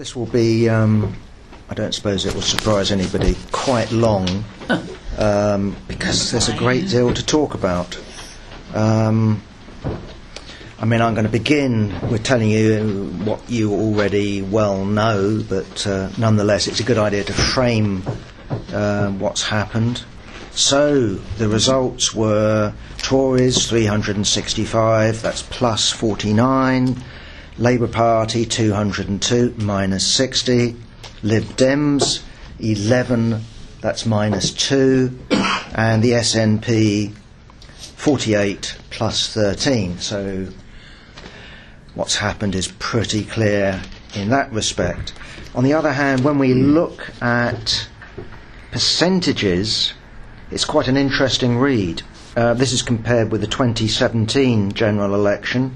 This will be, um, I don't suppose it will surprise anybody, quite long um, because there's a great deal to talk about. Um, I mean, I'm going to begin with telling you what you already well know, but uh, nonetheless, it's a good idea to frame uh, what's happened. So, the results were Tories 365, that's plus 49. Labour Party 202 minus 60, Lib Dems 11 that's minus 2, and the SNP 48 plus 13. So what's happened is pretty clear in that respect. On the other hand, when we look at percentages, it's quite an interesting read. Uh, this is compared with the 2017 general election.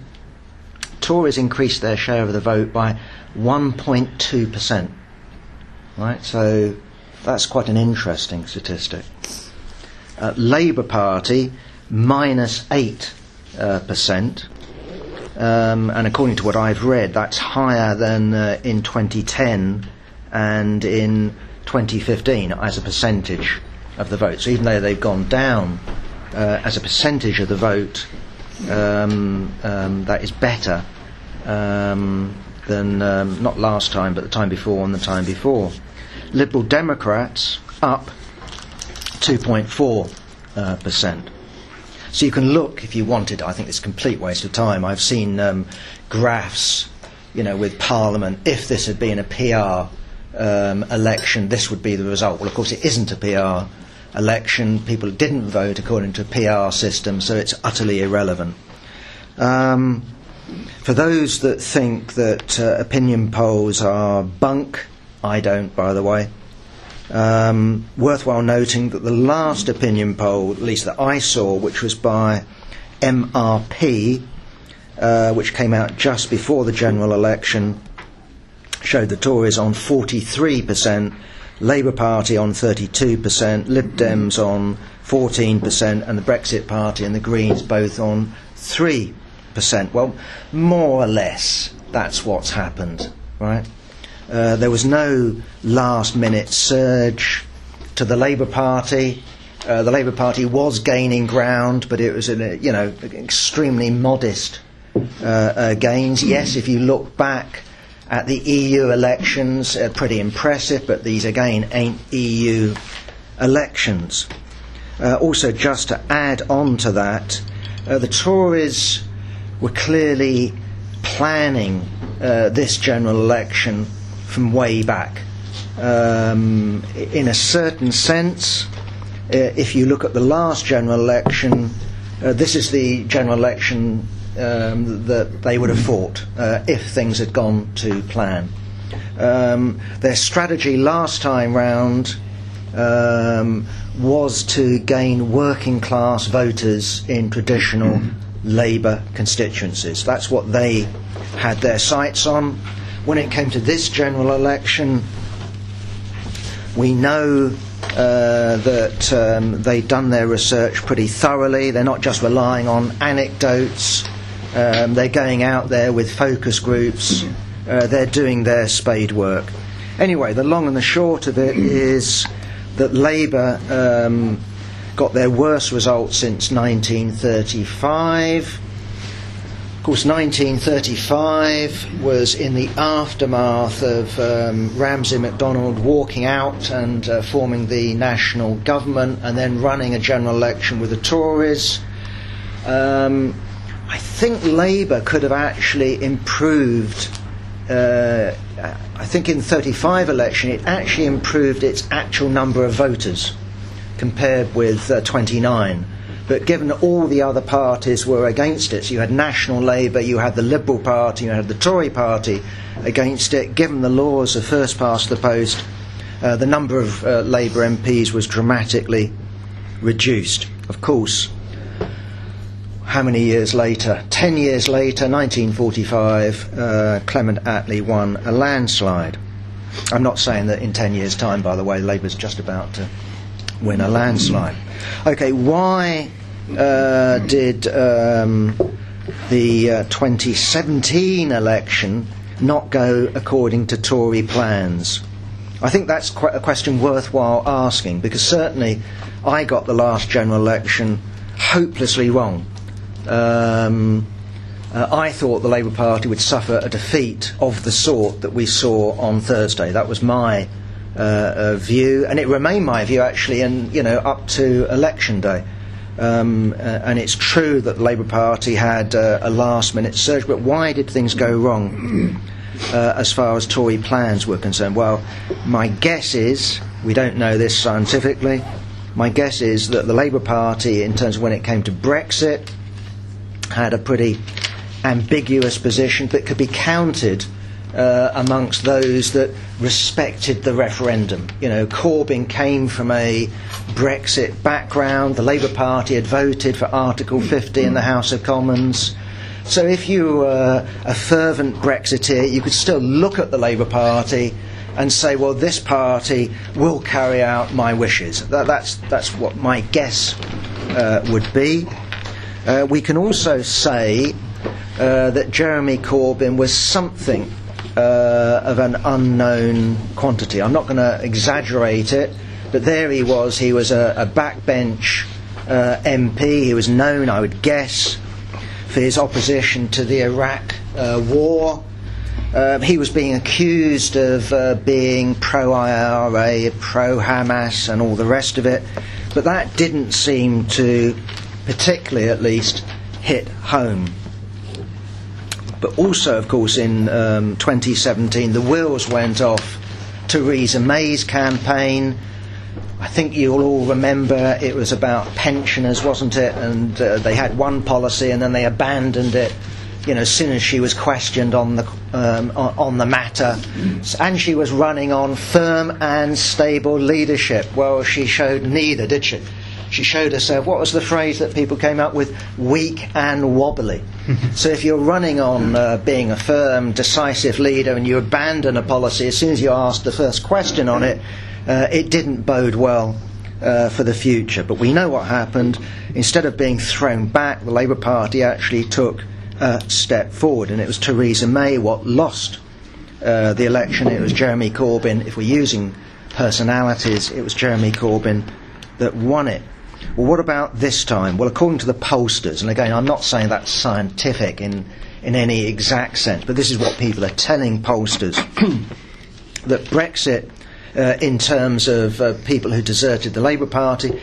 Tories increased their share of the vote by 1.2%. Right, so that's quite an interesting statistic. Uh, Labour Party minus minus 8 uh, percent, um, and according to what I've read, that's higher than uh, in 2010 and in 2015 as a percentage of the vote. So even though they've gone down uh, as a percentage of the vote, um, um, that is better um, than um, not last time, but the time before and the time before. Liberal Democrats up 2.4 uh, percent. So you can look if you wanted. I think it's a complete waste of time. I've seen um, graphs, you know, with Parliament. If this had been a PR um, election, this would be the result. Well, of course, it isn't a PR election. People didn't vote according to a PR system, so it's utterly irrelevant. Um, for those that think that uh, opinion polls are bunk, I don't, by the way. Um, worthwhile noting that the last opinion poll, at least that I saw, which was by MRP, uh, which came out just before the general election, showed the Tories on 43%, Labour Party on 32%, Lib Dems on 14%, and the Brexit Party and the Greens both on 3%. Well, more or less, that's what's happened, right? Uh, there was no last minute surge to the Labour Party. Uh, the Labour Party was gaining ground, but it was, a, you know, extremely modest uh, uh, gains. Yes, if you look back at the EU elections, uh, pretty impressive, but these again ain't EU elections. Uh, also, just to add on to that, the Tories were clearly planning this general election from way back. Um, in a certain sense, uh, if you look at the last general election, uh, this is the general election um, that they would have fought uh, if things had gone to plan. Um, their strategy last time round um, was to gain working class voters in traditional Labour constituencies. That's what they had their sights on when it came to this general election, we know uh, that um, they've done their research pretty thoroughly. They're not just relying on anecdotes, um, they're going out there with focus groups, uh, they're doing their spade work. Anyway, the long and the short of it is that Labour um, got their worst result since 1935. Of course, 1935 was in the aftermath of um, Ramsay MacDonald walking out and uh, forming the national government and then running a general election with the Tories. Um, I think Labour could have actually improved. Uh, I think in the 35 election, it actually improved its actual number of voters compared with uh, 29. But given all the other parties were against it, so you had National Labour, you had the Liberal Party, you had the Tory Party against it, given the laws of first past the post, uh, the number of uh, Labour MPs was dramatically reduced. Of course, how many years later? Ten years later, 1945, uh, Clement Attlee won a landslide. I'm not saying that in ten years' time, by the way, Labour's just about to win a landslide. Okay, why uh, did um, the uh, 2017 election not go according to Tory plans? I think that's quite a question worthwhile asking because certainly I got the last general election hopelessly wrong. Um, uh, I thought the Labour Party would suffer a defeat of the sort that we saw on Thursday. That was my uh, uh, view, and it remained my view actually, and you know, up to election day. Um, uh, and it's true that the Labour Party had uh, a last-minute surge, but why did things go wrong as far as Tory plans were concerned? Well, my guess is we don't know this scientifically. My guess is that the Labour Party, in terms of when it came to Brexit, had a pretty ambiguous position that could be counted uh, amongst those that respected the referendum. You know, Corbyn came from a Brexit background. The Labour Party had voted for Article 50 in the House of Commons. So if you were a fervent Brexiteer, you could still look at the Labour Party and say, well, this party will carry out my wishes. That, that's, that's what my guess uh, would be. Uh, we can also say uh, that Jeremy Corbyn was something uh, of an unknown quantity. I'm not going to exaggerate it, but there he was. He was a, a backbench uh, MP. He was known, I would guess, for his opposition to the Iraq uh, war. Um, he was being accused of uh, being pro IRA, pro Hamas, and all the rest of it, but that didn't seem to, particularly at least, hit home. But also, of course, in um, 2017, the wheels went off Theresa May's campaign. I think you'll all remember it was about pensioners, wasn't it? And uh, they had one policy and then they abandoned it. You know, as soon as she was questioned on the um, on, on the matter, and she was running on firm and stable leadership. Well, she showed neither, did she? She showed herself, what was the phrase that people came up with? Weak and wobbly. so if you're running on uh, being a firm, decisive leader and you abandon a policy as soon as you ask the first question on it, uh, it didn't bode well uh, for the future. But we know what happened. Instead of being thrown back, the Labour Party actually took a step forward, and it was Theresa May what lost uh, the election. It was Jeremy Corbyn. If we're using personalities, it was Jeremy Corbyn that won it. Well, what about this time? Well, according to the pollsters, and again, I'm not saying that's scientific in, in any exact sense, but this is what people are telling pollsters that Brexit, uh, in terms of uh, people who deserted the Labour Party,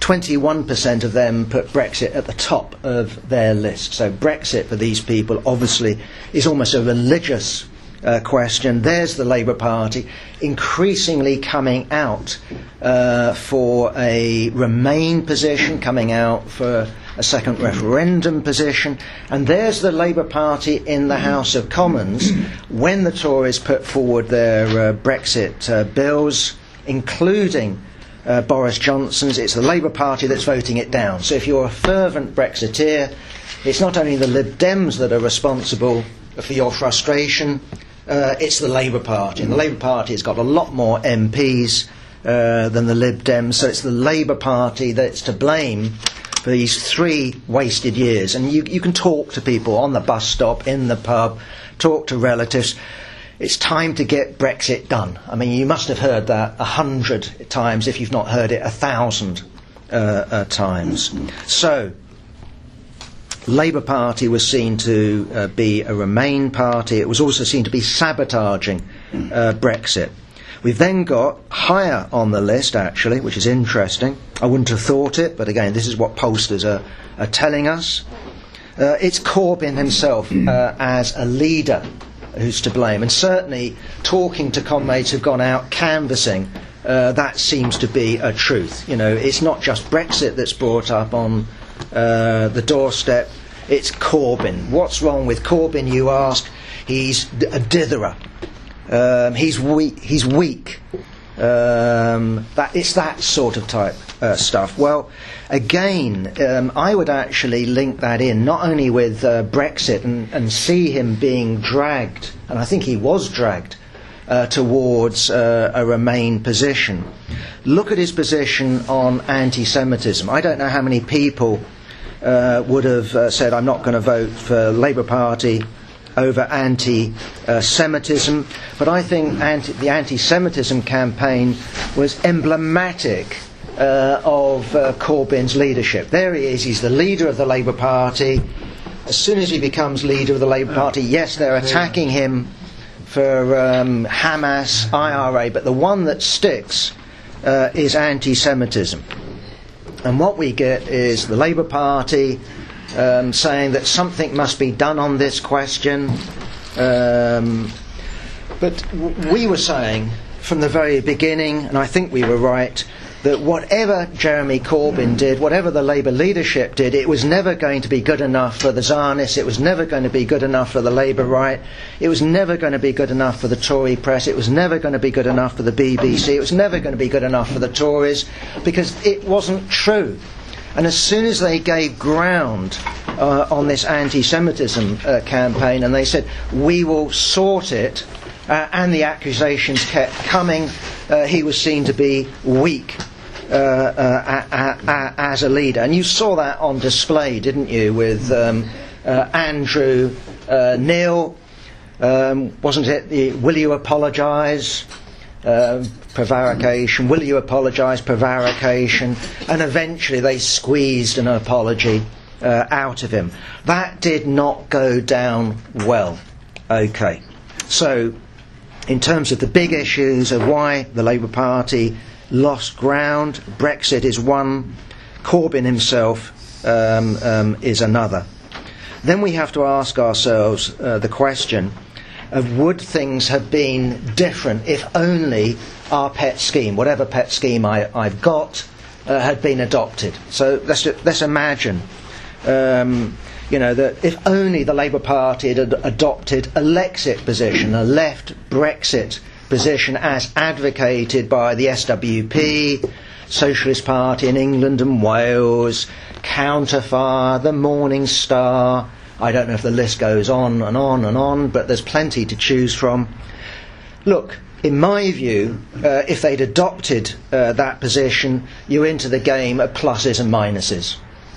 21% of them put Brexit at the top of their list. So, Brexit for these people obviously is almost a religious uh, question. There's the Labour Party increasingly coming out uh, for a Remain position, coming out for a second referendum position, and there's the Labour Party in the House of Commons when the Tories put forward their uh, Brexit uh, bills, including. Uh, Boris Johnson's, it's the Labour Party that's voting it down. So if you're a fervent Brexiteer, it's not only the Lib Dems that are responsible for your frustration, uh, it's the Labour Party. And the Labour Party has got a lot more MPs uh, than the Lib Dems, so it's the Labour Party that's to blame for these three wasted years. And you, you can talk to people on the bus stop, in the pub, talk to relatives. It's time to get Brexit done. I mean, you must have heard that a hundred times, if you've not heard it, a thousand uh, uh, times. So, Labour Party was seen to uh, be a Remain party. It was also seen to be sabotaging uh, Brexit. We've then got higher on the list, actually, which is interesting. I wouldn't have thought it, but again, this is what pollsters are, are telling us. Uh, it's Corbyn himself uh, as a leader who's to blame. And certainly, talking to comrades who've gone out canvassing, uh, that seems to be a truth. You know, it's not just Brexit that's brought up on uh, the doorstep. It's Corbyn. What's wrong with Corbyn, you ask? He's a ditherer. Um, he's weak. He's weak. Um, that, it's that sort of type uh, stuff. Well, again, um, I would actually link that in not only with uh, Brexit and, and, see him being dragged, and I think he was dragged uh, towards uh, a Remain position. Look at his position on anti Semitism. I don't know how many people uh, would have uh, said, I'm not going to vote for Labour Party over anti Semitism, but I think anti, the anti Semitism campaign was emblematic uh, of uh, Corbyn's leadership. There he is, he's the leader of the Labour Party. As soon as he becomes leader of the Labour Party, yes, they're attacking him for um, Hamas, IRA, but the one that sticks uh, is anti Semitism. And what we get is the Labour Party um, saying that something must be done on this question. Um, but w- we were saying from the very beginning, and I think we were right, that whatever Jeremy Corbyn did, whatever the Labour leadership did, it was never going to be good enough for the Zionists, it was never going to be good enough for the Labour right, it was never going to be good enough for the Tory press, it was never going to be good enough for the BBC, it was never going to be good enough for the Tories, because it wasn't true. And as soon as they gave ground uh, on this anti Semitism uh, campaign and they said, we will sort it, uh, and the accusations kept coming, uh, he was seen to be weak uh, uh, as a leader. And you saw that on display, didn't you, with um, uh, Andrew uh, Neil? Um, wasn't it? The, will you apologise? Uh, prevarication. Will you apologise? Prevarication. And eventually they squeezed an apology out of him. That did not go down well. Okay. So, in terms of the big issues of why the Labour Party lost ground. Brexit is one. Corbyn himself um, um, is another. Then we have to ask ourselves uh, the question of would things have been different if only our pet scheme, whatever pet scheme I, have got, uh, had been adopted. So let's, let's imagine, um, you know, that if only the Labour Party had adopted a Lexit position, a left Brexit position as advocated by the SWP, Socialist Party in England and Wales, Counterfire, the Morning Star. I don't know if the list goes on and on and on, but there's plenty to choose from. Look, in my view, uh, if they'd adopted uh, that position, you're into the game of pluses and minuses.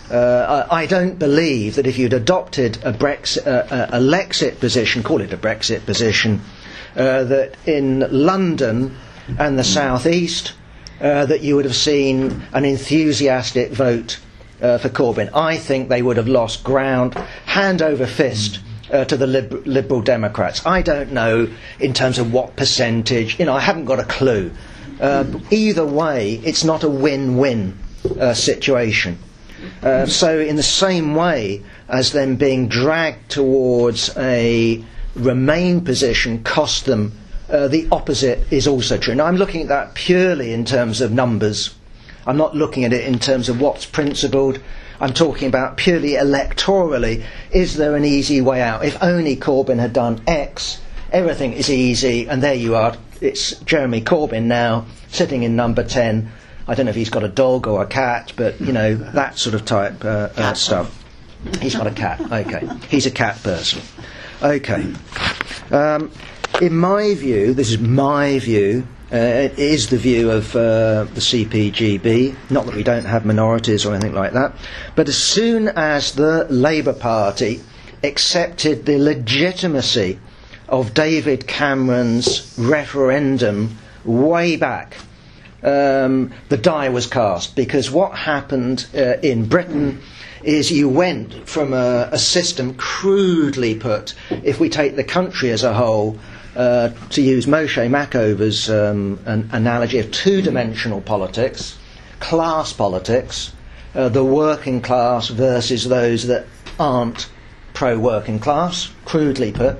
Uh, I, I, don't believe that if you'd adopted a, Brexit, uh, a Lexit position, call it a Brexit position, uh, that in London and the southeast uh, that you would have seen an enthusiastic vote uh, for Corbyn. I think they would have lost ground hand over fist. Uh, to the Lib- Liberal Democrats. I don't know in terms of what percentage, you know, I haven't got a clue. Uh, either way, it's not a win win uh, situation. so, in the same way as them being dragged towards a Remain position cost them, uh, the opposite is also true. Now, I'm looking at that purely in terms of numbers. I'm not looking at it in terms of what's principled. I'm talking about purely electorally. Is there an easy way out? If only Corbyn had done X, everything is easy, and there you are. It's Jeremy Corbyn now, sitting in number 10. I don't know if he's got a dog or a cat, but, you know, that sort of type uh, uh, stuff. He's got a cat, okay. He's a cat person. Okay. Um, in my view, this is my view, uh, it is the view of uh, the CPGB, not that we don't have minorities or anything like that, but as soon as the Labour Party accepted the legitimacy of David Cameron's referendum way back, um, the die was cast because what happened uh, in Britain is you went from a, a system crudely put, if we take the country as a whole, uh, to use Moshe Machover's um, an analogy of two dimensional politics, class politics, uh, the working class versus those that aren't pro working class, crudely put,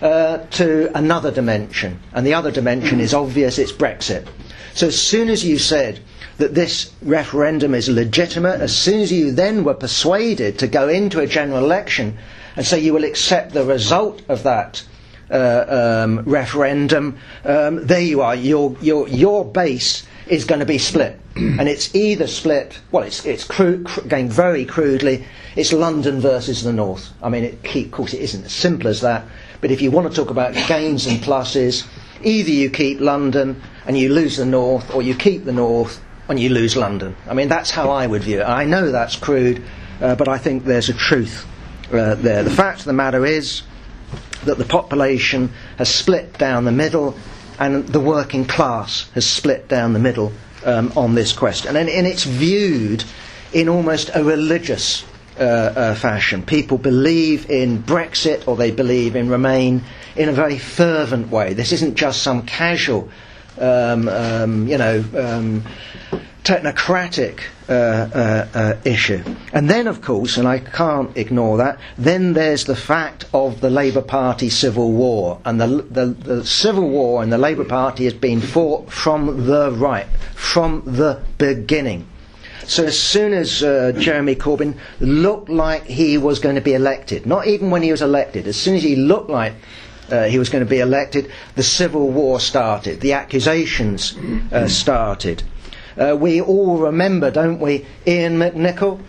uh, to another dimension. And the other dimension is obvious it's Brexit. So as soon as you said that this referendum is legitimate, as soon as you then were persuaded to go into a general election and say you will accept the result of that uh, um, referendum, um, there you are. Your, your, your base is going to be split. and it's either split, well, it's, it's cru- cr- going very crudely, it's London versus the North. I mean, it, of course, it isn't as simple as that, but if you want to talk about gains and pluses, either you keep London and you lose the North, or you keep the North and you lose London. I mean, that's how I would view it. I know that's crude, uh, but I think there's a truth uh, there. The fact of the matter is, that the population has split down the middle and the working class has split down the middle um, on this question. And, and, it's viewed in almost a religious uh, uh, fashion. People believe in Brexit or they believe in Remain in a very fervent way. This isn't just some casual, um, um, you know, um, technocratic uh, uh, uh, issue. And then, of course, and I can't ignore that, then there's the fact of the Labour Party civil war. And the, the, the civil war in the Labour Party has been fought from the right, from the beginning. So as soon as uh, Jeremy Corbyn looked like he was going to be elected, not even when he was elected, as soon as he looked like uh, he was going to be elected, the civil war started, the accusations uh, started. Uh, we all remember, don't we, Iain McNicol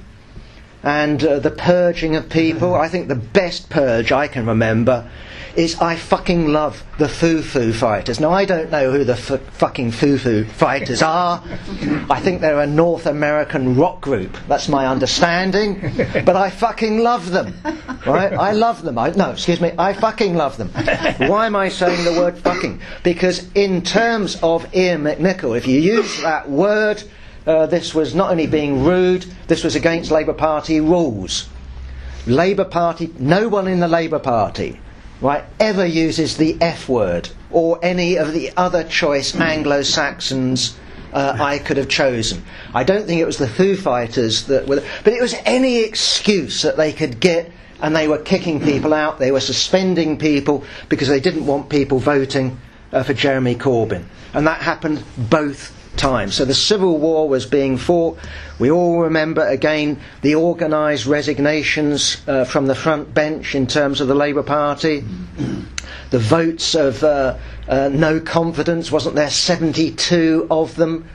and uh, the purging of people. I think the best purge I can remember is I fucking love the Foo Foo Fighters. Now, I don't know who the f- fucking Foo Foo Fighters are. I think they're a North American rock group. That's my understanding. But I fucking love them. Right? I love them. I, no, excuse me. I fucking love them. Why am I saying the word fucking? Because in terms of Iain McNicol, if you use that word, uh, this was not only being rude, this was against Labour Party rules. Labour Party, no one in the Labour Party right, ever uses the F word or any of the other choice Anglo Saxons uh, I could have chosen. I don't think it was the Foo Fighters that were, but it was any excuse that they could get, and they were kicking people out, they were suspending people because they didn't want people voting uh, for Jeremy Corbyn. And that happened both time. So the Civil War was being fought. We all remember again the organised resignations uh, from the front bench in terms of the Labour Party. The votes of uh, uh, no confidence, wasn't there 72 of them?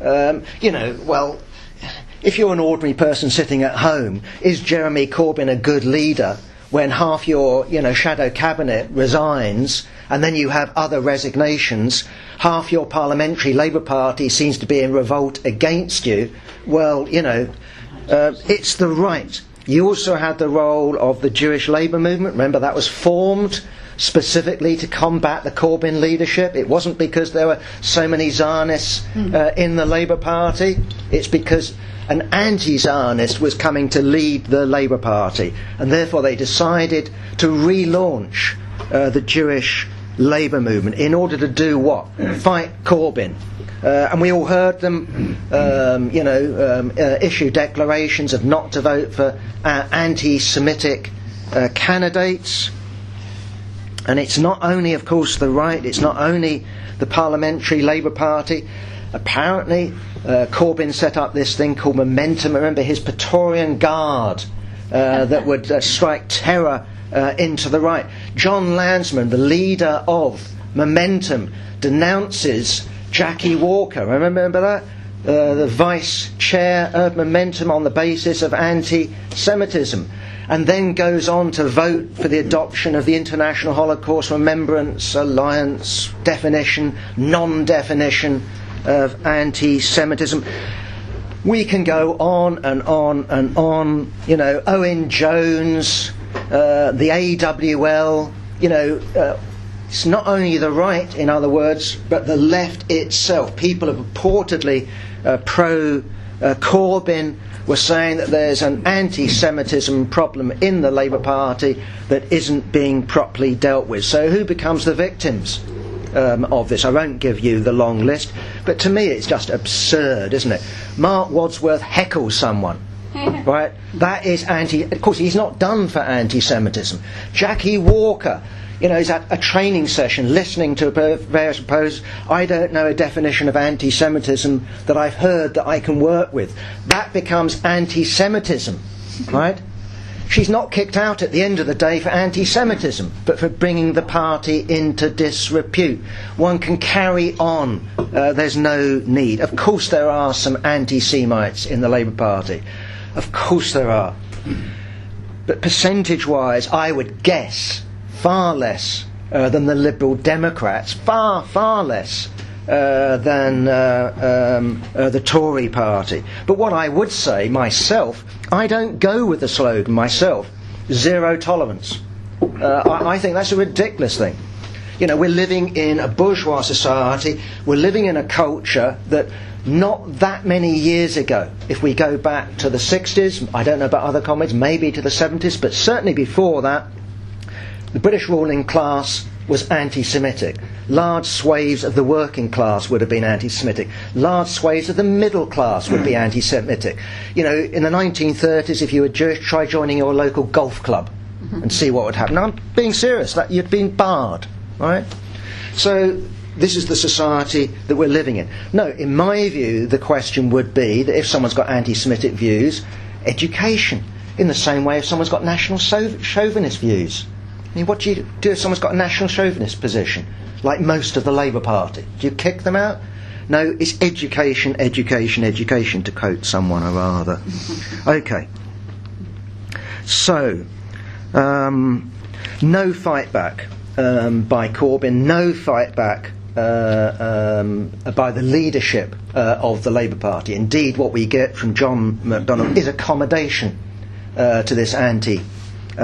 Um, you know, well, if you're an ordinary person sitting at home, is Jeremy Corbyn a good leader? when half your you know shadow cabinet resigns and then you have other resignations half your parliamentary labour party seems to be in revolt against you well you know uh, it's the right you also had the role of the Jewish labour movement remember that was formed specifically to combat the Corbyn leadership. It wasn't because there were so many Zionists hmm. uh, in the Labour Party. It's because an anti Zionist was coming to lead the Labour Party, and therefore they decided to relaunch uh, the Jewish labour movement in order to do what? Fight Corbyn. Uh, and we all heard them, um, you know, um, uh, issue declarations of not to vote for uh, anti-Semitic uh, candidates. And it's not only, of course, the right. It's not only the Parliamentary Labour Party. Apparently, uh, Corbyn set up this thing called Momentum. Remember his Praetorian Guard uh, that would strike terror into the right. Jon Lansman, the leader of Momentum, denounces Jackie Walker. Remember that? Uh, the vice chair of Momentum on the basis of anti Semitism and then goes on to vote for the adoption of the International Holocaust Remembrance Alliance definition, non definition of anti Semitism. We can go on and on and on. You know, Owen Jones, uh, the AWL, you know, uh, it's not only the right, in other words, but the left itself. People have reportedly uh, pro uh, Corbyn were saying that there's an anti Semitism problem in the Labour Party that isn't being properly dealt with. So, who becomes the victims? um, of this. I won't give you the long list, but to me it's just absurd, isn't it? Mark Wadsworth heckles someone. right? That is anti. Of course, he's not done for anti Semitism. Jackie Walker, you know, is at a training session listening to various proposals. I don't know a definition of anti Semitism that I've heard that I can work with. That becomes anti Semitism, right? She's not kicked out at the end of the day for anti Semitism, but for bringing the party into disrepute. One can carry on. Uh, there's no need. Of course, there are some anti Semites in the Labour Party. Of course, there are. But percentage wise, I would guess far less uh, than the Liberal Democrats. Far, far less. Uh, than uh, um, uh, the Tory party. But what I would say myself, I don't go with the slogan myself zero tolerance. Uh, I, I think that's a ridiculous thing. You know, we're living in a bourgeois society, we're living in a culture that not that many years ago, if we go back to the 60s, I don't know about other comrades, maybe to the 70s, but certainly before that, the British ruling class was anti Semitic. Large swathes of the working class would have been anti Semitic. Large swathes of the middle class would be anti Semitic. You know, in the 1930s, if you were Jewish, try joining your local golf club and see what would happen. Now, I'm being serious, that you'd been barred, right? So, this is the society that we're living in. No, in my view, the question would be that if someone's got anti Semitic views, education. In the same way, if someone's got national chauvinist views. I mean, what do you do if someone's got a national chauvinist position, like most of the Labour Party? Do you kick them out? No, it's education, education, education, to quote someone or other. Okay. So, um, no fight back um, by Corbyn, no fight back uh, um, by the leadership uh, of the Labour Party. Indeed, what we get from John McDonnell is accommodation uh, to this anti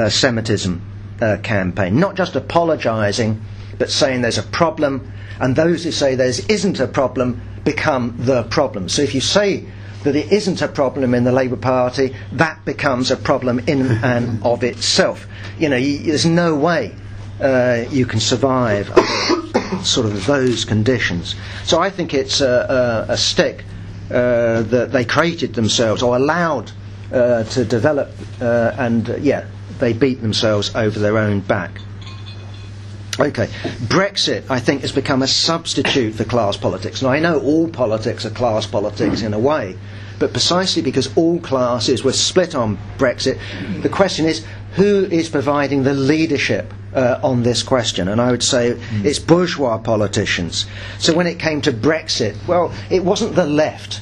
Semitism uh, campaign. Not just apologising, but saying there's a problem, and those who say there isn't a problem become the problem. So if you say that it isn't a problem in the Labour Party, that becomes a problem in and of itself. You know, there's no way uh, you can survive sort of those conditions. So I think it's a, a, a stick uh, that they created themselves or allowed uh, to develop, uh, and uh, yeah, they beat themselves over their own back. Okay, Brexit, I think, has become a substitute for class politics. Now, I know all politics are class politics in a way, but precisely because all classes were split on Brexit, the question is who is providing the leadership uh, on this question? And I would say mm. it's bourgeois politicians. So when it came to Brexit, well, it wasn't the left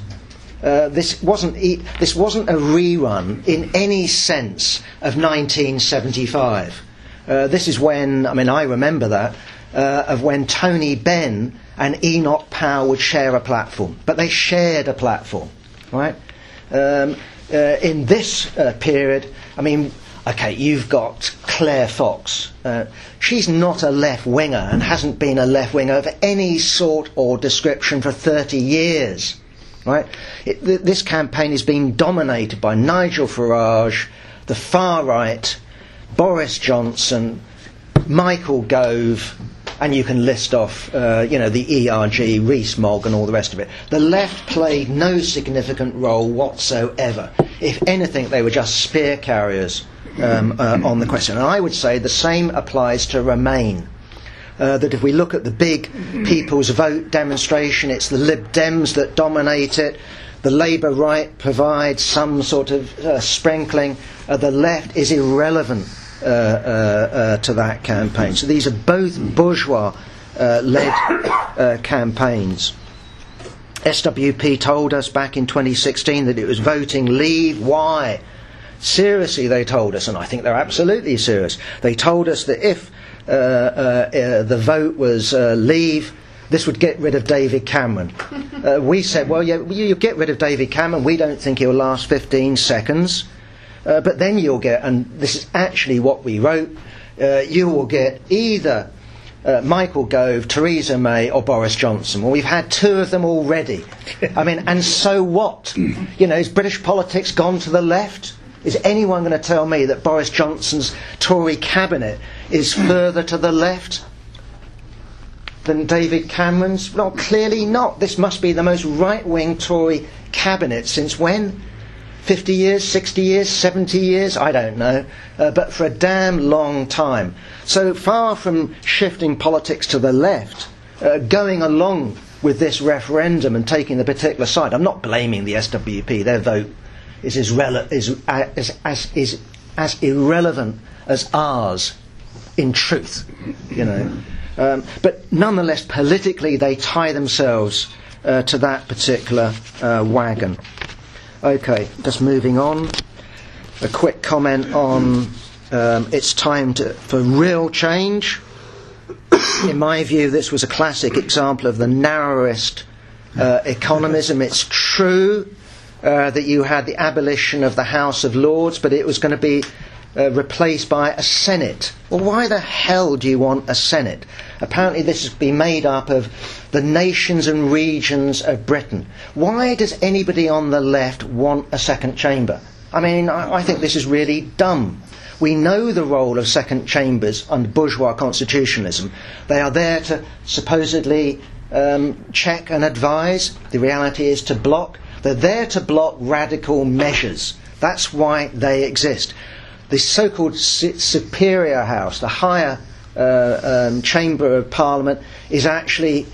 uh, this wasn't e- this wasn't a rerun in any sense of 1975. Uh, this is when I mean I remember that uh, of when Tony Benn and Enoch Powell would share a platform, but they shared a platform, right? Um, uh, in this uh, period, I mean, okay, you've got Claire Fox. Uh, she's not a left winger and hasn't been a left winger of any sort or description for 30 years. Right? It, th- this campaign has been dominated by Nigel Farage, the far right, Boris Johnson, Michael Gove, and you can list off, uh, you know, the ERG, Rees-Mogg, and all the rest of it. The left played no significant role whatsoever. If anything, they were just spear carriers um, uh, on the question. And I would say the same applies to Remain uh, that if we look at the big people's vote demonstration, it's the Lib Dems that dominate it. The Labour right provides some sort of uh, sprinkling. Uh, the left is irrelevant uh, uh, to that campaign. So these are both bourgeois led campaigns. SWP told us back in 2016 that it was voting leave. Why? Seriously, they told us, and I think they're absolutely serious. They told us that if uh, uh, uh, the vote was leave, this would get rid of David Cameron. Uh, we said, well, yeah, you, you, get rid of David Cameron. We don't think he'll last 15 seconds. Uh, but then you'll get, and this is actually what we wrote, uh, you will get either Michael Gove, Theresa May, or Boris Johnson. Well, we've had two of them already. I mean, and so what? You know, is British politics gone to the left? Is anyone going to tell me that Boris Johnson's Tory cabinet is further to the left than David Cameron's? Well, clearly not. This must be the most right wing Tory cabinet since when? 50 years, 60 years, 70 years? I don't know. Uh, but for a damn long time. So far from shifting politics to the left, uh, going along with this referendum and taking the particular side, I'm not blaming the SWP. Their vote is as, rele- is, as, as, is as irrelevant as ours in truth, you know. Um, but nonetheless, politically, they tie themselves uh, to that particular uh, wagon. Okay, just moving on. A quick comment on um, it's time to, for real change. In my view, this was a classic example of the narrowest uh, economism. It's true uh, that you had the abolition of the House of Lords, but it was going to be uh, replaced by a Senate. Well, why the hell do you want a Senate? Apparently, this has been made up of the nations and regions of Britain. Why does anybody on the left want a second chamber? I mean, I, I think this is really dumb. We know the role of second chambers under bourgeois constitutionalism. They are there to supposedly um, check and advise. The reality is to block. They're there to block radical measures. That's why they exist. The so called superior house, the higher uh, um, chamber of parliament, is actually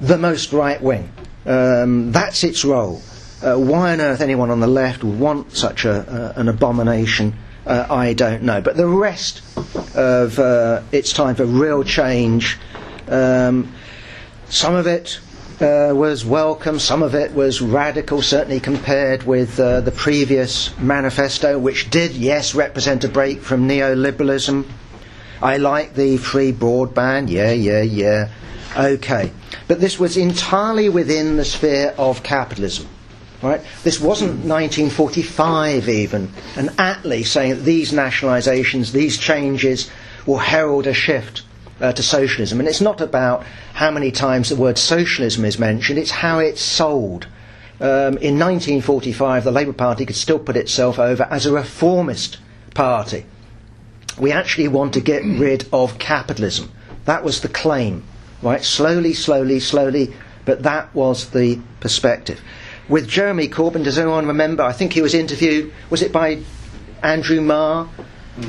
the most right wing. Um, that's its role. Uh, why on earth anyone on the left would want such a, uh, an abomination, uh, I don't know. But the rest of uh, its time for real change, um, some of it uh, was welcome, some of it was radical, certainly compared with uh, the previous manifesto, which did, yes, represent a break from neoliberalism. I like the free broadband, yeah, yeah, yeah. Okay. But this was entirely within the sphere of capitalism. Right? This wasn't 1945 even, and Attlee saying that these nationalisations, these changes will herald a shift uh, to socialism. And it's not about how many times the word socialism is mentioned, it's how it's sold. Um, in 1945, the Labour Party could still put itself over as a reformist party. We actually want to get rid of capitalism. That was the claim, right? Slowly, slowly, slowly, but that was the perspective. With Jeremy Corbyn, does anyone remember? I think he was interviewed, was it by Andrew Marr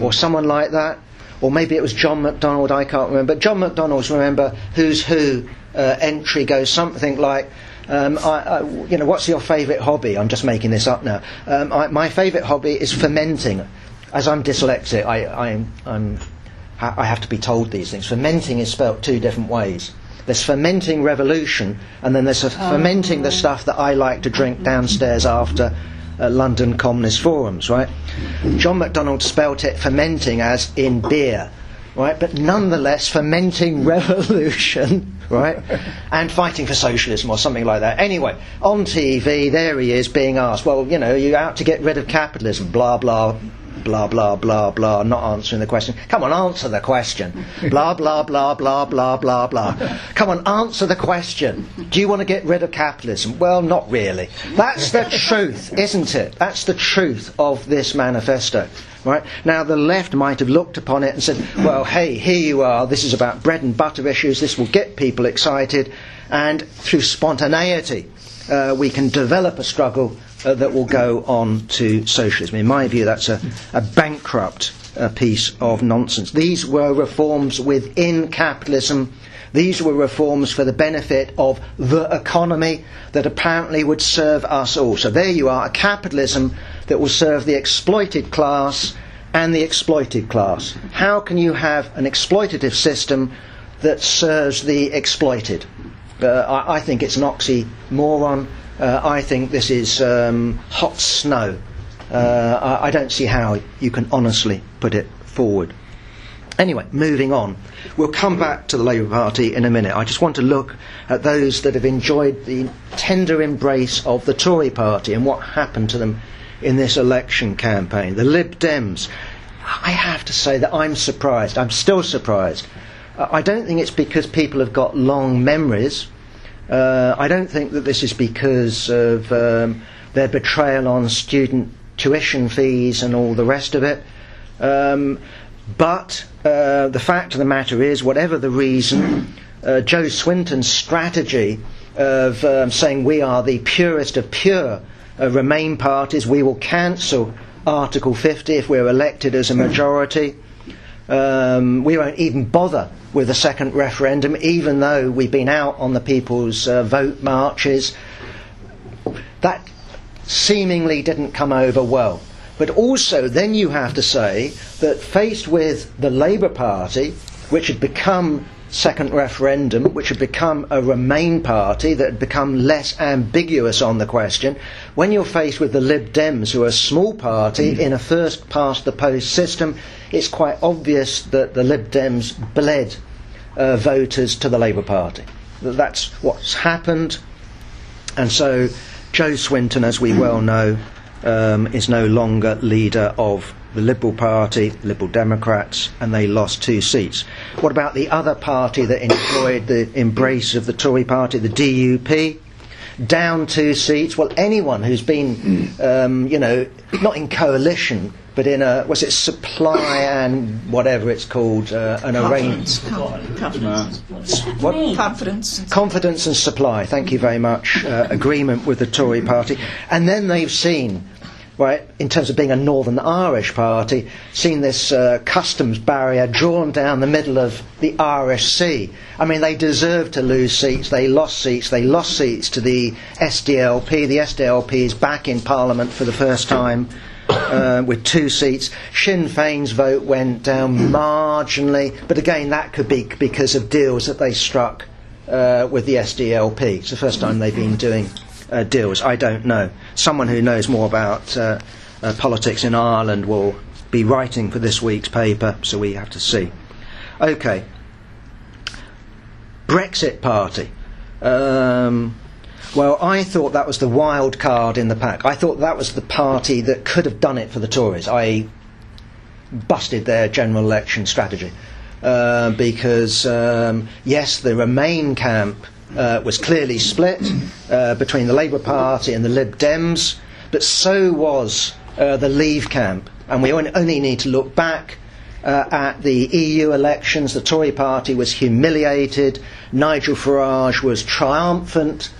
or someone like that? Or maybe it was John McDonnell, I can't remember. John McDonnell's, remember, Who's Who uh, entry goes something like, um, I, I, you know, what's your favourite hobby? I'm just making this up now. Um, I, my favourite hobby is fermenting. As I'm dyslexic, I, I'm, I have to be told these things. Fermenting is spelt two different ways. There's fermenting revolution, and then there's fermenting the stuff that I like to drink downstairs after uh, London Communist Forums, right? John MacDonald spelt it fermenting as in beer, right? But nonetheless, fermenting revolution, right? and fighting for socialism or something like that. Anyway, on TV, there he is being asked, well, you know, you're out to get rid of capitalism, blah, blah, blah, blah, blah, blah, not answering the question. Come on, answer the question. blah, blah, blah, blah, blah, blah, blah. Come on, answer the question. Do you want to get rid of capitalism? Well, not really. That's the truth, isn't it? That's the truth of this manifesto. Right? Now, the left might have looked upon it and said, well, hey, here you are, this is about bread and butter issues, this will get people excited, and through spontaneity, uh, we can develop a struggle uh, that will go on to socialism. In my view, that's a, a bankrupt uh, piece of nonsense. These were reforms within capitalism. These were reforms for the benefit of the economy that apparently would serve us all. So there you are, a capitalism that will serve the exploited class and the exploited class. How can you have an exploitative system that serves the exploited? Uh, I, I, think it's an oxymoron. Uh, I think this is um, hot snow. Uh, I, I don't see how you can honestly put it forward. Anyway, moving on. We'll come back to the Labour Party in a minute. I just want to look at those that have enjoyed the tender embrace of the Tory party and what happened to them in this election campaign. The Lib Dems. I have to say that I'm surprised. I'm still surprised. I don't think it's because people have got long memories. Uh, I don't think that this is because of um, their betrayal on student tuition fees and all the rest of it. Um, but uh, the fact of the matter is, whatever the reason, uh, Jo Swinson's strategy of um, saying we are the purest of pure uh, Remain parties, we will cancel Article 50 if we're elected as a majority. Um, we won't even bother with a second referendum, even though we've been out on the people's uh, vote marches. That seemingly didn't come over well. But also, then you have to say that faced with the Labour Party, which had become second referendum, which had become a Remain party that had become less ambiguous on the question, when you're faced with the Lib Dems, who are a small party mm. in a first past the post system, it's quite obvious that the Lib Dems bled uh, voters to the Labour Party. That's what's happened. And so Jo Swinson, as we well know, um, is no longer leader of the Liberal Party, Liberal Democrats, and they lost two seats. What about the other party that enjoyed the embrace of the Tory party, the DUP? Down two seats. Well, anyone who's been, um, you know, not in coalition, but in a was it supply and whatever it's called, uh, an arrangement. Confidence. What? Confidence. confidence and supply. Thank you very much. Uh, agreement with the Tory party, and then they've seen, right, in terms of being a Northern Irish party, seen this uh, customs barrier drawn down the middle of the Irish Sea. I mean, they deserved to lose seats. They lost seats. They lost seats to the SDLP. The SDLP is back in Parliament for the first time. Uh, with two seats. Sinn Féin's vote went down marginally, but again, that could be because of deals that they struck uh, with the SDLP. It's the first time they've been doing uh, deals. I don't know. Someone who knows more about uh, uh, politics in Ireland will be writing for this week's paper, so we have to see. Okay. Brexit Party. Um, well, I thought that was the wild card in the pack. I thought that was the party that could have done it for the Tories. I busted their general election strategy. Uh, because, um, yes, the Remain camp uh, was clearly split uh, between the Labour Party and the Lib Dems, but so was uh, the Leave camp. And we only need to look back uh, at the EU elections. The Tory party was humiliated. Nigel Farage was triumphant.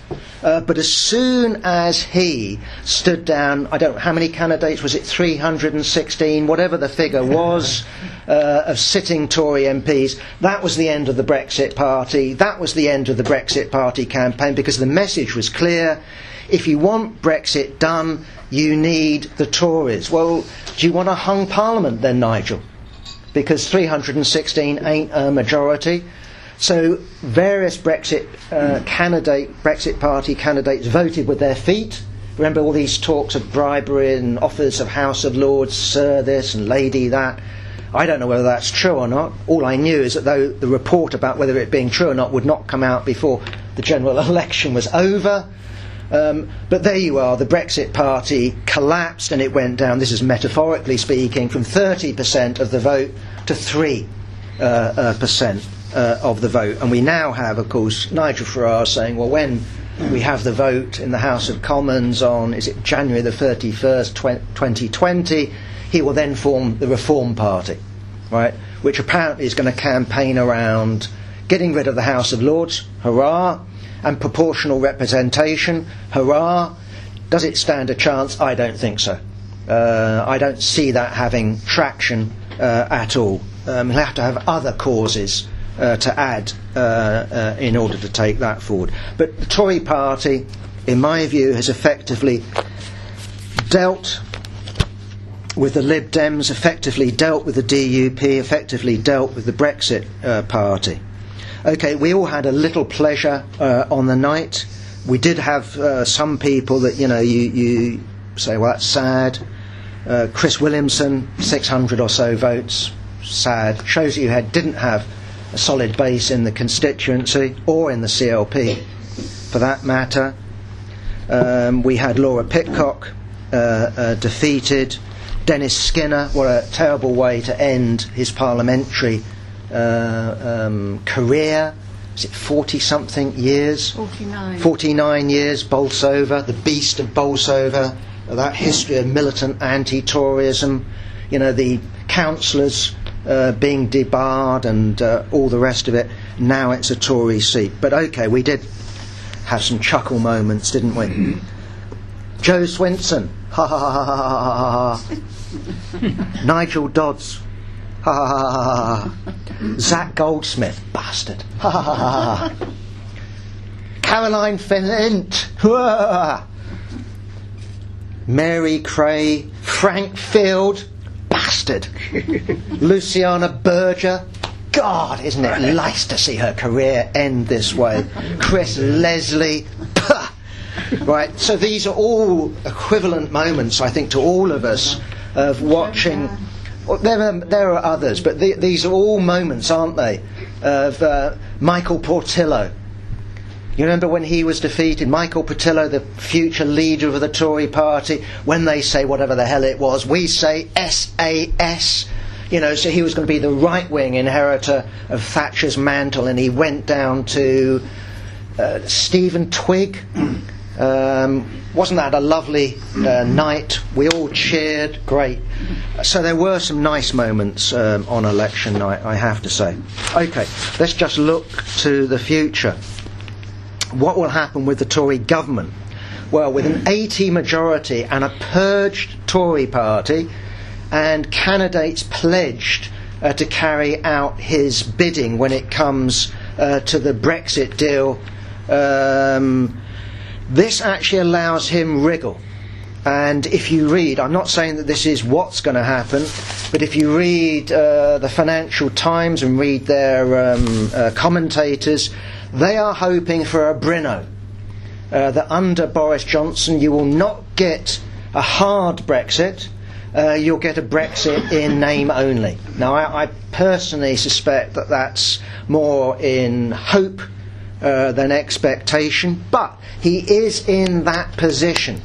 Uh, but as soon as he stood down, I don't know how many candidates, was it 316, whatever the figure was, uh, of sitting Tory MPs, that was the end of the Brexit party. That was the end of the Brexit party campaign because the message was clear. If you want Brexit done, you need the Tories. Well, do you want a hung parliament then, Nigel? Because 316 ain't a majority. So various Brexit uh, candidate, Brexit Party candidates voted with their feet. Remember all these talks of bribery and offers of House of Lords, Sir this and Lady that. I don't know whether that's true or not. All I knew is that though the report about whether it being true or not would not come out before the general election was over. Um, but there you are, the Brexit Party collapsed and it went down, this is metaphorically speaking, from 30% of the vote to 3. Uh, uh, percent uh, of the vote. And we now have, of course, Nigel Farage saying, well, when we have the vote in the House of Commons on, is it January the 31st, 2020, he will then form the Reform Party, right? Which apparently is going to campaign around getting rid of the House of Lords, hurrah, and proportional representation, hurrah. Does it stand a chance? I don't think so. Uh, I don't see that having traction uh, at all. Um, he'll have to have other causes uh, to add uh, uh, in order to take that forward. But the Tory party, in my view, has effectively dealt with the Lib Dems, effectively dealt with the DUP, effectively dealt with the Brexit uh, party. Okay, we all had a little pleasure uh, on the night. We did have uh, some people that, you know, you, you say, well, that's sad. Chris Williamson, 600 or so votes, sad. Shows that you had, didn't have a solid base in the constituency or in the CLP for that matter. Um, we had Laura Pidcock uh, uh, defeated. Dennis Skinner, what a terrible way to end his parliamentary uh, um, career. Is it 40 something years? 49. 49 years, Bolsover, the beast of Bolsover, that history of militant anti Toryism, you know, the councillors uh, being debarred and uh, all the rest of it. Now it's a Tory seat. But okay, we did have some chuckle moments, didn't we? Jo Swinson, ha ha ha ha ha ha ha. Nigel Dodds, ha ha ha ha ha. Zac Goldsmith, bastard, ha ha ha ha ha. Caroline Flint, Mary Creagh, Frank Field, bastard. Luciana Berger. God, isn't it nice to see her career end this way? Chris Leslie. Right, so these are all equivalent moments, I think, to all of us of watching. There, are, there are others, but the, these are all moments, aren't they, of uh, Michael Portillo. You You remember when he was defeated, Michael Portillo, the future leader of the Tory party, when they say whatever the hell it was, we say SAS. You know, so he was going to be the right wing inheritor of Thatcher's mantle, and he went down to uh, Stephen Twigg. Um, wasn't that a lovely uh, night? We all cheered, great. So there were some nice moments um, on election night, I have to say. Okay, let's just look to the future. What will happen with the Tory government? Well, with an 80 majority and a purged Tory party, and candidates pledged uh, to carry out his bidding when it comes uh, to the Brexit deal. Um, this actually allows him wriggle. And if you read, I'm not saying that this is what's going to happen, but if you read uh, the Financial Times and read their um, uh, commentators, they are hoping for a Brino. Uh, that under Boris Johnson you will not get a hard Brexit, uh, you'll get a Brexit in name only. Now, I, I personally suspect that that's more in hope uh, than expectation, but he is in that position.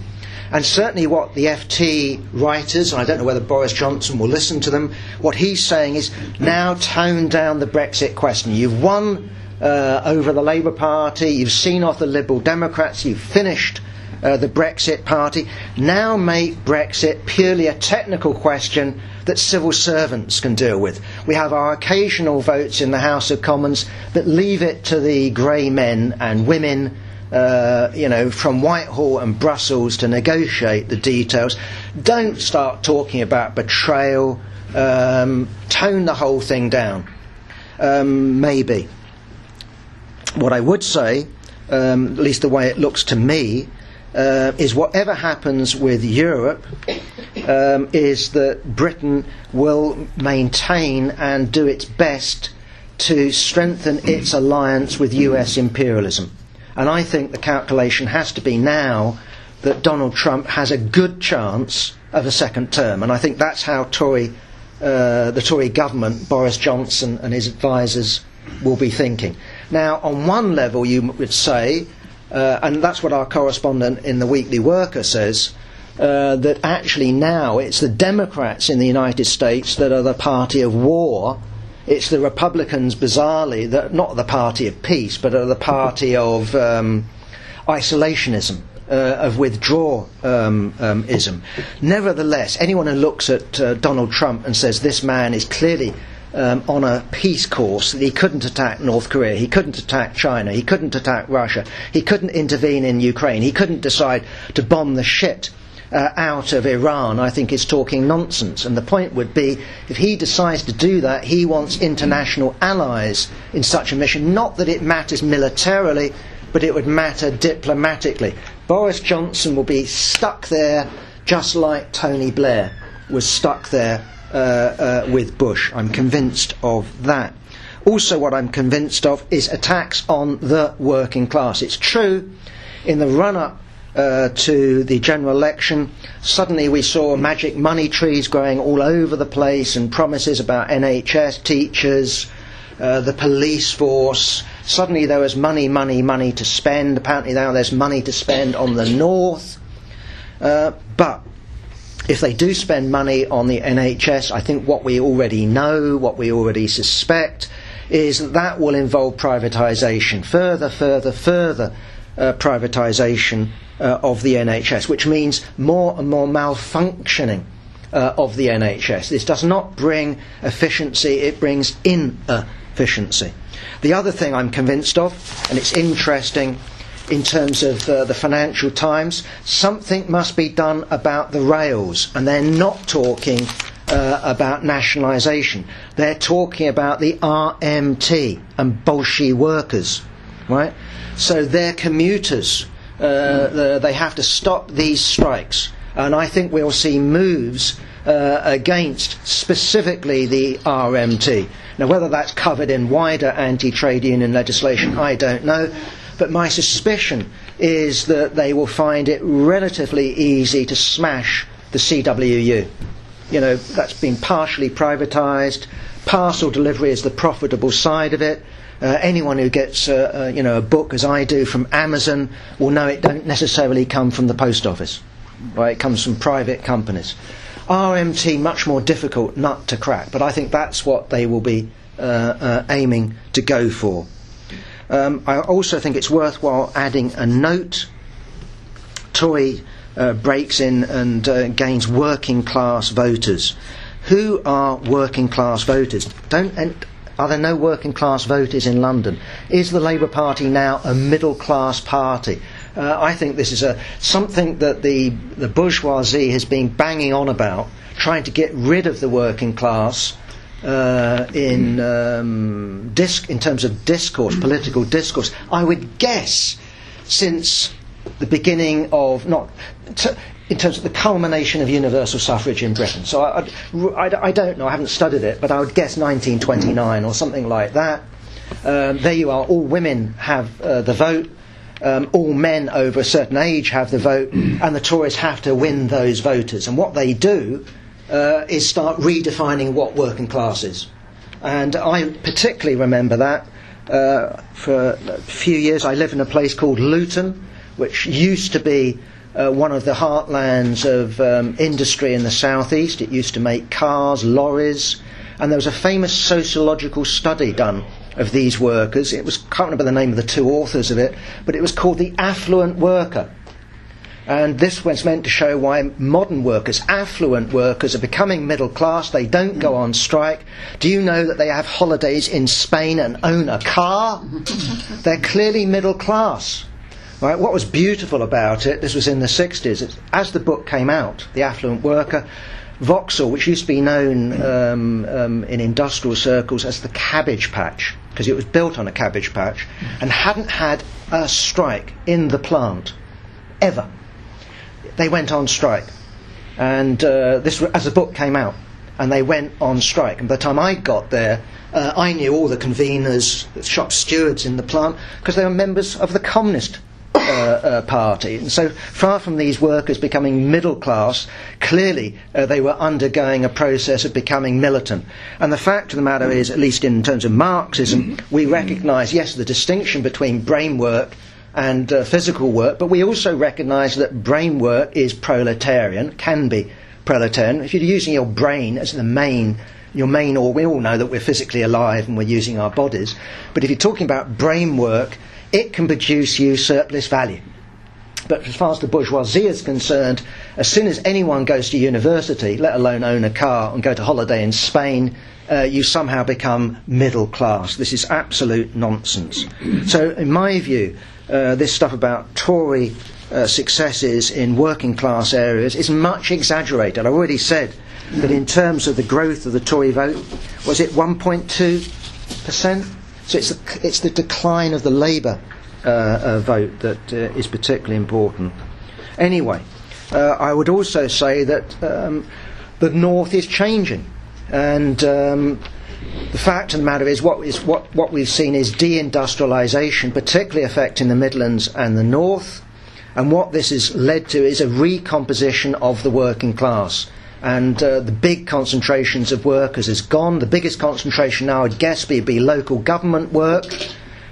And certainly, what the FT writers, and I don't know whether Boris Johnson will listen to them, what he's saying is now tone down the Brexit question. You've won uh, over the Labour Party, you've seen off the Liberal Democrats, you've finished uh, the Brexit Party. Now make Brexit purely a technical question that civil servants can deal with. We have our occasional votes in the House of Commons, that leave it to the grey men and women. Uh, you know, from Whitehall and Brussels to negotiate the details. Don't start talking about betrayal. Um, tone the whole thing down. Um, maybe. What I would say, um, at least the way it looks to me, uh, is whatever happens with Europe, um, is that Britain will maintain and do its best to strengthen its alliance with US imperialism. And I think the calculation has to be now that Donald Trump has a good chance of a second term. And I think that's how Tory, uh, the Tory government, Boris Johnson and his advisers, will be thinking. Now, on one level, you would say uh, and that's what our correspondent in the Weekly Worker says. Uh, that actually now it's the Democrats in the United States that are the party of war. It's the Republicans, bizarrely, that not the party of peace, but are the party of um, isolationism. Uh, of withdrawalism. Um, Nevertheless, anyone who looks at uh, Donald Trump and says this man is clearly um, on a peace course that he couldn't attack North Korea, he couldn't attack China, he couldn't attack Russia, he couldn't intervene in Ukraine, he couldn't decide to bomb the shit uh, out of Iran, I think is talking nonsense. And the point would be if he decides to do that, he wants international allies in such a mission. Not that it matters militarily, but it would matter diplomatically. Boris Johnson will be stuck there just like Tony Blair was stuck there with Bush. I'm convinced of that. Also, what I'm convinced of is attacks on the working class. It's true, in the run up uh, to the general election, suddenly we saw magic money trees growing all over the place and promises about NHS, teachers, uh, the police force. Suddenly there was money, money, money to spend. Apparently now there's money to spend on the north. Uh, but if they do spend money on the NHS, I think what we already know, what we already suspect, is that that will involve privatisation, further, further, further uh, privatisation uh, of the NHS, which means more and more malfunctioning uh, of the NHS. This does not bring efficiency, it brings inefficiency. The other thing I'm convinced of, and it's interesting in terms of uh, the Financial Times, something must be done about the rails, and they're not talking uh, about nationalisation. They're talking about the RMT and Bolshi workers, right? So they're commuters. Uh, the, they have to stop these strikes, and I think we'll see moves uh, against specifically the RMT. Now, whether that's covered in wider anti-trade union legislation, I don't know. But my suspicion is that they will find it relatively easy to smash the CWU. You know, that's been partially privatised, parcel delivery is the profitable side of it. Uh, anyone who gets uh, uh, you know a book as I do from Amazon will know it don't necessarily come from the post office. Right, it comes from private companies. RMT much more difficult nut to crack, but I think that's what they will be uh, aiming to go for. Um, I also think it's worthwhile adding a note. Tory uh, breaks in and uh, gains working class voters. Who are working class voters? Don't and are there no working class voters in London? Is the Labour Party now a middle class party? Uh, I think this is a, something that the, the bourgeoisie has been banging on about, trying to get rid of the working class uh, in, um, disc, in terms of discourse, political discourse. I would guess since the beginning of, not, t- in terms of the culmination of universal suffrage in Britain. So I, I, I, don't know, I haven't studied it, but I would guess 1929 or something like that. Um, there you are, all women have uh, the vote. Um, all men over a certain age have the vote, and the Tories have to win those voters. And what they do uh, is start redefining what working class is. And I particularly remember that. Uh, for a few years, I lived in a place called Luton, which used to be uh, one of the heartlands of um, industry in the southeast. It used to make cars, lorries, and there was a famous sociological study done of these workers. It was can't remember the name of the two authors of it, but it was called the affluent worker. And this was meant to show why modern workers, affluent workers, are becoming middle class. They don't go on strike. Do you know that they have holidays in Spain and own a car? They're clearly middle class. Right, what was beautiful about it, this was in the 60s, as the book came out, The Affluent Worker, Vauxhall, which used to be known um, um, in industrial circles as the cabbage patch, because it was built on a cabbage patch, and hadn't had a strike in the plant, ever. They went on strike. And uh, this, as the book came out, and they went on strike. And by the time I got there, uh, I knew all the conveners, the shop stewards in the plant, because they were members of the Communist uh, uh, party. And so far from these workers becoming middle class, clearly uh, they were undergoing a process of becoming militant. And the fact of the matter is, at least in terms of Marxism, we recognise, yes, the distinction between brain work and uh, physical work, but we also recognise that brain work is proletarian, can be proletarian. If you're using your brain as the main your main or we all know that we're physically alive and we're using our bodies but if you're talking about brain work it can produce you surplus value. But as far as the bourgeoisie is concerned, as soon as anyone goes to university, let alone own a car and go to holiday in Spain, uh, you somehow become middle class. This is absolute nonsense. So, in my view, uh, this stuff about Tory uh, successes in working class areas is much exaggerated. I already said that in terms of the growth of the Tory vote, was it 1.2%? So it's the, it's the decline of the Labour uh, uh, vote that uh, is particularly important. Anyway, I would also say that um, the North is changing. And um, the fact of the matter is, what, is what, what we've seen is deindustrialisation, particularly affecting the Midlands and the North. And what this has led to is a recomposition of the working class and uh, the big concentrations of workers is gone. The biggest concentration now, I'd guess, would be local government work.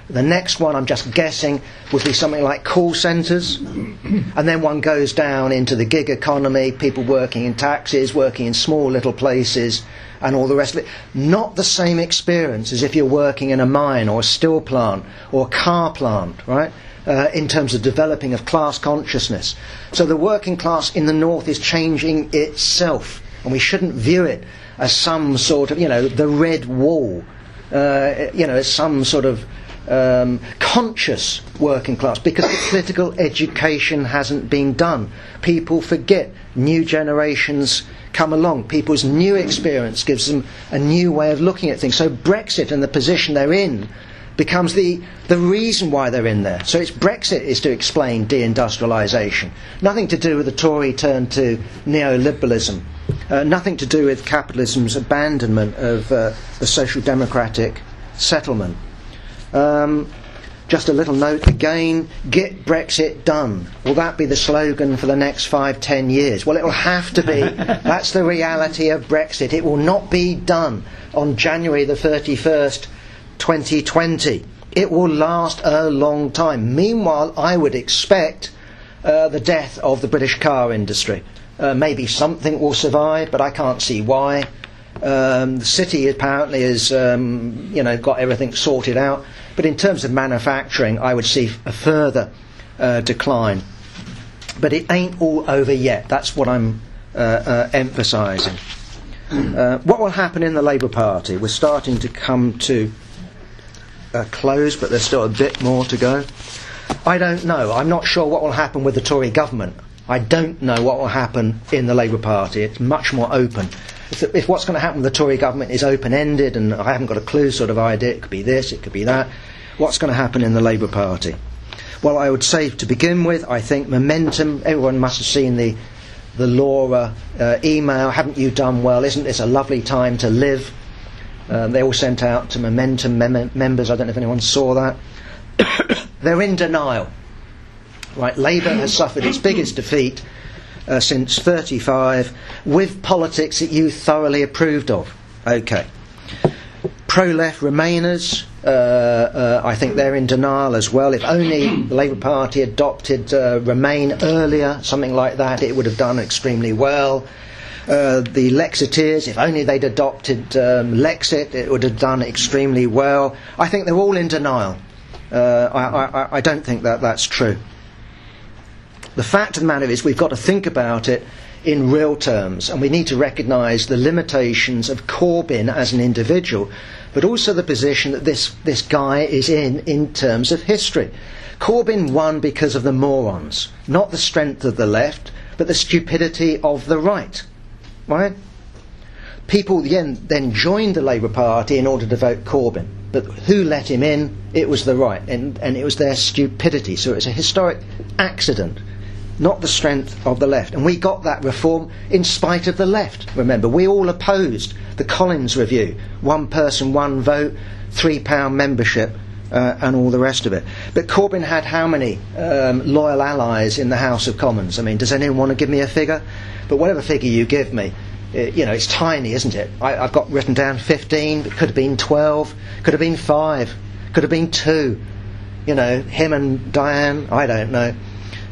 The next one, I'm just guessing, would be something like call centres. And then one goes down into the gig economy, people working in taxis, working in small little places, and all the rest of it. Not the same experience as if you're working in a mine or a steel plant or a car plant, right? uh, in terms of developing of class consciousness. So the working class in the north is changing itself, and we shouldn't view it as some sort of, you know, the red wall, uh, you know, as some sort of um, conscious working class because the political education hasn't been done. People forget. New generations come along. People's new experience gives them a new way of looking at things. So Brexit and the position they're in becomes the, the reason why they're in there. So it's Brexit is to explain deindustrialisation. Nothing to do with the Tory turn to neoliberalism. Uh, nothing to do with capitalism's abandonment of uh, the social democratic settlement. Um, just a little note again get Brexit done. Will that be the slogan for the next five, ten years? Well, it will have to be. That's the reality of Brexit. It will not be done on January the 31st, 2020. It will last a long time. Meanwhile, I would expect uh, the death of the British car industry. Uh, maybe something will survive, but I can't see why. Um, the city apparently has, um, you know, got everything sorted out. But in terms of manufacturing, I would see a further uh, decline. But it ain't all over yet. That's what I'm uh, uh, emphasising. Uh, what will happen in the Labour Party? We're starting to come to a close, but there's still a bit more to go. I don't know. I'm not sure what will happen with the Tory government. I don't know what will happen in the Labour Party. It's much more open. If, what's going to happen with the Tory government is open ended and I haven't got a clue sort of idea, it could be this, it could be that, what's going to happen in the Labour Party? Well, I would say to begin with, I think momentum, everyone must have seen the, the Laura uh, email, haven't you done well? Isn't this a lovely time to live? Um, they all sent out to Momentum mem- members. I don't know if anyone saw that. They're in denial. Right, Labour has suffered its biggest defeat uh, since 35 with politics that you thoroughly approved of. Okay. Pro left Remainers, uh, uh, I think they're in denial as well. If only the Labour Party adopted uh, Remain earlier, something like that, it would have done extremely well. Uh, the Lexiteers, if only they'd adopted um, Lexit, it would have done extremely well. I think they're all in denial. Uh, I, I, I don't think that that's true. The fact of the matter is, we've got to think about it in real terms, and we need to recognise the limitations of Corbyn as an individual, but also the position that this, this guy is in in terms of history. Corbyn won because of the morons, not the strength of the left, but the stupidity of the right. Right? People then, then joined the Labour Party in order to vote Corbyn. But who let him in? It was the right, and, and it was their stupidity. So it's a historic accident not the strength of the left. And we got that reform in spite of the left. Remember, we all opposed the Collins Review one person, one vote, three pound membership. Uh, and all the rest of it. But Corbyn had how many um, loyal allies in the House of Commons? I mean, does anyone want to give me a figure? But whatever figure you give me, it, you know, it's tiny, isn't it? I, have got written down 15, it could have been 12, could have been 5, could have been 2. You know, him and Diane, I don't know.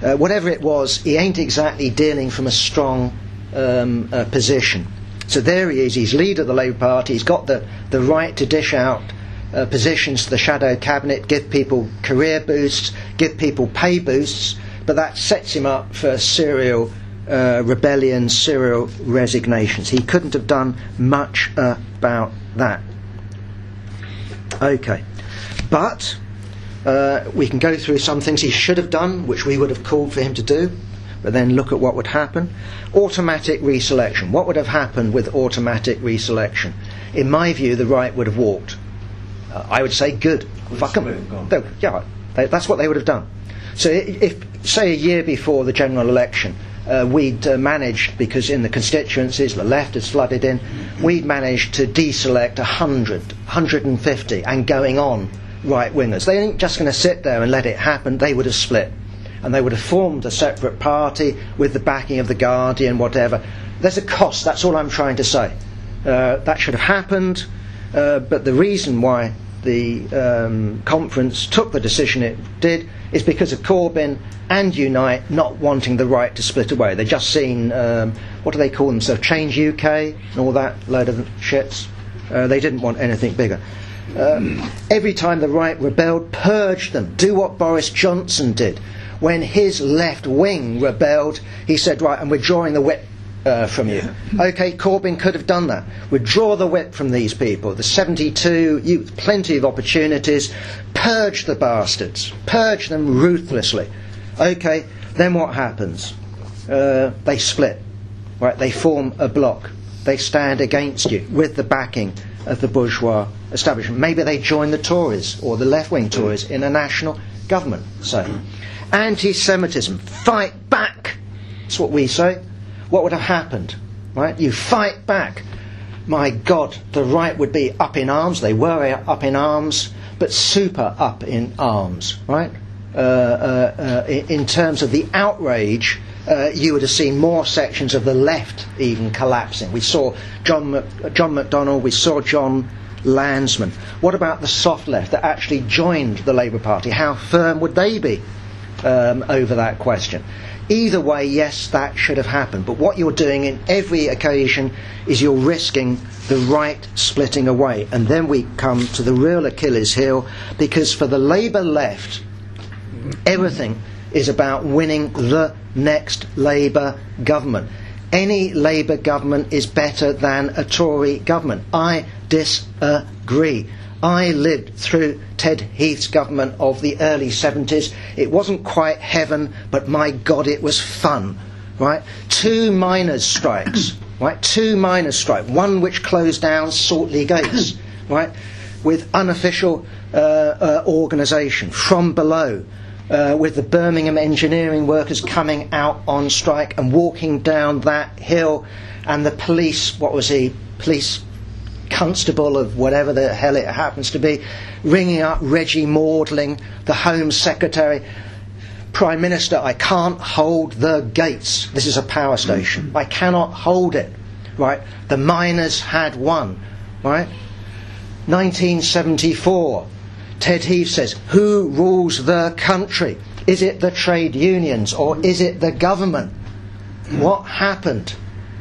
Uh, whatever it was, he ain't exactly dealing from a strong um, uh, position. So there he is, he's leader of the Labour Party, he's got the, the right to dish out uh, positions to the shadow cabinet, give people career boosts, give people pay boosts, but that sets him up for serial uh, rebellion, serial resignations. He couldn't have done much about that. Okay. But uh, we can go through some things he should have done, which we would have called for him to do, but then look at what would happen. Automatic reselection. What would have happened with automatic reselection? In my view, the right would have walked. Uh, I would say good. Fuck them. Yeah, they, that's what they would have done. So if, say, a year before the general election, uh, we'd uh, managed, because in the constituencies the left has flooded in, we'd managed to deselect 100, 150 and going on right wingers. They ain't just going to sit there and let it happen. They would have split. And they would have formed a separate party with the backing of the Guardian, whatever. There's a cost, that's all I'm trying to say. Uh, that should have happened, uh, but the reason why the um, conference took the decision it did is because of Corbyn and Unite not wanting the right to split away. They've just seen, um, what do they call themselves, Change UK and all that load of shits. Uh, they didn't want anything bigger. Uh, every time the right rebelled, purge them. Do what Boris Johnson did. When his left wing rebelled, he said, Right, I'm withdrawing the whip uh, from you. Okay, Corbyn could have done that. Withdraw the whip from these people. The 72, you, plenty of opportunities. Purge the bastards. Purge them ruthlessly. Okay, then what happens? Uh, they split. Right, they form a block. They stand against you with the backing of the bourgeois establishment. Maybe they join the Tories or the left wing Tories in a national government, say. Anti Semitism, fight back. That's what we say. What would have happened? Right? You fight back. My God, the right would be up in arms. They were up in arms. but super up in arms, right? Uh, uh, uh, in terms of the outrage, uh, you would have seen more sections of the left even collapsing. We saw John, Mc, John McDonnell, we saw Jon Lansman. What about the soft left that actually joined the Labour Party? How firm would they be um, over that question? Either way, yes, that should have happened. But what you're doing in every occasion is you're risking the right splitting away. And then we come to the real Achilles heel because for the Labour left, everything is about winning the next Labour government. Any Labour government is better than a Tory government. I disagree. I lived through Ted Heath's government of the early 70s. It wasn't quite heaven, but my God, it was fun. Right? Two miners' strikes. Right? Two miners' strikes. One which closed down Saltley Gates. Right? With unofficial uh, uh, organisation from below. Uh, with the Birmingham engineering workers coming out on strike and walking down that hill, and the police, what was he, police constable of whatever the hell it happens to be, ringing up Reggie Maudling, the Home Secretary. Prime Minister, I can't hold the gates. This is a power station. I cannot hold it. Right? The miners had won. Right? 1974. Ted Heath says, Who rules the country? Is it the trade unions or is it the government? What happened?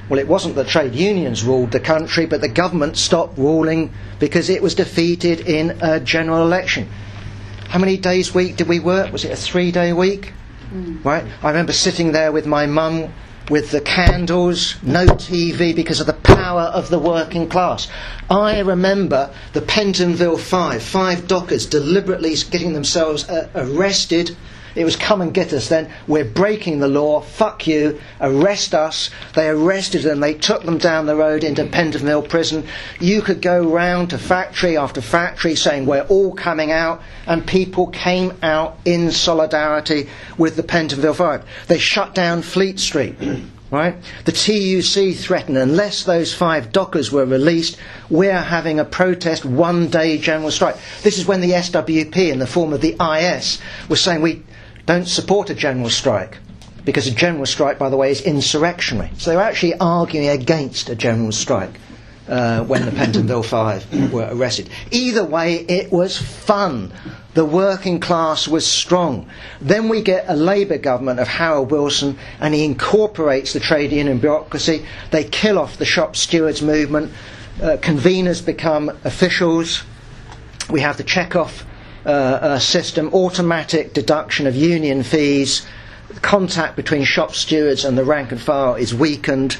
Well, it wasn't the trade unions ruled the country, but the government stopped ruling because it was defeated in a general election. How many days a week did we work? Was it a three day week? Mm. Right? I remember sitting there with my mum with the candles, no TV because of the power of the working class. I remember the Pentonville Five, five dockers deliberately getting themselves uh, arrested it was come and get us then. We're breaking the law. Fuck you. Arrest us. They arrested them. They took them down the road into Pentonville prison. You could go round to factory after factory saying we're all coming out and people came out in solidarity with the Pentonville Five. They shut down Fleet Street. right? The TUC threatened unless those five dockers were released, we're having a protest one day general strike. This is when the SWP, in the form of the IS, was saying we don't support a general strike because a general strike, by the way, is insurrectionary. So they were actually arguing against a general strike uh, when the Pentonville Five were arrested. Either way, it was fun. The working class was strong. Then we get a Labour government of Harold Wilson, and he incorporates the trade union bureaucracy. They kill off the shop stewards movement. Uh, conveners become officials. We have the check-off uh, uh, system, automatic deduction of union fees, contact between shop stewards and the rank and file is weakened,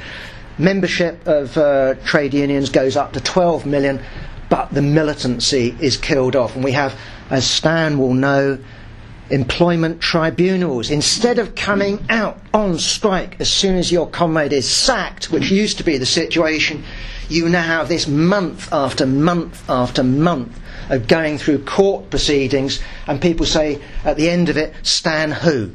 membership of uh, trade unions goes up to 12 million, but the militancy is killed off. And we have, as Stan will know, employment tribunals. Instead of coming out on strike as soon as your comrade is sacked, which used to be the situation, you now have this month after month after month of going through court proceedings, and people say at the end of it, Stan who?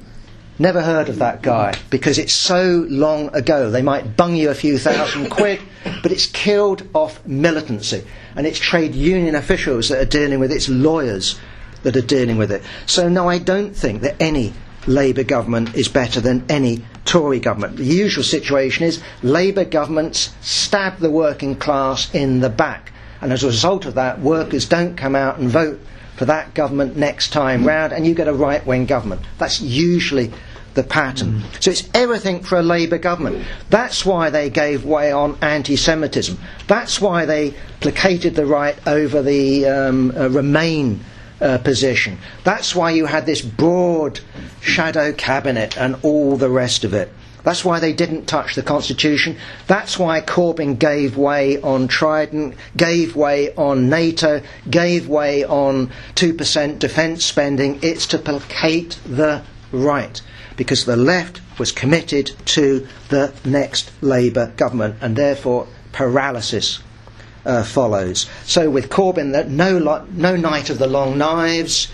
Never heard of that guy because it's so long ago. They might bung you a few thousand quid, but it's killed off militancy. And it's trade union officials that are dealing with it, it's lawyers that are dealing with it. So, no, I don't think that any Labour government is better than any Tory government. The usual situation is Labour governments stab the working class in the back. And as a result of that, workers don't come out and vote for that government next time round, and you get a right wing government. That's usually the pattern. Mm. So it's everything for a Labour government. That's why they gave way on anti Semitism. That's why they placated the right over the um, uh, Remain uh, position. That's why you had this broad shadow cabinet and all the rest of it. That's why they didn't touch the Constitution. That's why Corbyn gave way on Trident, gave way on NATO, gave way on 2% defence spending. It's to placate the right because the left was committed to the next Labour government and therefore paralysis uh, follows. So with Corbyn, that no, no night of the long knives,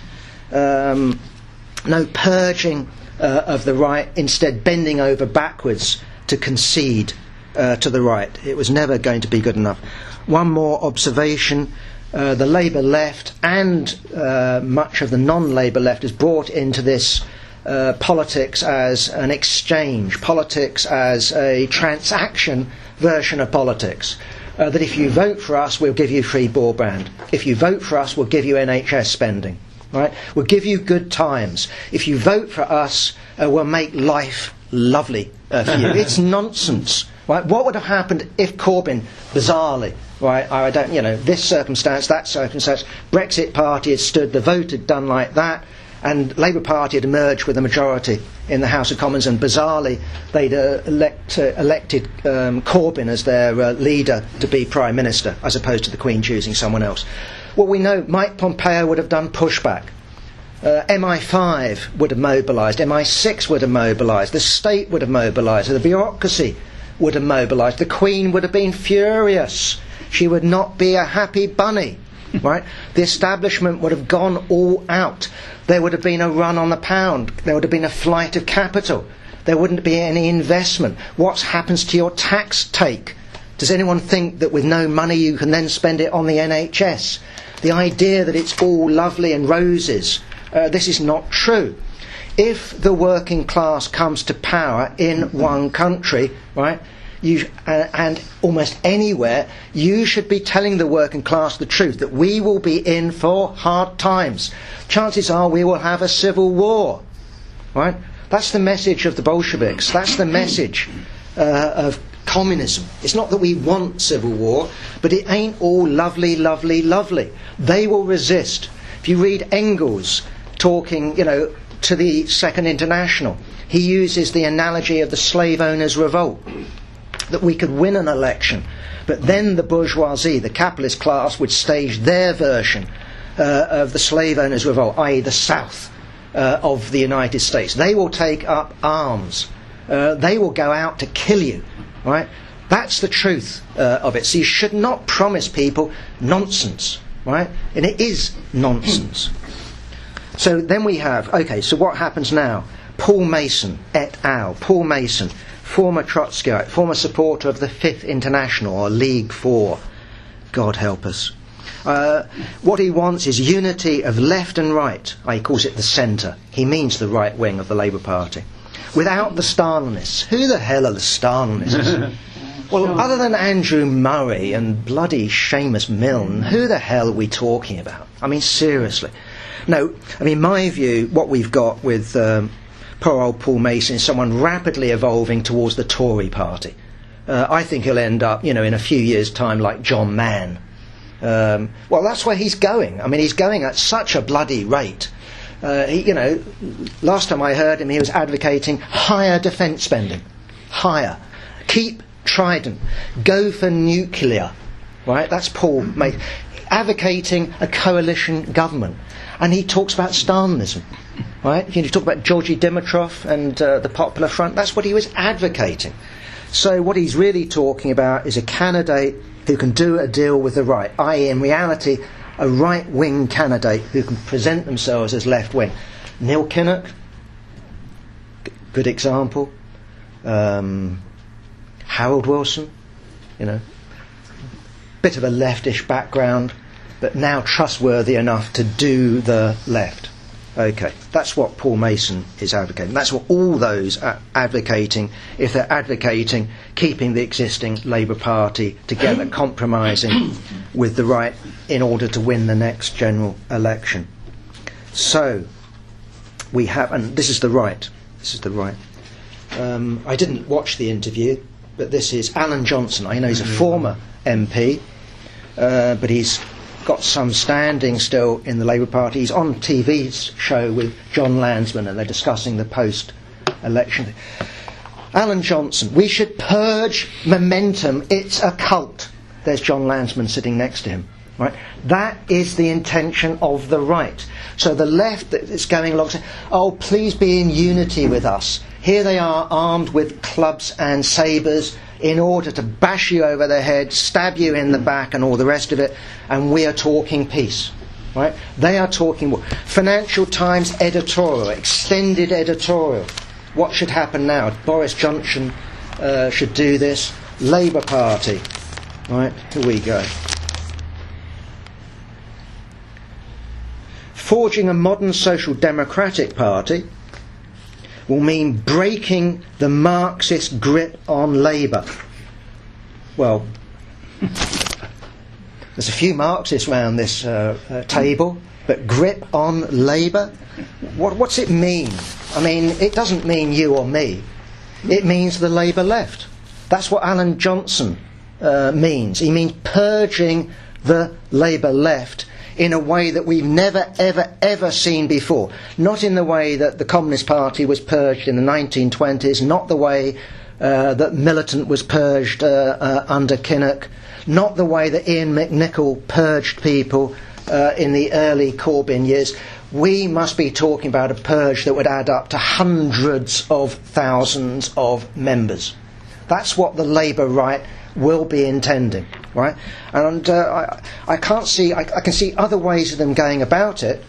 um, no purging uh, of the right, instead bending over backwards to concede uh, to the right. It was never going to be good enough. One more observation. uh, the Labour left and uh, much of the non Labour left is brought into this uh, politics as an exchange, politics as a transaction version of politics. Uh, that if you vote for us, we'll give you free broadband. If you vote for us, we'll give you NHS spending. Right? We'll give you good times. If you vote for us, uh, we'll make life lovely uh, for you. it's nonsense. Right? What would have happened if Corbyn, bizarrely, right? I don't, you know, this circumstance, that circumstance, Brexit Party had stood, the vote had done like that, and Labour Party had emerged with a majority in the House of Commons, and bizarrely, they'd uh, elect, uh, elected um, Corbyn as their uh, leader to be Prime Minister, as opposed to the Queen choosing someone else. Well, we know Mike Pompeo would have done pushback. Uh, MI5 would have mobilised, MI6 would have mobilised, the state would have mobilised, the bureaucracy would have mobilised, the Queen would have been furious. She would not be a happy bunny right? The establishment would have gone all out. There would have been a run on the pound. There would have been a flight of capital. There wouldn't be any investment. What happens to your tax take? Does anyone think that with no money you can then spend it on the NHS? The idea that it's all lovely and roses, uh, this is not true. If the working class comes to power in one country, right, you, uh, and almost anywhere, you should be telling the working class the truth that we will be in for hard times. Chances are we will have a civil war. Right? That's the message of the Bolsheviks. That's the message uh, of communism. It's not that we want civil war, but it ain't all lovely, lovely, lovely. They will resist. If you read Engels talking, you know, to the Second International, he uses the analogy of the slave owners' revolt that we could win an election. But then the bourgeoisie, the capitalist class, would stage their version uh, of the slave owners' revolt, i.e., the South uh, of the United States. They will take up arms. Uh, they will go out to kill you, right? That's the truth uh, of it. So you should not promise people nonsense, right? And it is nonsense. So then we have, okay, so what happens now? Paul Mason et al. Paul Mason former Trotskyite, former supporter of the Fifth International or League Four. God help us. Uh, what he wants is unity of left and right. Oh, he calls it the centre. He means the right wing of the Labour Party. Without the Stalinists. Who the hell are the Stalinists? well, other than Andrew Murray and bloody Seamus Milne, who the hell are we talking about? I mean, seriously. No, I mean, my view, what we've got with um, poor old Paul Mason is someone rapidly evolving towards the Tory party. Uh, I think he'll end up, you know, in a few years' time like John Mann. Um, well, that's where he's going. I mean, he's going at such a bloody rate. Uh, he, you know, last time I heard him, he was advocating higher defence spending. Higher. Keep Trident. Go for nuclear. Right? That's Paul Mason. Advocating a coalition government. And he talks about Stalinism. Right? You, talk about Georgy Dimitrov and uh, the Popular Front. That's what he was advocating. So what he's really talking about is a candidate who can do a deal with the right, i.e., in reality, a right-wing candidate who can present themselves as left-wing. Neil Kinnock, g- good example. Um, Harold Wilson, you know, bit of a leftish background, but now trustworthy enough to do the left. Okay, that's what Paul Mason is advocating. That's what all those are advocating if they're advocating keeping the existing Labour Party together, compromising with the right in order to win the next general election. So, we have, and this is the right. This is the right. Um, I didn't watch the interview, but this is Alan Johnson. I know he's a former MP, uh, but he's got some standing still in the Labour Party. He's on TV's show with Jon Lansman and they're discussing the post election. Alan Johnson, we should purge momentum. It's a cult. There's Jon Lansman sitting next to him. Right? That is the intention of the right. So the left is going along saying, oh, please be in unity with us. Here they are armed with clubs and sabres in order to bash you over the head, stab you in the back, and all the rest of it, and we are talking peace. Right? They are talking Financial Times editorial, extended editorial. What should happen now? Boris Johnson uh, should do this. Labour Party. Right? Here we go. Forging a modern social democratic party will mean breaking the Marxist grip on Labour. Well, there's a few Marxists around this uh, uh, table, but grip on Labour? What, what's it mean? I mean, it doesn't mean you or me. It means the Labour left. That's what Alan Johnson uh, means. He means purging the Labour left in a way that we've never, ever, ever seen before. Not in the way that the Communist Party was purged in the 1920s, not the way uh, that Militant was purged uh, uh, under Kinnock, not the way that Iain McNicol purged people uh, in the early Corbyn years. We must be talking about a purge that would add up to hundreds of thousands of members. That's what the Labour right will be intending, right? And uh, I, I can't see, I, I, can see other ways of them going about it,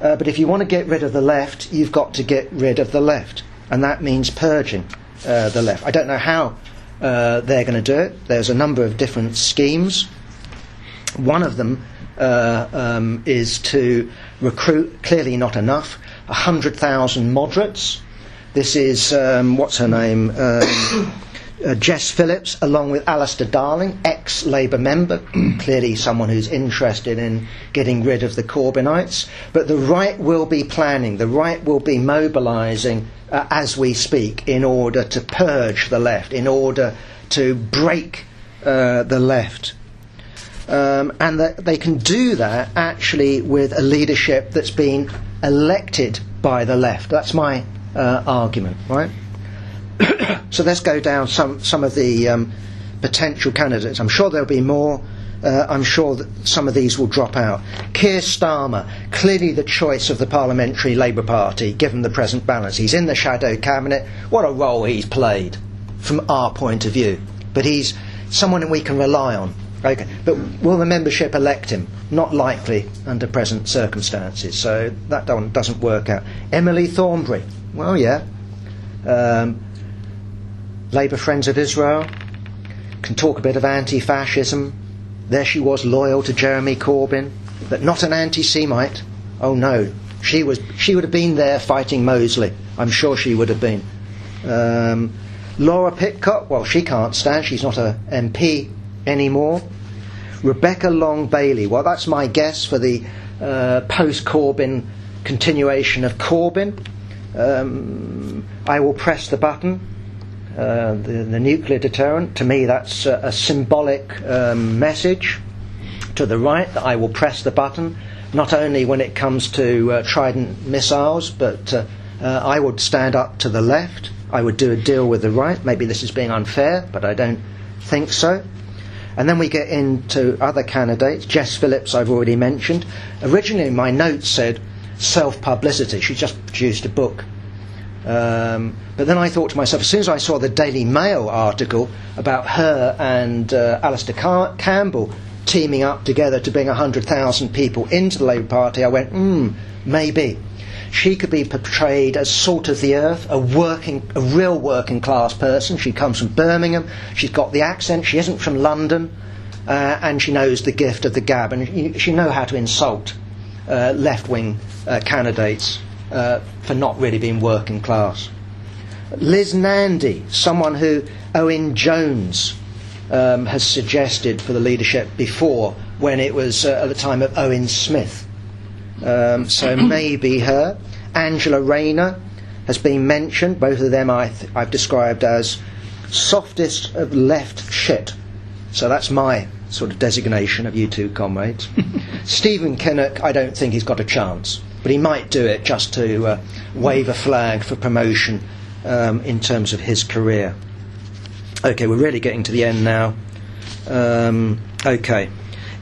uh, but if you want to get rid of the left, you've got to get rid of the left, and that means purging uh, the left. I don't know how uh, they're going to do it. There's a number of different schemes. One of them uh, um, is to recruit, clearly not enough, 100,000 moderates. This is, um, what's her name? Um, uh, Jess Phillips, along with Alistair Darling, ex Labour member, clearly someone who's interested in getting rid of the Corbynites. But the right will be planning, the right will be mobilising uh, as we speak in order to purge the left, in order to break uh, the left. Um, and that they can do that actually with a leadership that's been elected by the left. That's my uh, argument, right? so let's go down some, some of the um, potential candidates. I'm sure there'll be more. Uh, I'm sure that some of these will drop out. Keir Starmer, clearly the choice of the Parliamentary Labour Party, given the present balance. He's in the shadow cabinet. What a role he's played from our point of view. But he's someone that we can rely on. Okay. But will the membership elect him? Not likely under present circumstances. So that doesn't work out. Emily Thornberry. Well, yeah. Um, Labour Friends of Israel, can talk a bit of anti fascism. There she was, loyal to Jeremy Corbyn, but not an anti Semite. Oh no, she, was, she would have been there fighting Mosley. I'm sure she would have been. Um, Laura Pidcock, well, she can't stand, she's not a MP anymore. Rebecca Long Bailey, well, that's my guess for the uh, post Corbyn continuation of Corbyn. Um, I will press the button. Uh, the, the, nuclear deterrent. To me, that's a, a symbolic um, message to the right that I will press the button, not only when it comes to uh, Trident missiles, but uh, uh, I would stand up to the left. I would do a deal with the right. Maybe this is being unfair, but I don't think so. And then we get into other candidates. Jess Phillips, I've already mentioned. Originally, my notes said self publicity. She just produced a book um, but then I thought to myself, as soon as I saw the Daily Mail article about her and uh, Alastair Car- Campbell teaming up together to bring 100,000 people into the Labour Party, I went, hmm, maybe. She could be portrayed as salt of the earth, a working, a real working class person. She comes from Birmingham. She's got the accent. She isn't from London, uh, and she knows the gift of the gab, and she knows how to insult uh, left-wing uh, candidates uh, for not really being working class. Liz Nandy, someone who Owen Jones um, has suggested for the leadership before when it was uh, at the time of Owen Smith. Um, so maybe her. Angela Rayner has been mentioned. Both of them I th- I've described as softest of left shit. So that's my sort of designation of you two comrades. Stephen Kinnock, I don't think he's got a chance but he might do it just to uh, wave a flag for promotion um, in terms of his career. Okay, we're really getting to the end now. Um, okay.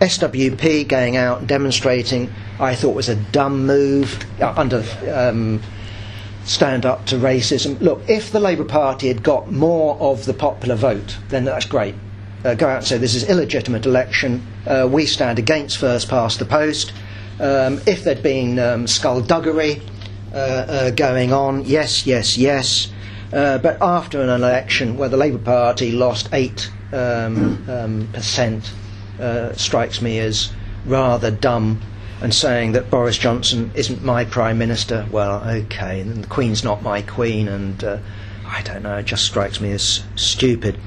SWP going out demonstrating, I thought was a dumb move uh, under um, stand up to racism. Look, if the Labour Party had got more of the popular vote, then that's great. Uh, go out and say this is illegitimate election. Uh, we stand against first past the post. Um, if there'd been um, skullduggery uh, uh, going on, yes, yes, yes. Uh, but after an election where the Labour Party lost 8 um, um, percent, uh, strikes me as rather dumb. and saying that Boris Johnson isn't my prime minister. Well, okay, and the Queen's not my Queen, and uh, I don't know, it just strikes me as stupid.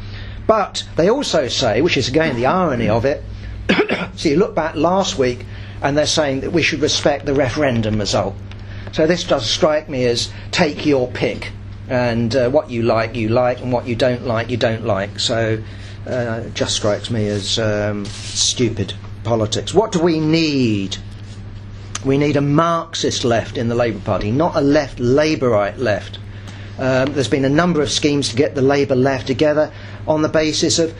But they also say, which is again the irony of it, so you look back last week and they're saying that we should respect the referendum result. So this does strike me as take your pick, and uh, what you like, you like, and what you don't like, you don't like. So uh, it just strikes me as um, stupid politics. What do we need? We need a Marxist left in the Labour Party, not a left Labourite left. Um, there's been a number of schemes to get the Labour left together on the basis of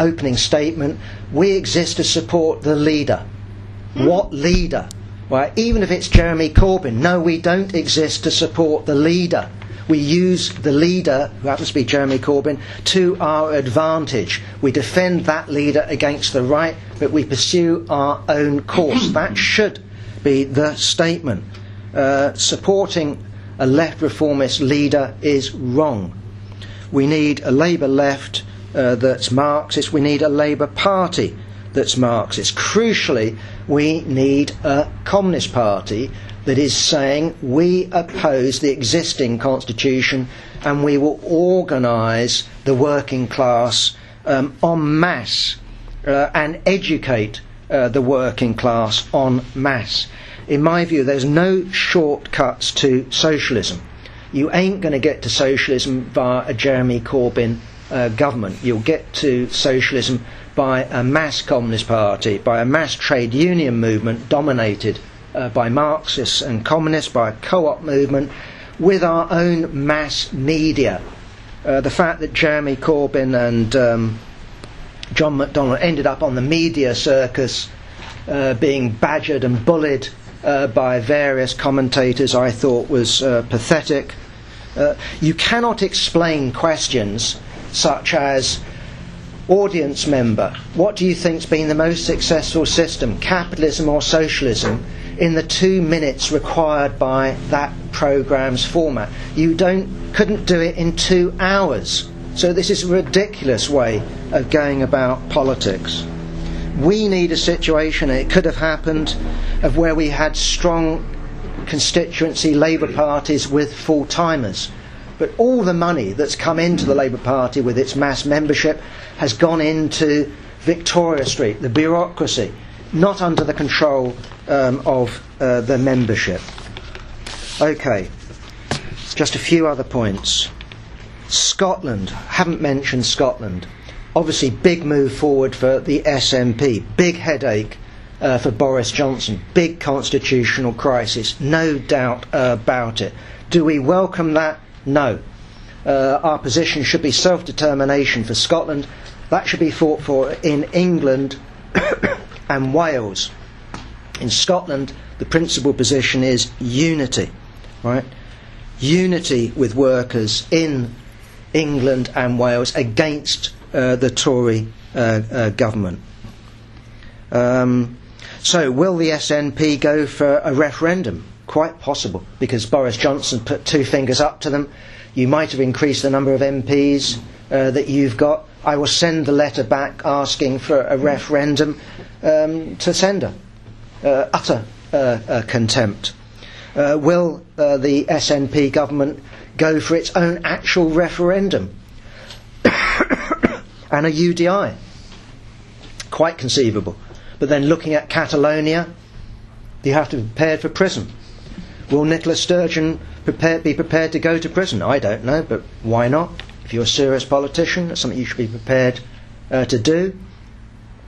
opening statement we exist to support the leader. What leader? Well, even if it's Jeremy Corbyn, no, we don't exist to support the leader. We use the leader, who happens to be Jeremy Corbyn, to our advantage. We defend that leader against the right, but we pursue our own course. that should be the statement. Uh, supporting a left reformist leader is wrong. We need a Labour left uh, that's Marxist. We need a Labour Party that's Marxist. Crucially, we need a Communist Party that is saying we oppose the existing constitution and we will organise the working class um, en masse uh, and educate uh, the working class en masse. In my view, there's no shortcuts to socialism. You ain't going to get to socialism via a Jeremy Corbyn uh, government. You'll get to socialism by a mass communist party, by a mass trade union movement dominated uh, by Marxists and communists, by a co op movement, with our own mass media. Uh, the fact that Jeremy Corbyn and um, John McDonnell ended up on the media circus uh, being badgered and bullied uh, by various commentators, I thought was uh, pathetic. Uh, you cannot explain questions such as audience member, what do you think's been the most successful system, capitalism or socialism, in the two minutes required by that program's format? You don't couldn't do it in two hours. So this is a ridiculous way of going about politics. We need a situation, and it could have happened, of where we had strong constituency Labour parties with full timers but all the money that's come into the Labour Party with its mass membership has gone into Victoria Street, the bureaucracy, not under the control um, of uh, the membership. Okay, just a few other points. Scotland, haven't mentioned Scotland. Obviously, big move forward for the SNP, big headache uh, for Boris Johnson, big constitutional crisis, no doubt uh, about it. Do we welcome that? No. Uh, our position should be self determination for Scotland. That should be fought for in England and Wales. In Scotland, the principal position is unity, right? Unity with workers in England and Wales against uh, the Tory uh, uh government. Um, so, will the SNP go for a referendum? Quite possible, because Boris Johnson put two fingers up to them. You might have increased the number of MPs uh, that you've got. I will send the letter back asking for a referendum um, to send. Uh, utter uh contempt. Uh, will uh, the SNP government go for its own actual referendum and a UDI? Quite conceivable. But then looking at Catalonia, you have to be prepared for prison. Will Nicola Sturgeon prepare, be prepared to go to prison? I don't know, but why not? If you're a serious politician, that's something you should be prepared uh, to do.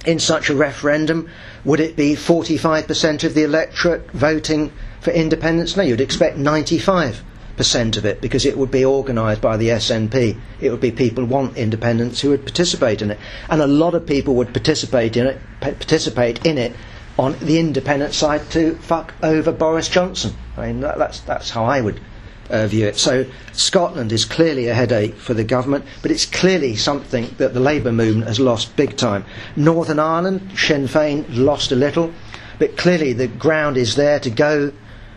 In such a referendum, would it be 45% of the electorate voting for independence? No, you'd expect 95% of it because it would be organised by the SNP. It would be people who want independence who would participate in it. And a lot of people would participate in it, participate in it on the independent side to fuck over Boris Johnson. I mean, that, that's, that's how I would uh, view it. So Scotland is clearly a headache for the government, but it's clearly something that the Labour movement has lost big time. Northern Ireland, Sinn Féin lost a little, but clearly the ground is there to go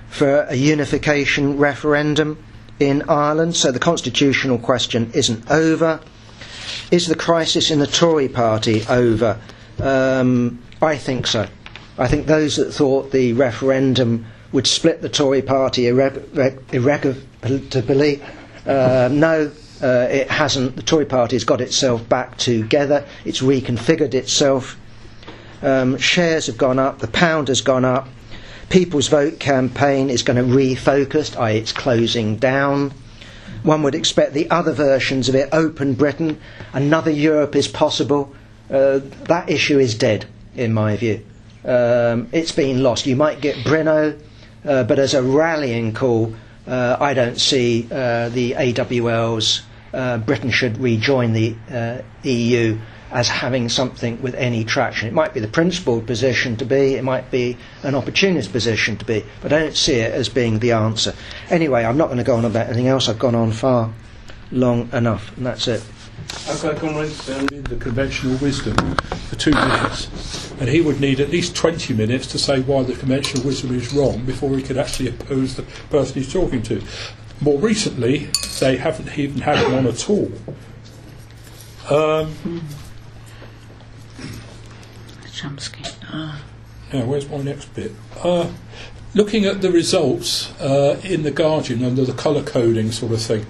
for a unification referendum in Ireland, so the constitutional question isn't over. Is the crisis in the Tory party over? Um, I think so. I think those that thought the referendum would split the Tory party irrevocably, uh, no, uh, it hasn't. The Tory party has got itself back together, it's reconfigured itself. Um, shares have gone up, the pound has gone up, People's Vote campaign is going to refocus, i.e., it's closing down. One would expect the other versions of it, Open Britain, another Europe is possible. Uh, that issue is dead, in my view. Um, it's been lost. You might get Brino, uh, but as a rallying call, uh, I don't see uh, the AWL's uh, Britain should rejoin the uh, EU as having something with any traction. It might be the principled position to be, it might be an opportunist position to be, but I don't see it as being the answer. Anyway, I'm not going to go on about anything else. I've gone on far long enough, and that's it. Okay, Comrades, the conventional wisdom for two minutes. And he would need at least 20 minutes to say why the conventional wisdom is wrong before he could actually oppose the person he's talking to. More recently, they haven't even had one at all. Um, Chomsky. Now, where's my next bit? Uh, looking at the results uh, in The Guardian under the colour coding sort of thing,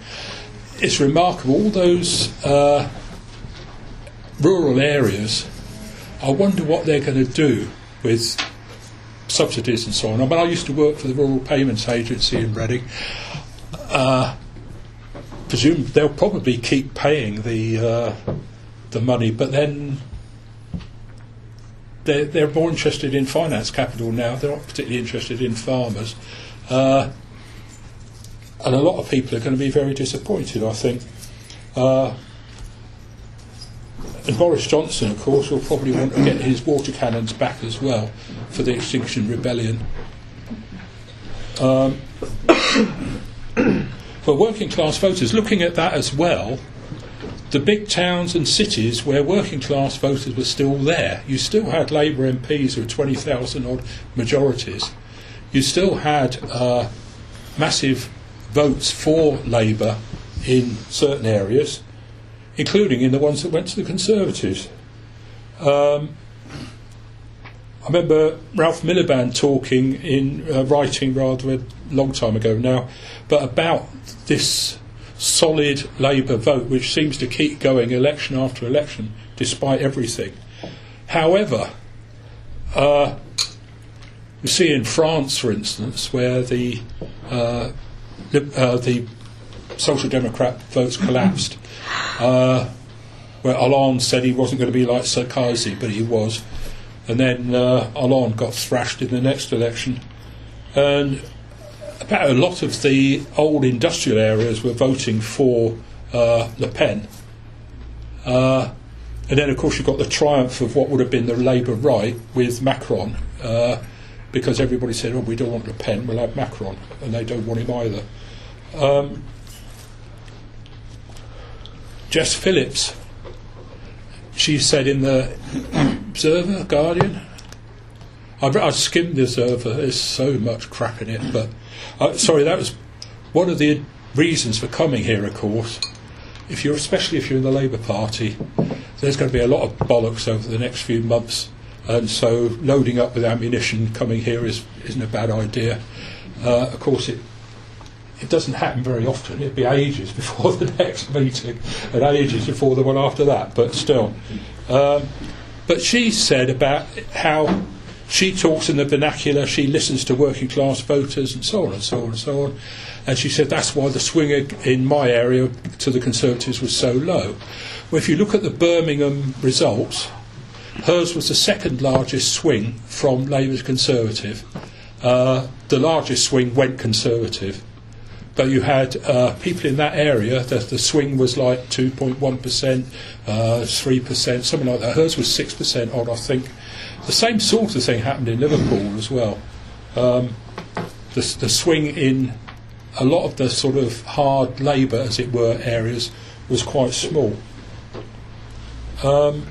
it's remarkable. All those uh, rural areas, I wonder what they're going to do with subsidies and so on. I mean, I used to work for the Rural Payments Agency in Reading. Uh, presume they'll probably keep paying the uh, the money, but then they're, they're more interested in finance capital now. They're not particularly interested in farmers. Uh, and a lot of people are going to be very disappointed, I think. Uh, and Boris Johnson, of course, will probably want to get his water cannons back as well for the Extinction Rebellion. Um, for working class voters, looking at that as well, the big towns and cities where working class voters were still there, you still had Labour MPs with 20,000 odd majorities. You still had uh, massive votes for Labour in certain areas, including in the ones that went to the Conservatives. Um, I remember Ralph Miliband talking in uh, writing rather a long time ago now, but about this solid Labour vote, which seems to keep going election after election despite everything. However, uh, you see in France, for instance, where the uh, uh, the Social Democrat votes collapsed, uh, where Hollande said he wasn't going to be like Sarkozy, but he was, and then uh, got thrashed in the next election, and about a lot of the old industrial areas were voting for uh, Le Pen. Uh, and then, of course, you've got the triumph of what would have been the Labour right with Macron, uh, because everybody said, oh, we don't want Le Pen, we'll have Macron, and they don't want him either. Um, Jess Phillips, she said in the Observer, Guardian, I, I skimmed the Observer, there's so much crap in it, but uh, sorry, that was one of the reasons for coming here, of course. If you're, especially if you're in the Labour Party, there's going to be a lot of bollocks over the next few months, and so loading up with ammunition coming here is, isn't a bad idea. Uh, of course, it it doesn't happen very often. It'd be ages before the next meeting, and ages before the one after that. But still, um, but she said about how she talks in the vernacular, she listens to working class voters, and so on and so on and so on. And she said that's why the swing in my area to the Conservatives was so low. Well, if you look at the Birmingham results, hers was the second largest swing from Labour to Conservative. Uh, the largest swing went Conservative. But you had uh, people in that area, the, the swing was like 2.1%, uh, 3%, something like that. Hers was 6% odd, I think. The same sort of thing happened in Liverpool as well. Um, the, the swing in a lot of the sort of hard labour, as it were, areas was quite small. Um,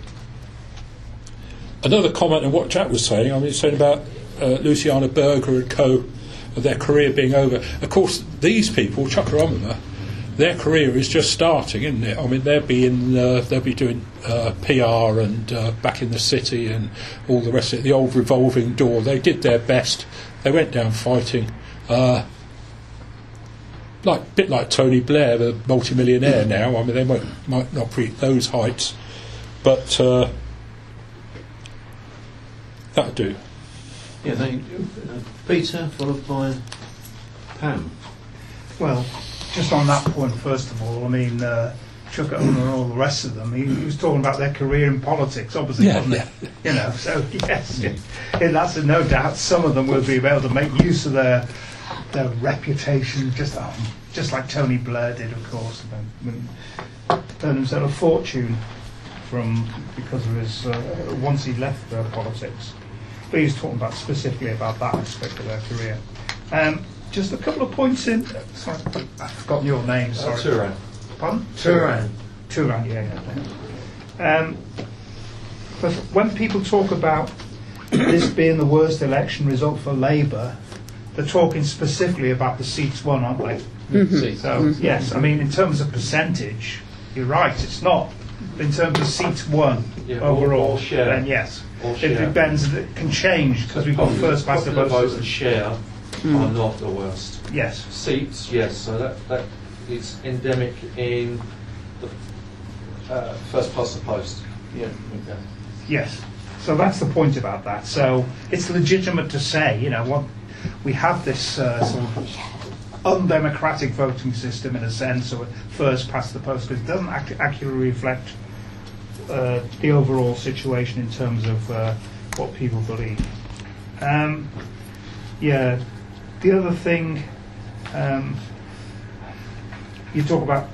another comment on what Jack was saying, I mean, saying about uh, Luciana Berger and co, their career being over. Of course, these people, Chuka their career is just starting, isn't it? I mean, they'll be in, uh, they'll be doing uh, PR and uh, back in the city and all the rest of it. The old revolving door. They did their best. They went down fighting. Uh, like bit like Tony Blair, the multimillionaire now. I mean, they might might not reach those heights, but uh, that'll do. Yeah, thank you. Peter, followed by Pam. Well, just on that point, first of all, I mean, uh, Chuck Owen and all the rest of them, he, he was talking about their career in politics, obviously, Yeah, wasn't it? You know, so yes, yeah, that's a no doubt. Some of them will be able to make use of their their reputation, just um, just like Tony Blair did, of course, and earned himself a fortune from because of his uh, once he left uh, politics. But he talking about specifically about that aspect of their career. Um, just a couple of points in. Sorry, I've forgotten your name. Sorry. Turan. Pardon? Turan. Turan, yeah, yeah. yeah. Um, but when people talk about this being the worst election result for Labour, they're talking specifically about the seats won, aren't they? See, So, yes, I mean, in terms of percentage, you're right, it's not. In terms of seats won Yeah, or- overall, or share. then yes. Or It share. depends, it can change because we've got Popular- first past the popular post and system. share are not the worst. Yes, Seats, yes, so that, that is endemic in the uh, first past the post. Yeah, okay. Yes. So that's the point about that. So it's legitimate to say, you know, what we have this uh, sort of undemocratic voting system in a sense, or first past the post, because it doesn't ac- accurately reflect uh, the overall situation in terms of uh, what people believe. Um, yeah. The other thing, um, you talk about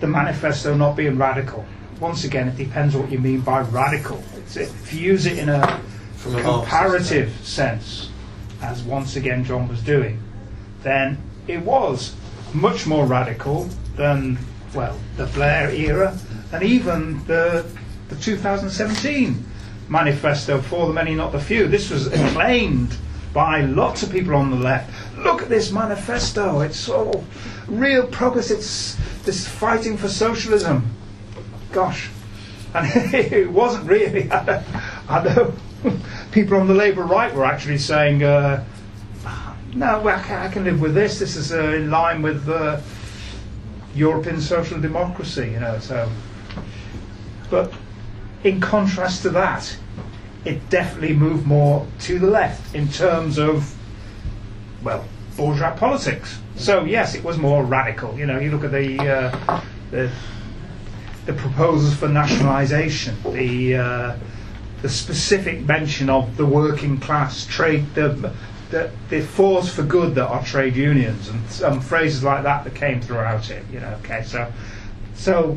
the manifesto not being radical. Once again, it depends what you mean by radical. It's, if you use it in a From a comparative sense, as once again John was doing, then it was much more radical than, well, the Blair era and even the, the 2017 manifesto for the many, not the few. This was acclaimed by lots of people on the left. Look at this manifesto. It's so real progress. It's this fighting for socialism. Gosh. And it wasn't really. I know people on the Labour right were actually saying, uh, no, well, I, can, I can live with this. This is uh, in line with uh, European social democracy, you know. So, but in contrast to that, it definitely moved more to the left in terms of, well, bourgeois politics. So yes, it was more radical. You know, you look at the uh, the, the proposals for nationalisation, the uh, the specific mention of the working class, trade, the the, the force for good that are trade unions, and some phrases like that that came throughout it. You know, okay, so so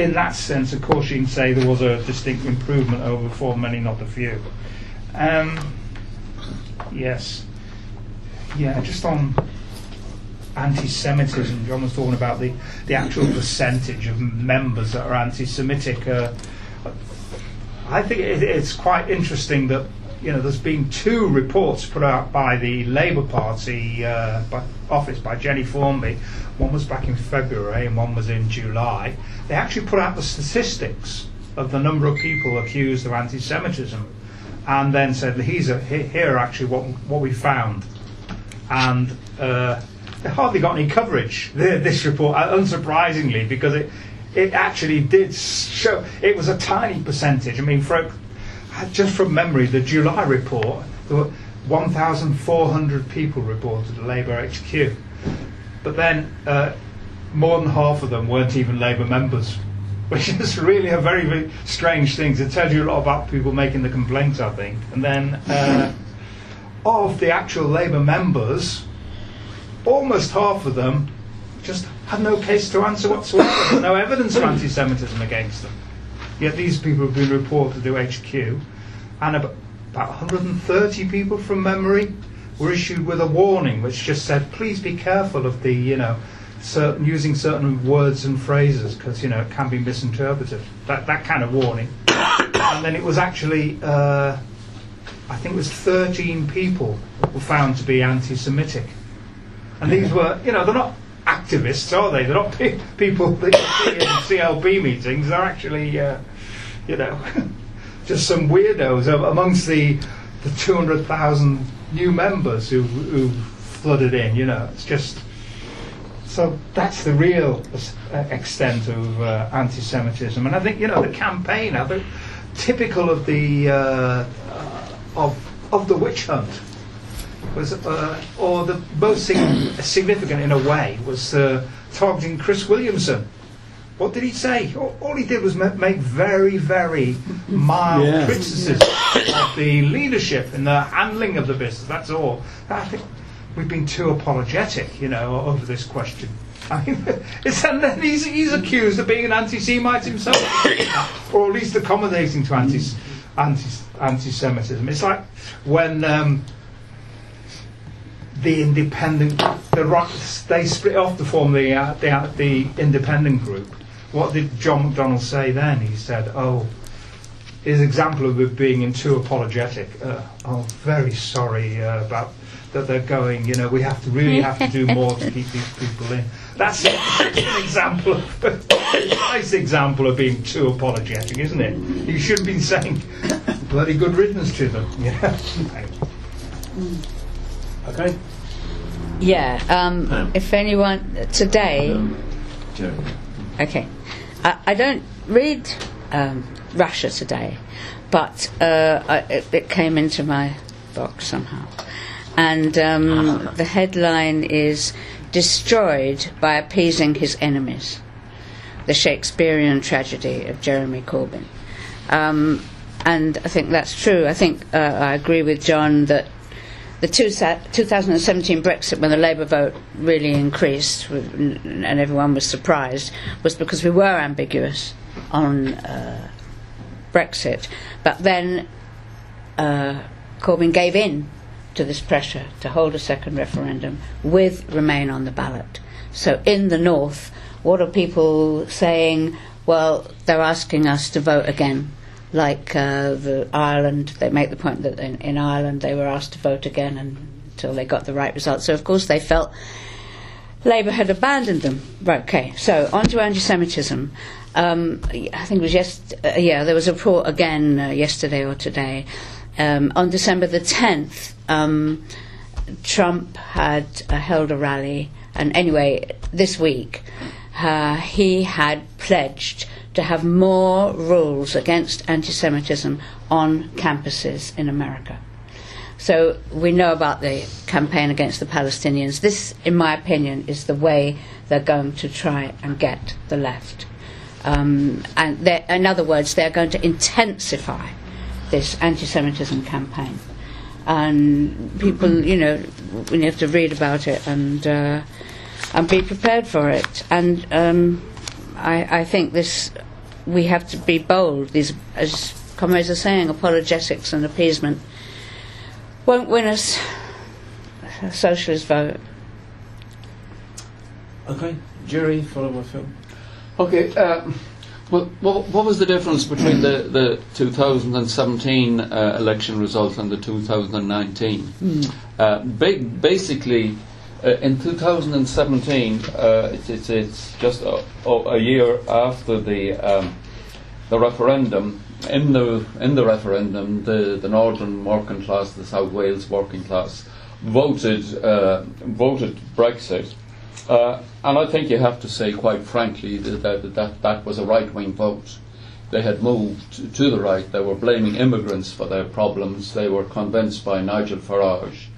in that sense, of course, you can say there was a distinct improvement over for many, not the few. Um, yes, yeah, just on anti-Semitism. John was talking about the, the actual percentage of members that are anti-Semitic. Uh, I think it, it's quite interesting that you know there's been two reports put out by the Labour Party uh, by office by Jennie Formby. One was back in February and one was in July. They actually put out the statistics of the number of people accused of anti-Semitism, and then said, "Here's a, here are actually what what we found." and uh, it hardly got any coverage. th- This report, uh, unsurprisingly, because it it actually did show it was a tiny percentage. I mean, for, just from memory, the July report, there were 1,400 people reported at Labour HQ, but then uh, more than half of them weren't even Labour members. Which is really a very, very strange thing. It tells you a lot about people making the complaints, I think. And then uh, of the actual Labour members, almost half of them just had no case to answer whatsoever, no evidence of anti Semitism against them. Yet these people have been reported to HQ, and ab- about 130 people from memory were issued with a warning which just said, please be careful of the, you know, certain, using certain words and phrases because, you know, it can be misinterpreted. That, that kind of warning. and then it was actually. Uh, I think it was 13 people were found to be anti-Semitic. And these were, you know, they're not activists, are they? They're not pe- people that you see in CLP meetings. They're actually, uh, you know, just some weirdos amongst the the 200,000 new members who who flooded in. You know, it's just. So that's the real extent of uh, anti-Semitism, and I think you know the campaign. I think typical of the uh, of of the witch hunt was, uh, or the most significant in a way, was uh, targeting Chris Williamson. What did he say? All, all he did was make very, very mild Yeah. criticism of the leadership and the handling of the business. That's all. I think we've been too apologetic, you know, over this question. I mean, it's, and then he's, he's accused of being an anti-Semite himself, or at least accommodating to anti, anti, anti-Semitism. It's like when um, the independent, the Rocks, they split off to form the, uh, the, uh, the independent group. What did John McDonnell say then? He said, oh, his example of being in too apologetic. Uh, I'm very sorry uh, about that they're going. You know, we have to really have to do more to keep these people in. That's an example, of, a nice example of being too apologetic, isn't it? You shouldn't be saying bloody good riddance to them. You know? Okay. Yeah. Um, if anyone today, Jeremy. okay, I, I don't read um, Russia today, but uh, I, it, it came into my box somehow, and um, the headline is "Destroyed by appeasing his enemies." The Shakespearean tragedy of Jeremy Corbyn. Um, and I think that's true. I think uh, I agree with John that the two sa- 2017 Brexit, when the Labour vote really increased and everyone was surprised, was because we were ambiguous on uh, Brexit. But then uh, Corbyn gave in to this pressure to hold a second referendum with Remain on the ballot. So in the north, what are people saying? Well, they're asking us to vote again like uh, the Ireland, they make the point that in, in Ireland they were asked to vote again until they got the right result. So of course they felt Labour had abandoned them. Right. Okay. So on to anti-Semitism. Um, I think it was just uh, yeah. There was a report again uh, yesterday or today. Um, on December the tenth, um, Trump had uh, held a rally, and anyway, this week uh, he had pledged to have more rules against anti Semitism on campuses in America. So we know about the campaign against the Palestinians. This, in my opinion, is the way they're going to try and get the left. Um, and in other words, they're going to intensify this anti Semitism campaign. And people, you know, we have to read about it and, uh, and be prepared for it. And um, I, I think this, we have to be bold. These, as comrades are saying, apologetics and appeasement won't win us a socialist vote. Okay, Jerry, follow by Phil. Okay, uh, well, what, what was the difference between the, the 2017 uh, election result and the 2019? Uh, ba- basically, uh, in 2017, uh, it's, it's, it's just a, a year after the um, the referendum. In the in the referendum, the, the northern working class, the South Wales working class, voted uh, voted Brexit. Uh, and I think you have to say, quite frankly, that that, that, that was a right wing vote. They had moved to the right. They were blaming immigrants for their problems. They were convinced by Nigel Farage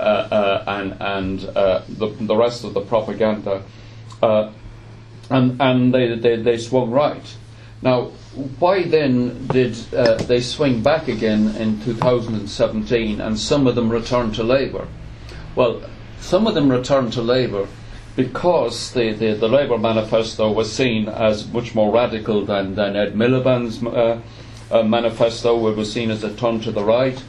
and, and uh, the, the rest of the propaganda. Uh, and and they, they, they swung right. Now, why then did uh, they swing back again in 2017 and some of them returned to Labour? Well, some of them returned to Labour because the, the, the Labour manifesto was seen as much more radical than, than Ed Miliband's uh, uh, manifesto. It was seen as a turn to the right.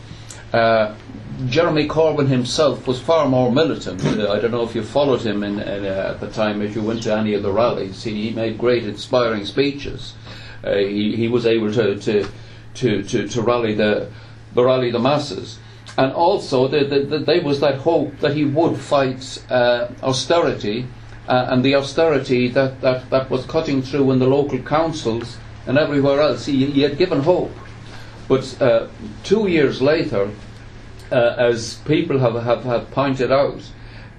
Jeremy Corbyn himself was far more militant. Uh, I don't know if you followed him in, in, uh, at the time, if you went to any of the rallies. He, he made great, inspiring speeches. Uh, he, he was able to, to, to, to, to rally the, the rally the masses. And also, the, the, there was that hope that he would fight uh, austerity uh, and the austerity that, that, that was cutting through in the local councils and everywhere else. He, he had given hope. But uh, two years later, uh, as people have, have, have pointed out,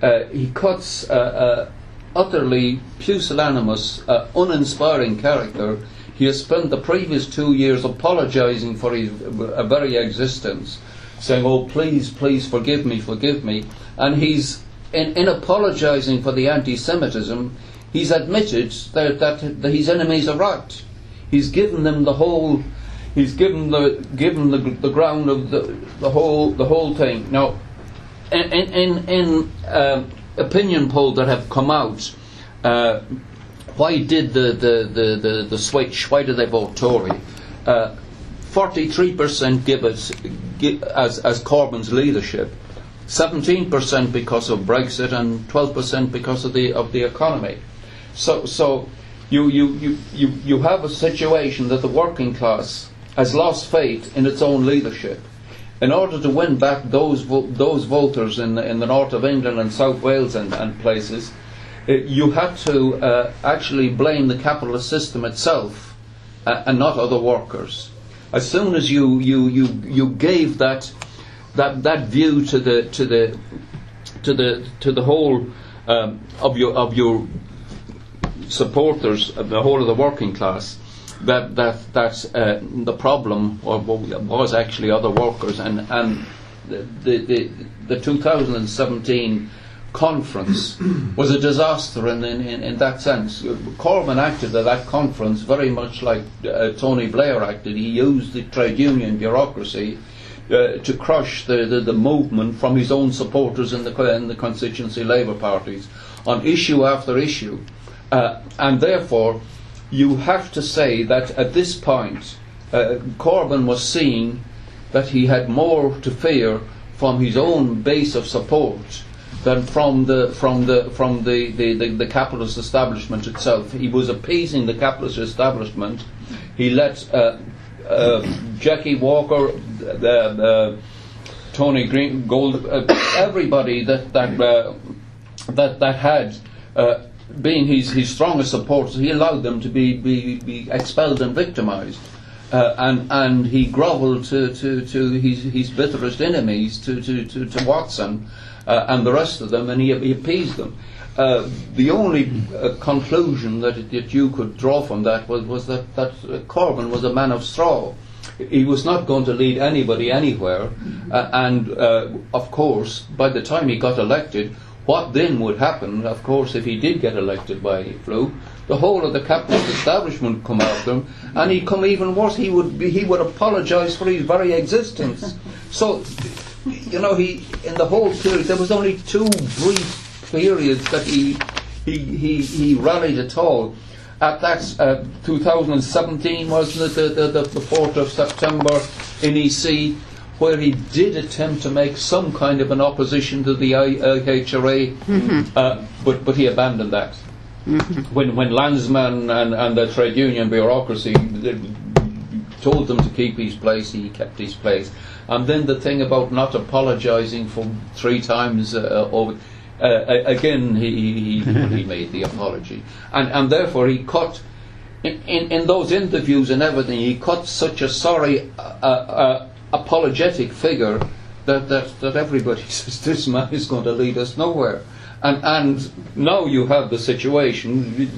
uh, he cuts uh, uh, utterly pusillanimous, uh, uninspiring character. He has spent the previous two years apologising for his uh, very existence, saying, "Oh, please, please forgive me, forgive me," and he's in, in apologising for the anti-Semitism, he's admitted that, that his enemies are right. He's given them the whole. He's given the given the, the ground of the, the whole the whole thing. Now, in in, in um, opinion polls that have come out, uh, why did the the the the, the switch? Why did they vote Tory? Forty-three percent give it give, as as Corbyn's leadership. 17% because of Brexit and 12% because of the of the economy. So so you, you, you, you, you have a situation that the working class has lost faith in its own leadership. In order to win back those vo- those voters in the, in the north of England and South Wales and, and places, uh, you had to uh, actually blame the capitalist system itself uh, and not other workers. As soon as you, you, you, you gave that that that view to the to the to the to the whole um, of your of your supporters, of the whole of the working class, that that that uh, the problem or was actually other workers, and and the the the, the 2017 conference was a disaster in, in, in, that sense. Corbyn acted at that conference very much like uh, Tony Blair acted. He used the trade union bureaucracy uh, to crush the, the, the, movement from his own supporters in the, in the constituency Labour parties on issue after issue. Uh, and therefore, you have to say that at this point, uh, Corbyn was seeing that he had more to fear from his own base of support than from the from the from the, the, the, the capitalist establishment itself. He was appeasing the capitalist establishment. He let uh, uh, Jackie Walker, the, Tony Green, Gold, uh, everybody that that uh, that that had. Being his, his strongest supporters, he allowed them to be, be, be expelled and victimised. Uh, and and he grovelled to, to, to his, his bitterest enemies, to, to, to, to Watson uh, and the rest of them, and he, he appeased them. Uh, the only uh, conclusion that, that you could draw from that was, was that, that uh, Corbyn was a man of straw. He was not going to lead anybody anywhere, uh, and of course, by the time he got elected, what then would happen, of course, if he did get elected by Flew, the whole of the capitalist establishment would come after him, and he'd come even worse. He would be, he would apologise for his very existence. So, you know, he in the whole period there was only two brief periods that he he he, he rallied at all. At that uh, 2017 wasn't it the, the, the, the 4th of September in EC where he did attempt to make some kind of an opposition to the IHRA, mm-hmm. uh, but, but he abandoned that. Mm-hmm. When, when Lansman and, and the trade union bureaucracy told them to keep his place, he kept his place. And then the thing about not apologising for three times uh, over. Uh, again, he, he, he made the apology. And, and therefore, he cut, in, in, in, those interviews and everything, he cut such a sorry uh, uh apologetic figure that, that, that everybody says this man is going to lead us nowhere. And, and now you have the situation,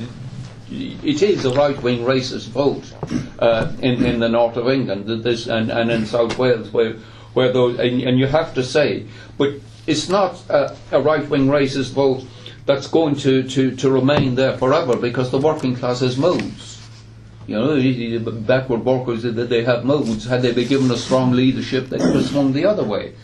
it is a right wing racist vote uh, in, in the north of England this, and, and in South Wales, where, where those, and, and you have to say, but it's not a, a right wing racist vote that's going to, to, to remain there forever because the working class has moved. You know, backward workers, they have moods. Had they been given a strong leadership, they could have swung the other way.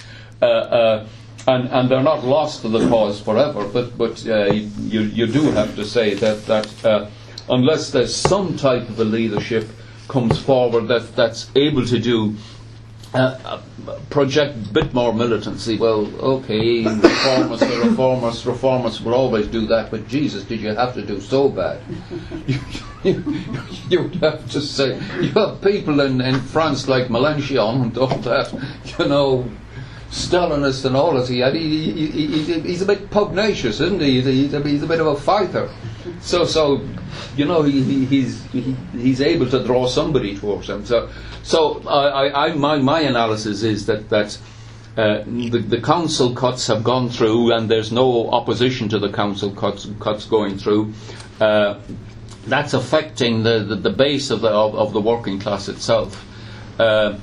Uh, uh, and, and they're not lost to the cause forever, but, but uh, you, you do have to say that, that uh, unless there's some type of a leadership comes forward that, that's able to do uh, project a bit more militancy. Well, okay, reformers, the reformers, reformers will always do that, but Jesus, did you have to do so bad? you, you, you would have to say, you have people in, in France like Mélenchon and all that, you know, Stalinist and all that he had, he, he, he, he- he's a bit pugnacious, isn't he? He's a, he's a bit of a fighter. So, so you know, he, he, he's he, he's able to draw somebody towards him. So, so I, I, my my analysis is that that. Uh, the, the council cuts have gone through, and there's no opposition to the council cuts, cuts going through. Uh, that's affecting the, the, the base of the, of, of the working class itself. Uh,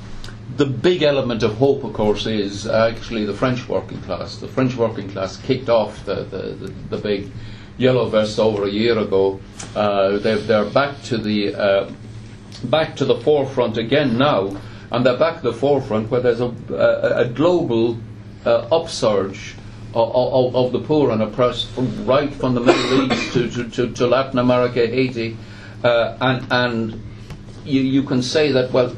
the big element of hope, of course, is actually the French working class. The French working class kicked off the, the, the, the big yellow vest over a year ago. Uh, they're, they're back to the uh, back to the forefront again now, and they're back to the forefront where there's a, a, a global uh, upsurge of, of, of the poor and oppressed, from right from the Middle East to, to, to, to Latin America, Haiti, uh, and and you, you can say that well,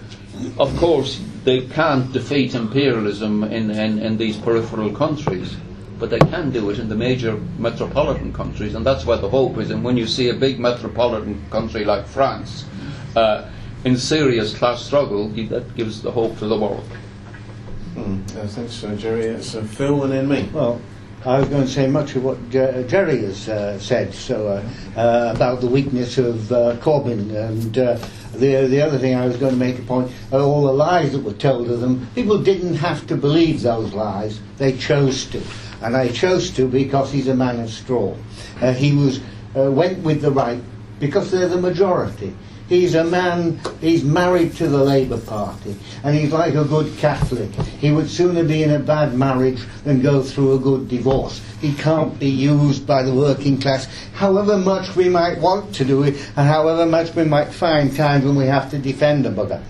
of course they can't defeat imperialism in, in, in these peripheral countries. But they can do it in the major metropolitan countries, and that's where the hope is. And when you see a big metropolitan country like France, uh, in serious class struggle, that gives the hope to the world. Mm, uh, thanks, uh, Jerry. It's uh, Phil and then me. Well, I was going to say much of what Jer- Jerry has uh, said. So uh, uh, about the weakness of uh, Corbyn, and uh, the the other thing I was going to make a point: are all the lies that were told of them. People didn't have to believe those lies; they chose to, and I chose to because he's a man of straw. Uh, he was uh, went with the right because they're the majority. He's a man, he's married to the Labour Party, and he's like a good Catholic. He would sooner be in a bad marriage than go through a good divorce. He can't be used by the working class, however much we might want to do it, and however much we might find times when we have to defend a bugger.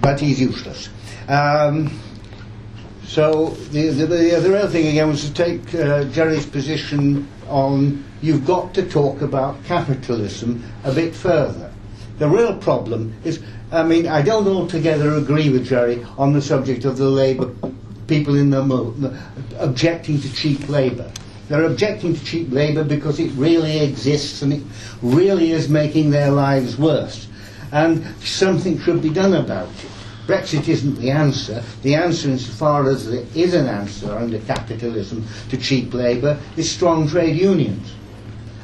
But he's useless. Um, so the, the, the other thing again was to take uh, Jerry's position on you've got to talk about capitalism a bit further. The real problem is, I mean, I don't altogether agree with Jerry on the subject of the labour people in the mo- objecting to cheap labour. They're objecting to cheap labour because it really exists and it really is making their lives worse. And something should be done about it. Brexit isn't the answer. The answer, insofar as there is an answer under capitalism to cheap labour, is strong trade unions.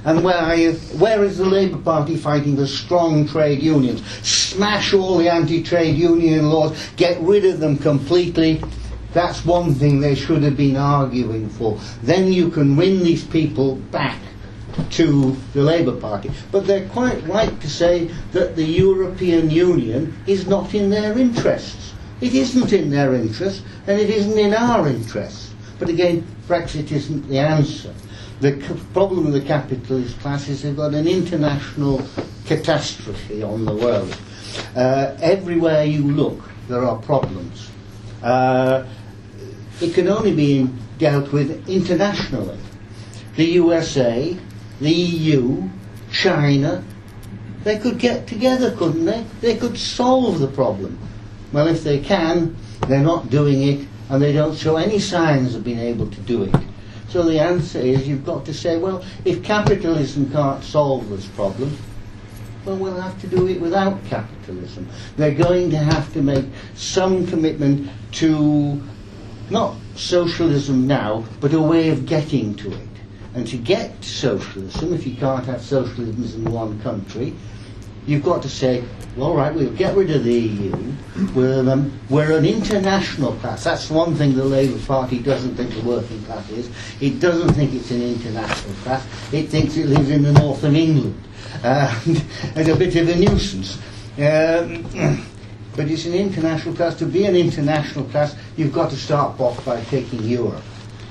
And where, where is the Labour Party fighting for strong trade unions? Smash all the anti-trade union laws, get rid of them completely. That's one thing they should have been arguing for. Then you can win these people back to the Labour Party. But they're quite right to say that the European Union is not in their interests. It isn't in their interests, and it isn't in our interests. But again, Brexit isn't the answer. The c- problem of the capitalist class is they've got an international catastrophe on the world. Uh, everywhere you look, there are problems. Uh, it can only be dealt with internationally. The USA, the EU, China, they could get together, couldn't they? They could solve the problem. Well, if they can, they're not doing it, and they don't show any signs of being able to do it. So the answer is you've got to say, well, if capitalism can't solve this problem, well, we'll have to do it without capitalism. They're going to have to make some commitment to not socialism now, but a way of getting to it. And to get socialism, if you can't have socialism in one country, you've got to say, well, all right, we'll get rid of the EU. We're, um, we're an international class. That's one thing the Labour Party doesn't think the working class is. It doesn't think it's an international class. It thinks it lives in the north of England. Uh, and a bit of a nuisance. Um, but it's an international class. To be an international class, you've got to start off by taking Europe.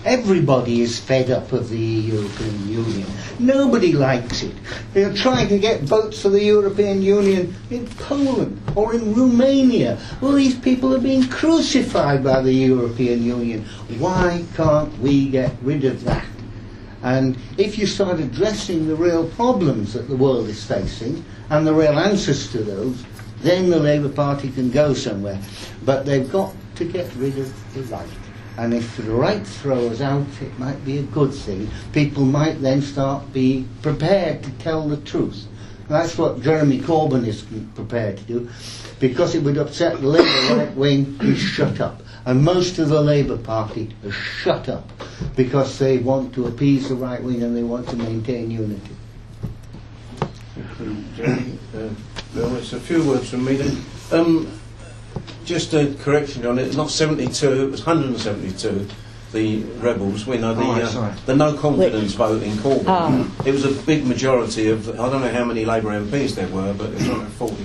Everybody is fed up of the European Union. Nobody likes it. They're trying to get votes for the European Union in Poland or in Romania. Well, these people are being crucified by the European Union. Why can't we get rid of that? And if you start addressing the real problems that the world is facing and the real answers to those, then the Labour Party can go somewhere. But they've got to get rid of the right. And if the right throws out, it might be a good thing. People might then start be prepared to tell the truth. That's what Jeremy Corbyn is prepared to do, because it would upset the Labour right wing. He's shut up, And most of the Labour Party has shut up because they want to appease the right wing and they want to maintain unity. Jerry, uh, Bill, it's a few words from me then. Um, just a correction on it, not 72, it was 172, the rebels, we know the, Oh, uh, the no confidence vote in Corbyn. Ah. It was a big majority of, I don't know how many Labour MPs there were, but it was like 40,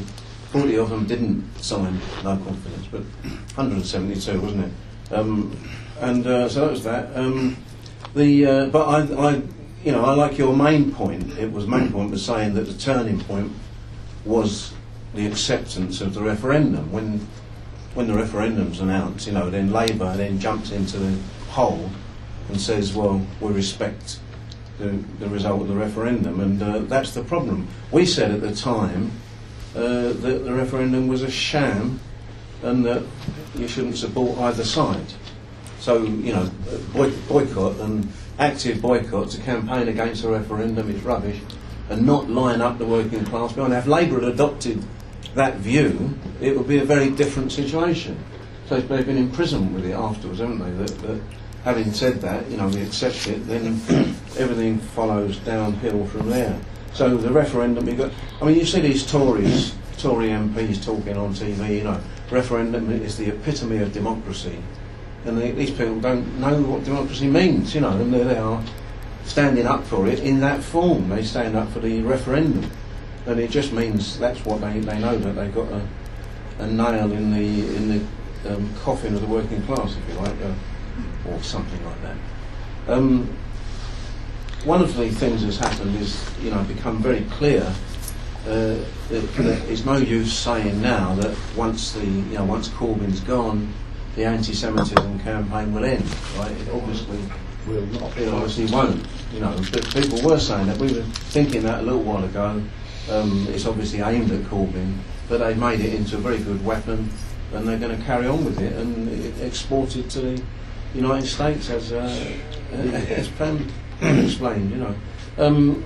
40 of them didn't sign no confidence, but 172, wasn't it? Um, and uh, so that was that. Um, the uh, but I, I, you know, I like your main point. It was main point was saying that the turning point was the acceptance of the referendum. When when the referendum's announced, you know, then Labour then jumps into the hole and says, well, we respect the, the result of the referendum, and uh, that's the problem. We said at the time uh, that the referendum was a sham and that you shouldn't support either side. So, you know, boy, boycott and active boycott to campaign against a referendum is rubbish and not line up the working class behind. If Labour had adopted that view, it would be a very different situation. So they've been imprisoned with it afterwards, haven't they? That, that having said that, you know, we accept it, then everything follows downhill from there. So the referendum, you got, I mean, you see these Tories, Tory MPs talking on TV, you know, referendum is the epitome of democracy. And they, these people don't know what democracy means, you know, and there they are standing up for it in that form. They stand up for the referendum. And it just means that's what they, they know, that they've got a, a nail in the, in the um, coffin of the working class, if you like, uh, or something like that. Um, one of the things that's happened is, you know, become very clear uh, that, that it's no use saying now that once the, you know, once Corbyn's gone, the anti-Semitism campaign will end. Right? It obviously Will not. it obviously won't. You know, but people were saying that. We were thinking that a little while ago. Um, it's obviously aimed at Corbyn, but they've made it into a very good weapon, and they're going to carry on with it and export it to the United States as uh, as Pam explained. You know, um,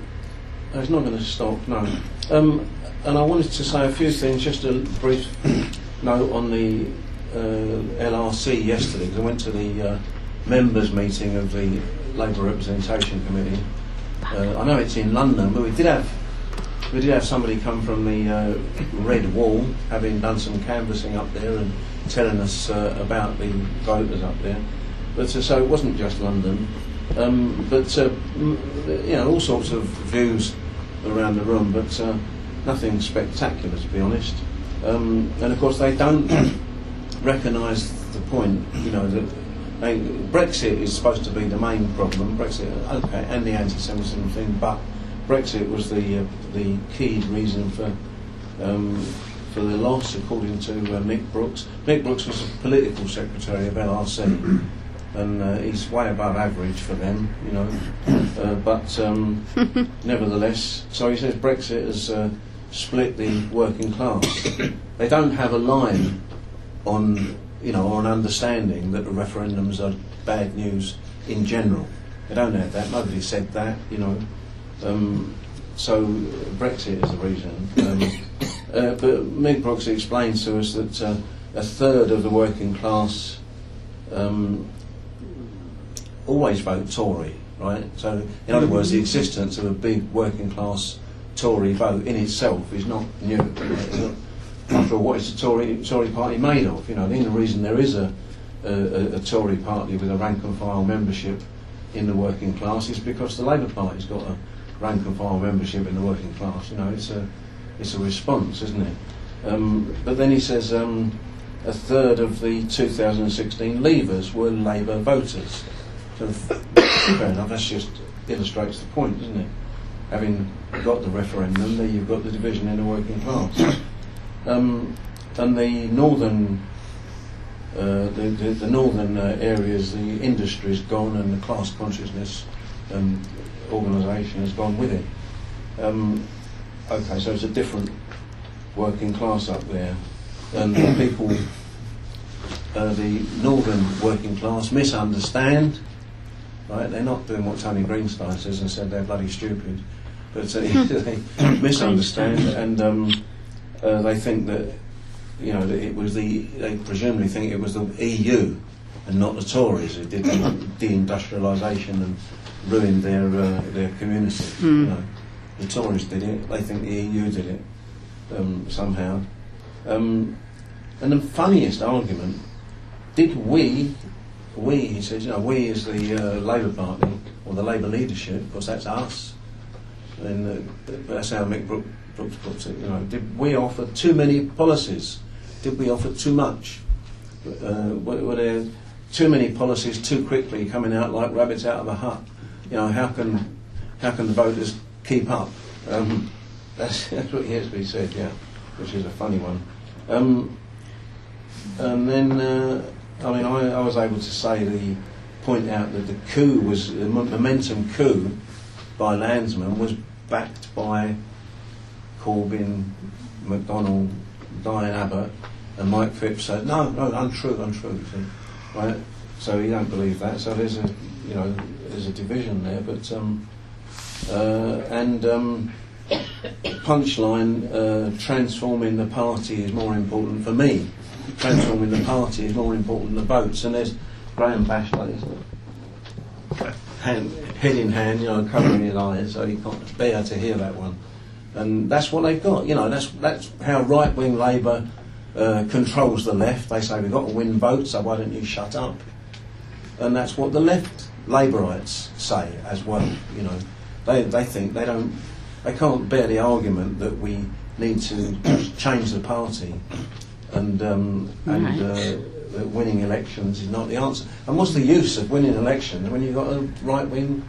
it's not going to stop. No. Um, and I wanted to say a few things. Just a brief note on the uh, LRC yesterday because I went to the uh, members' meeting of the Labour Representation Committee. Uh, I know it's in London, but we did have we did have somebody come from the uh, Red Wall, having done some canvassing up there and telling us uh, about the voters up there. But uh, so it wasn't just London, um, but uh, m- you know all sorts of views around the room, but uh, nothing spectacular to be honest. Um, and of course they don't recognise the point, you know, that they, Brexit is supposed to be the main problem. Brexit, okay, and the anti-Semitism thing, but Brexit was the uh, the key reason for um, for the loss, according to uh, Mick Brooks. Mick Brooks was a political secretary of LRC, and uh, he's way above average for them, you know. Uh, but um, nevertheless, so he says Brexit has uh, split the working class. They don't have a line on, you know, or an understanding that the referendums are bad news in general. They don't have that. Nobody said that, you know. Um, so Brexit is the reason. Um, uh, but Mick Brooks explains to us that uh, a third of the working class um, always vote Tory, right? So, in other words, the existence of a big working class Tory vote in itself is not new. After all, what is the Tory, Tory party made of? You know, the only reason there is a, a- a Tory party with a rank and file membership in the working class is because the Labour Party's got a rank and file membership in the working class. You know, it's a, it's a response, isn't it? Um, but then he says um, a third of the 2016 leavers were Labour voters. So fair enough, that just illustrates the point, doesn't it? Having got the referendum, there you've got the division in the working class. Um, and the northern, uh, the, the, the northern uh, areas, the industry's gone and the class consciousness um, organisation has gone with it. Um, okay, so it's a different working class up there, and the people, uh, the northern working class, misunderstand. Right, they're not doing what Tony Greenstein says and said they're bloody stupid, but uh, they misunderstand and um, uh, they think that you know that it was the they presumably think it was the EU and not the Tories who did the deindustrialisation and ruined their uh, their community. You know. The Tories did it. They think the EU did it um, somehow. Um, and the funniest argument: Did we, we, he says, you know, we as the uh, Labour Party or the Labour leadership, because that's us. And uh, that's how Mick Brook, Brooks puts it. You know, did we offer too many policies? Did we offer too much? Uh, were, were there too many policies too quickly coming out like rabbits out of a hut? You know, how can how can the voters keep up? Um, that's, that's what Hesby said, yeah, which is a funny one. Um, and then, uh, I mean, I, I was able to say the point out that the coup was the momentum coup by Lansman was backed by Corbyn, McDonnell, Diane Abbott, and Mike Phipps said, no, no, untrue, untrue. Right? So he don't believe that. So there's a, you know, there's a division there. But um, uh, and um, punchline, uh, transforming the party is more important for me. Transforming the party is more important than the votes. And there's Graham Bashler. Hand, head in hand, you know, covering his eyes, so he can't bear to hear that one. And that's what they've got. You know, that's that's how right wing Labour uh, controls the left. They say we've got to win votes, so why don't you shut up? And that's what the left Labourites say as well. You know, they they think they don't they can't bear the argument that we need to change the party and um, and uh, that winning elections is not the answer. And what's the use of winning elections when you've got a right wing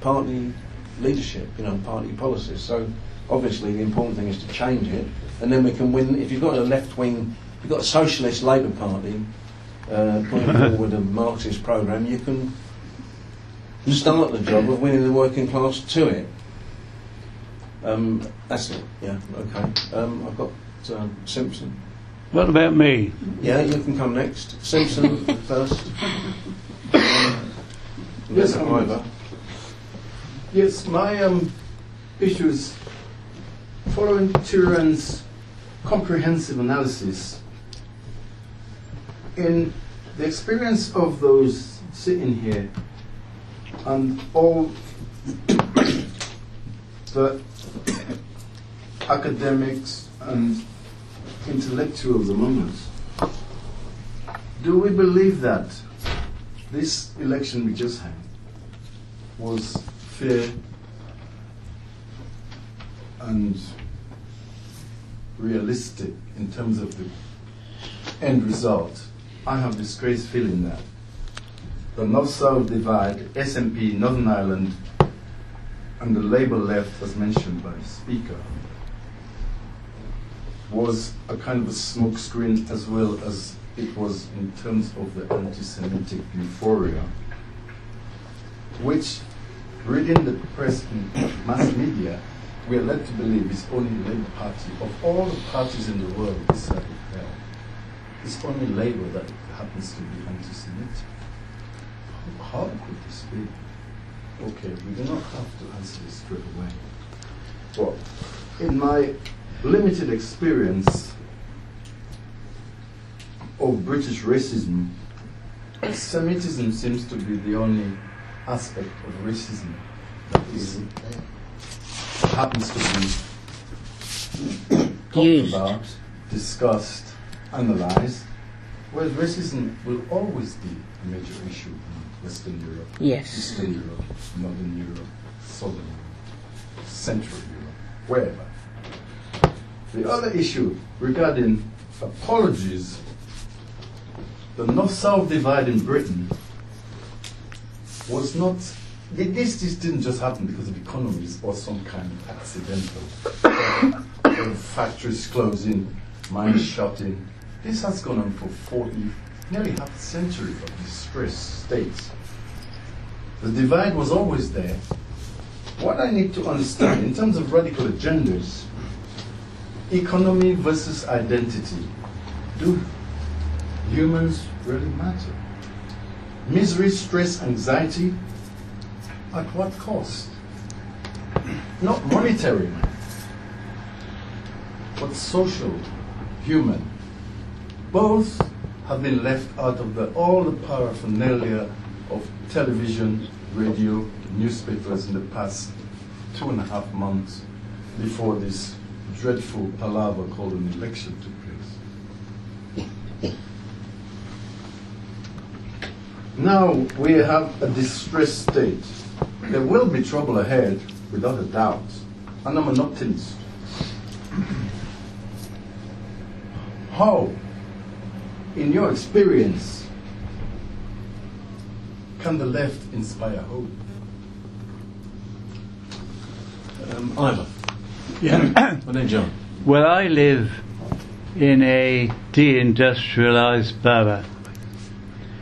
party leadership, you know, party policies? So obviously the important thing is to change it, and then we can win. If you've got a left wing, if you've got a socialist Labour Party uh, putting forward a Marxist programme, you can start the job of winning the working class to it. Um, that's it. Yeah. Okay. Um, I've got um, Simpson. What about me? Yeah, you can come next. Simpson first. Yes, Mr. I'm- Ivor. Yes, my um, issue is following Turan's comprehensive analysis. In the experience of those sitting here and all the academics and intellectuals among us, do we believe that this election we just had was fair and realistic in terms of the end result. I have disgraced feeling that the North-South divide, SNP, Northern Ireland, and the Labour left, as mentioned by Speaker, was a kind of a smokescreen as well as it was in terms of the anti-Semitic euphoria, which, reading the press and mass media, we are led to believe is only the Labour Party. Of all the parties in the world this it's only Labour that happens to be anti-Semitic. How could this be? Okay, we do not have to answer this straight away. But in my limited experience of British racism, Semitism seems to be the only aspect of racism that is happens to be talked about, discussed, analyzed, whereas racism will always be a major issue in Western Europe, Yes. Eastern Europe, Northern Europe, Southern Europe, Central Europe, wherever. The other issue regarding apologies, the North-South divide in Britain was not. This, this didn't just happen because of economies or some kind of accidental. Or factories closing, mines shutting. This has gone on for 40, nearly half a century of distressed states. The divide was always there. What I need to understand in terms of radical agendas, economy versus identity, do humans really matter? Misery, stress, anxiety, at what cost? Not monetary, but social, human. Both have been left out of the, all the paraphernalia of television, radio, newspapers in the past two and a half months before this dreadful palaver called an election took place. Now we have a distressed state. There will be trouble ahead, without a doubt, and I'm an optimist. How, in your experience, can the left inspire hope? Um, Ivor. Yeah. And then John. well, I live in a deindustrialized borough.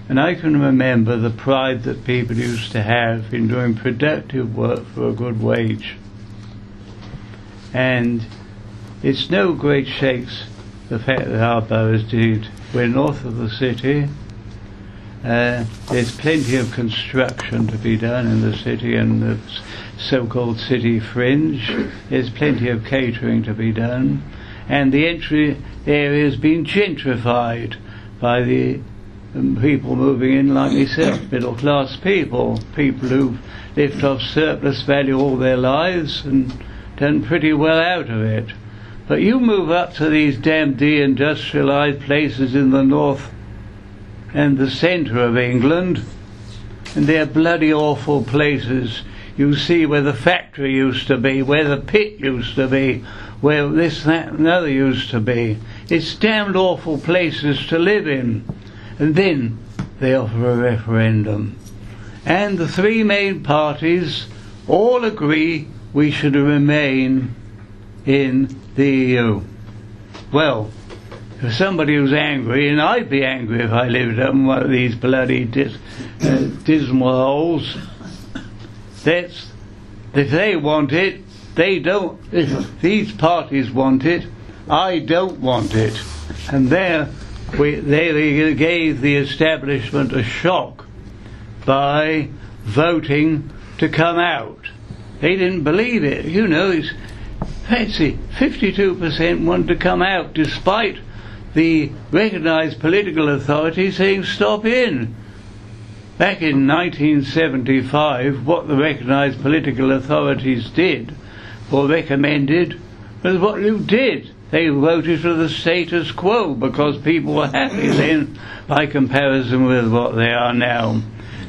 And I can remember the pride that people used to have in doing productive work for a good wage. And it's no great shakes the fact that our boroughs did. We're north of the city. Uh, there's plenty of construction to be done in the city and the so-called city fringe. There's plenty of catering to be done, and the entry area has been gentrified by the um, people moving in like myself, middle-class people, people who've lived off surplus value all their lives and done pretty well out of it. But you move up to these damn deindustrialized places in the north and the centre of England, and they're bloody awful places. You see where the factory used to be, where the pit used to be, where this, that, and the other used to be. It's damned awful places to live in. And then they offer a referendum. And the three main parties all agree we should remain in the EU. Well, somebody who's angry, and I'd be angry if I lived up in one of these bloody dis, uh, dismal holes. That's if they want it, they don't. If these parties want it, I don't want it, and there we they gave the establishment a shock by voting to come out. They didn't believe it. You know, it's fancy 52% want to come out despite the recognised political authority saying stop in. Back in 1975, what the recognised political authorities did or recommended was what you did. They voted for the status quo because people were happy then by comparison with what they are now.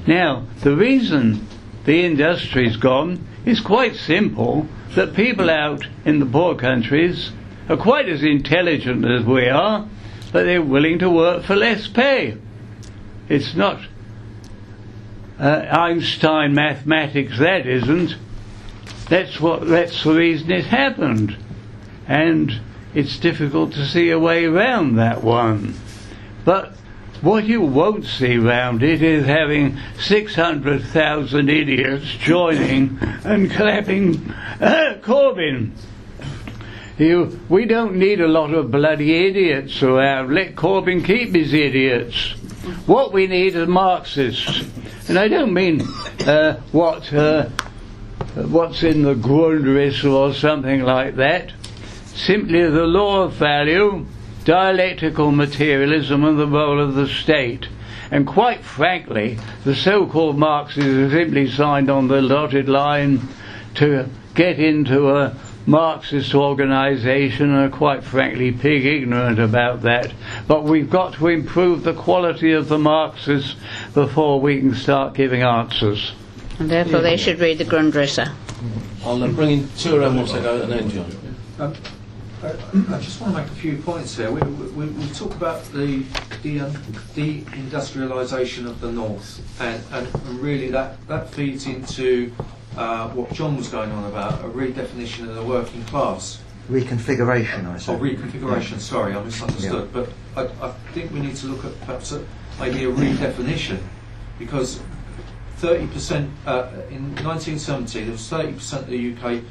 Now, the reason the industry's gone is quite simple that people out in the poor countries are quite as intelligent as we are, but they're willing to work for less pay. It's not uh, Einstein mathematics, that isn't. That's what. That's the reason it happened, and it's difficult to see a way around that one. But what you won't see round it is having 600,000 idiots joining and clapping uh, Corbyn. You, we don't need a lot of bloody idiots around. Let Corbyn keep his idiots. What we need are Marxists. And I don't mean uh, what uh, what's in the Grundrisse or something like that. Simply the law of value, dialectical materialism, and the role of the state. And quite frankly, the so-called Marxists have simply signed on the dotted line to get into a Marxist organisation and are quite frankly pig ignorant about that. But we've got to improve the quality of the Marxists before we can start giving answers. And therefore they should read the Grundrisse. I'll uh, bring in two around once I and then John. Um, I, just want to make a few points here. We, we, we talk about the de- deindustrialisation of the north, and, and really that, that feeds into uh, what John was going on about a redefinition of the working class. Reconfiguration, I said. reconfiguration, sorry, I misunderstood. But I, I think we need to look at perhaps a, maybe a redefinition because 30% uh, in 1970 there was 30% of the UK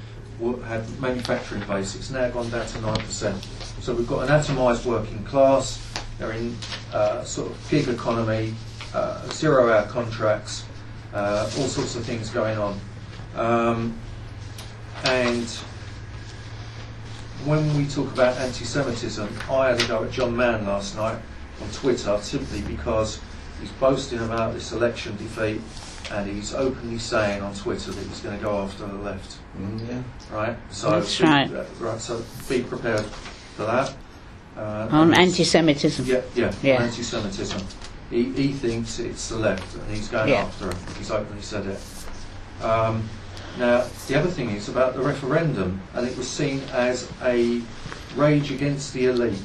had manufacturing base. It's now gone down to 9%. So we've got an atomised working class. They're in uh, sort of gig economy, uh, zero-hour contracts, uh, all sorts of things going on. Um, and when we talk about anti-Semitism, I had a go at John Mann last night, on Twitter simply because he's boasting about this election defeat and he's openly saying on Twitter that he's going to go after the left. Mm, yeah. Right? So That's be, right. uh, right. So be prepared for that. Uh, On anti-Semitism. Yeah, yeah, Yeah. anti-Semitism. He, he thinks it's the left, and he's going Yeah. after it. He's openly said it. Um, now, the other thing is about the referendum, and it was seen as a rage against the elite.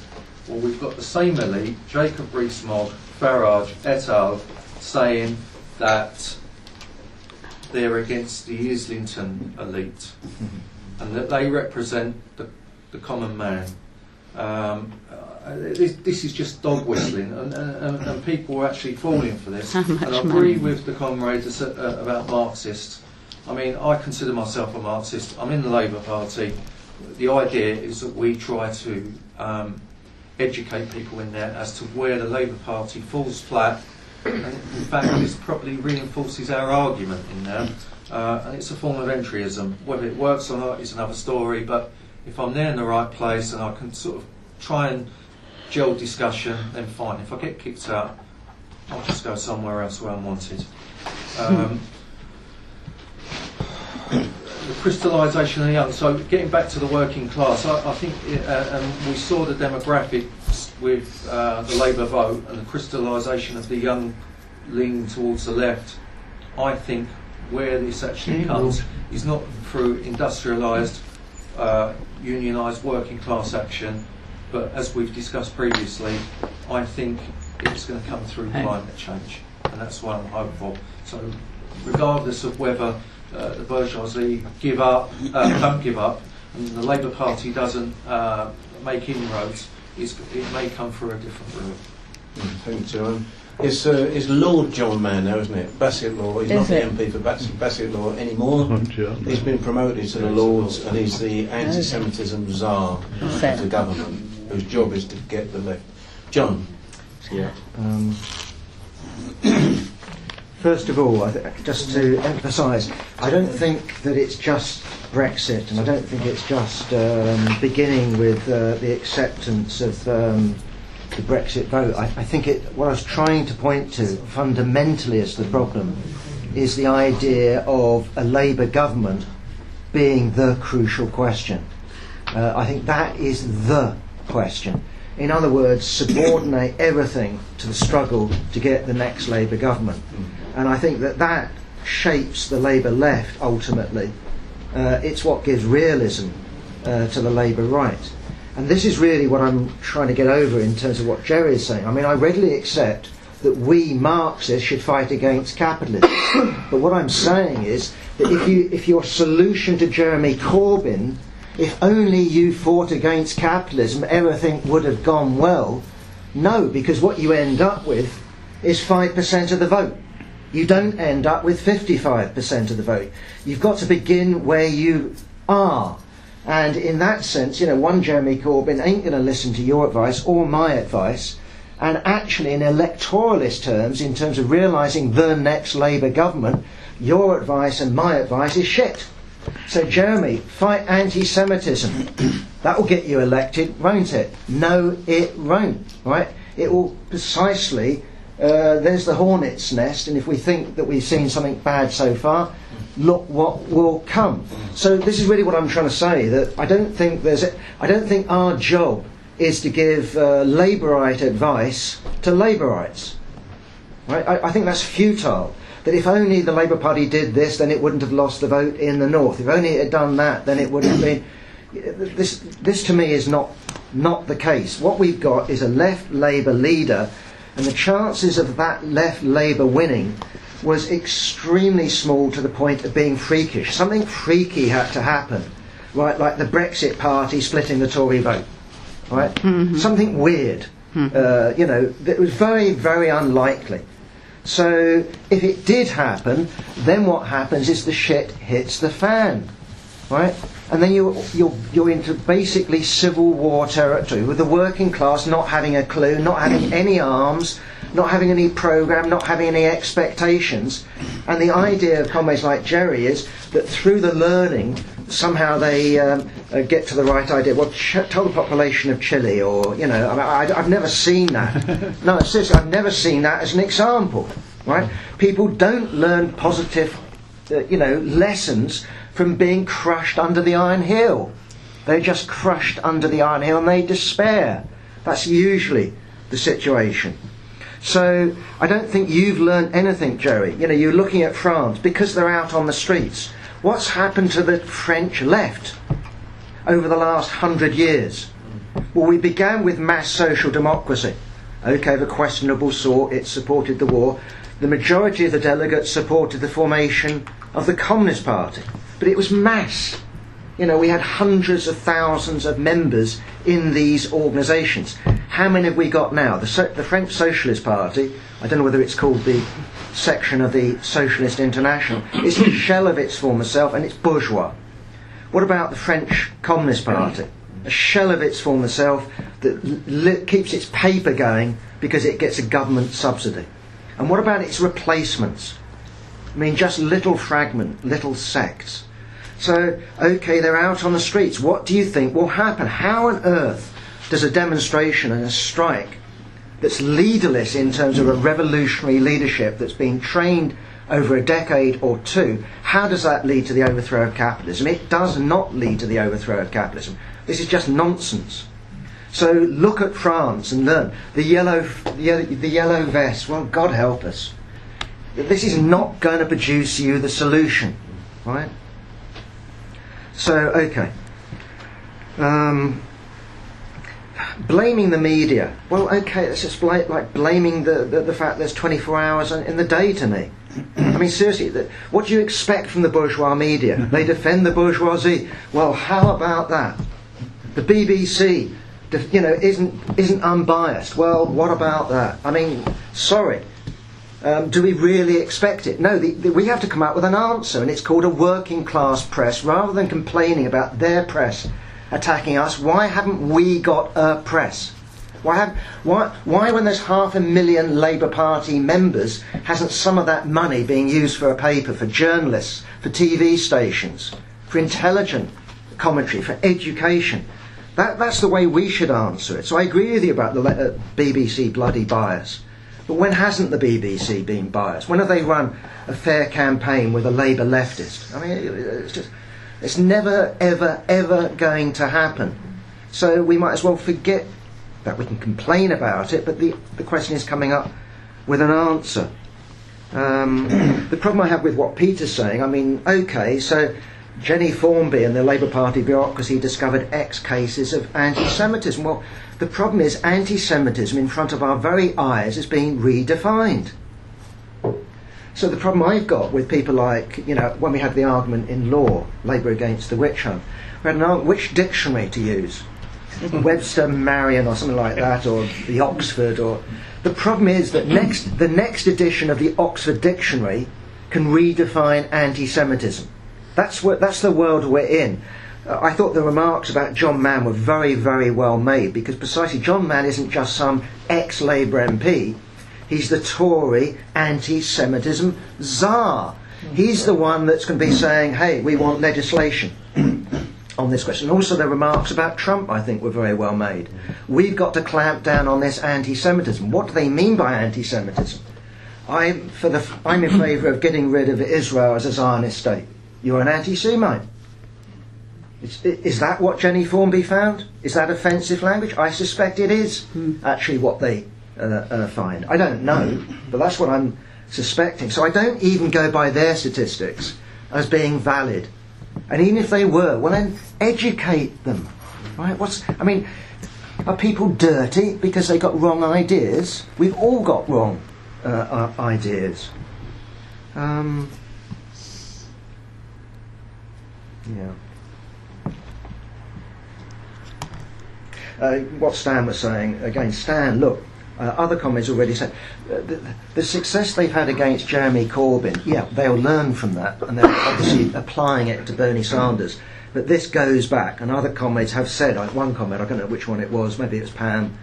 Well, we've got the same elite, Jacob Rees-Mogg, Farage, et al., saying that they're against the Islington elite, and that they represent the, the common man. Um, uh, this, this is just dog whistling, and, and, and people are actually falling for this. And I agree money? with the comrades uh, about Marxists. I mean, I consider myself a Marxist. I'm in the Labour Party. The idea is that we try to um, educate people in there as to where the Labour Party falls flat. In fact, this probably reinforces our argument in there. Uh, and it's a form of entryism. Whether it works or not is another story. But if I'm there in the right place and I can sort of try and gel discussion, then fine. If I get kicked out, I'll just go somewhere else where I'm wanted. Um, the crystallisation of the young. So getting back to the working class, I, I think, it, uh, and we saw the demographics with uh, the Labour vote and the crystallisation of the young leaning towards the left. I think where this actually comes is not through industrialised, uh, unionised working class action, but as we've discussed previously, I think it's going to come through climate change, and that's what I'm hopeful. So, regardless of whether uh, the bourgeoisie give up, uh, don't give up, and the Labour Party doesn't uh, make inroads, it may come through a different route. Mm, Thank you, John. It's, uh, it's Lord John Mann now, isn't it? Bassetlaw. He's Is not the? MP for Bassett, Bassetlaw anymore. Oh, He's been promoted to the Lords and he's the anti-Semitism czar of the government, whose job is to get the left. John. Yeah. Um, first of all, just to emphasise, I don't think that it's just Brexit, and I don't think it's just um, beginning with uh, the acceptance of um, the Brexit vote. I, I think it, what I was trying to point to fundamentally as the problem is the idea of a Labour government being the crucial question. Uh, I think that is the question. In other words, subordinate everything to the struggle to get the next Labour government. And I think that that shapes the Labour left ultimately. Uh, it's what gives realism uh, to the Labour right. And this is really what I'm trying to get over in terms of what Jerry is saying. I mean, I readily accept that we Marxists should fight against capitalism. but what I'm saying is that if, you, if your solution to Jeremy Corbyn, if only you fought against capitalism, everything would have gone well. No, because what you end up with is 5% of the vote. You don't end up with 55% of the vote. You've got to begin where you are. And in that sense, you know, one Jeremy Corbyn ain't going to listen to your advice or my advice. And actually, in electoralist terms, in terms of realising the next Labour government, your advice and my advice is shit. So, Jeremy, fight anti Semitism. that will get you elected, won't it? No, it won't, right? It will precisely, uh, there's the hornet's nest, and if we think that we've seen something bad so far, look what will come. So, this is really what I'm trying to say that I don't think there's, a, I don't think our job is to give uh, Labourite advice to Labourites. Right? I, I think that's futile. That if only the Labour Party did this, then it wouldn't have lost the vote in the north. If only it had done that, then it would have been. This, this to me is not not the case. What we've got is a left Labour leader, and the chances of that left Labour winning was extremely small to the point of being freakish. Something freaky had to happen, right? Like the Brexit Party splitting the Tory vote, right? Something weird. Uh, you know, that was very, very unlikely. So if it did happen, then what happens is the shit hits the fan, right? And then you're, you're, you're into basically civil war territory with the working class not having a clue, not having any arms, not having any program, not having any expectations. And the idea of comrades like Jerry is that through the learning somehow they um, uh, get to the right idea. Well, ch- tell the population of Chile, or you know, I, I've never seen that. no, seriously, I've never seen that as an example. Right? People don't learn positive, uh, you know, lessons from being crushed under the iron heel. They're just crushed under the iron heel and they despair. That's usually the situation. So I don't think you've learned anything, Joey. You know, you're looking at France because they're out on the streets. What's happened to the French left over the last hundred years? Well, we began with mass social democracy. Okay, a questionable sort, it supported the war. The majority of the delegates supported the formation of the Communist Party. But it was mass. You know, we had hundreds of thousands of members in these organisations. How many have we got now? The, so- the French Socialist Party, I don't know whether it's called the section of the Socialist International, it's a shell of its former self and it's bourgeois. What about the French Communist Party? A shell of its former self that keeps its paper going because it gets a government subsidy. And what about its replacements? I mean, just little fragment, little sects. So, okay, they're out on the streets. What do you think will happen? How on earth does a demonstration and a strike that's leaderless in terms of a revolutionary leadership that's been trained over a decade or two, how does that lead to the overthrow of capitalism? It does not lead to the overthrow of capitalism. This is just nonsense. So look at France and learn. The yellow, the yellow, vest, well, God help us. This is not going to produce you the solution, right? So, okay. Um, blaming the media. Well, okay, it's just bla- like blaming the, the, the fact there's 24 hours in the day to me. I mean, seriously, the, what do you expect from the bourgeois media? They defend the bourgeoisie. Well, how about that? The BBC, def- you know, isn't isn't unbiased. Well, what about that? I mean, sorry. Um, do we really expect it? No, the, the, we have to come up with an answer, and it's called a working class press. Rather than complaining about their press attacking us, why haven't we got a press? Why, have, why, why, when there's half a million Labour Party members, hasn't some of that money being used for a paper, for journalists, for TV stations, for intelligent commentary, for education? That, that's the way we should answer it. So I agree with you about the uh, BBC bloody bias. But when hasn't the BBC been biased? When have they run a fair campaign with a Labour leftist? I mean, it's just, it's never, ever, ever going to happen. So we might as well forget that we can complain about it, but the, the question is coming up with an answer. Um, the problem I have with what Peter's saying, I mean, okay, so Jennie Formby and the Labour Party bureaucracy discovered X cases of anti Semitism. Well, the problem is anti Semitism in front of our very eyes is being redefined. So the problem I've got with people like, you know, when we had the argument in law, Labour against the witch hunt, we had an argument which dictionary to use. Webster Marion or something like that, or the Oxford, or the problem is that next the next edition of the Oxford Dictionary can redefine anti-Semitism. That's what that's the world we're in. Uh, I thought the remarks about John Mann were very, very well made because precisely John Mann isn't just some ex-Labour MP. He's the Tory anti-Semitism czar. He's the one that's going to be saying, "Hey, we want legislation." on this question. Also, the remarks about Trump, I think, were very well made. We've got to clamp down on this anti-Semitism. What do they mean by anti-Semitism? I'm, for the, I'm in favour of getting rid of Israel as a Zionist state. You're an anti-Semite. Is, is that what Jennie Formby found? Is that offensive language? I suspect it is actually what they uh, uh, find. I don't know, but that's what I'm suspecting. So I don't even go by their statistics as being valid. And even if they were, well then educate them. Right? What's I mean, are people dirty because they got wrong ideas? We've all got wrong uh, uh, ideas. Um, yeah. Uh, what Stan was saying again, Stan, look, uh, other comments already said uh, the, the, success they've had against Jeremy Corbyn, yeah, they'll learn from that, and they're obviously applying it to Bernie Sanders. But this goes back, and other comments have said, like one comment, I don't know which one it was, maybe it was Pam,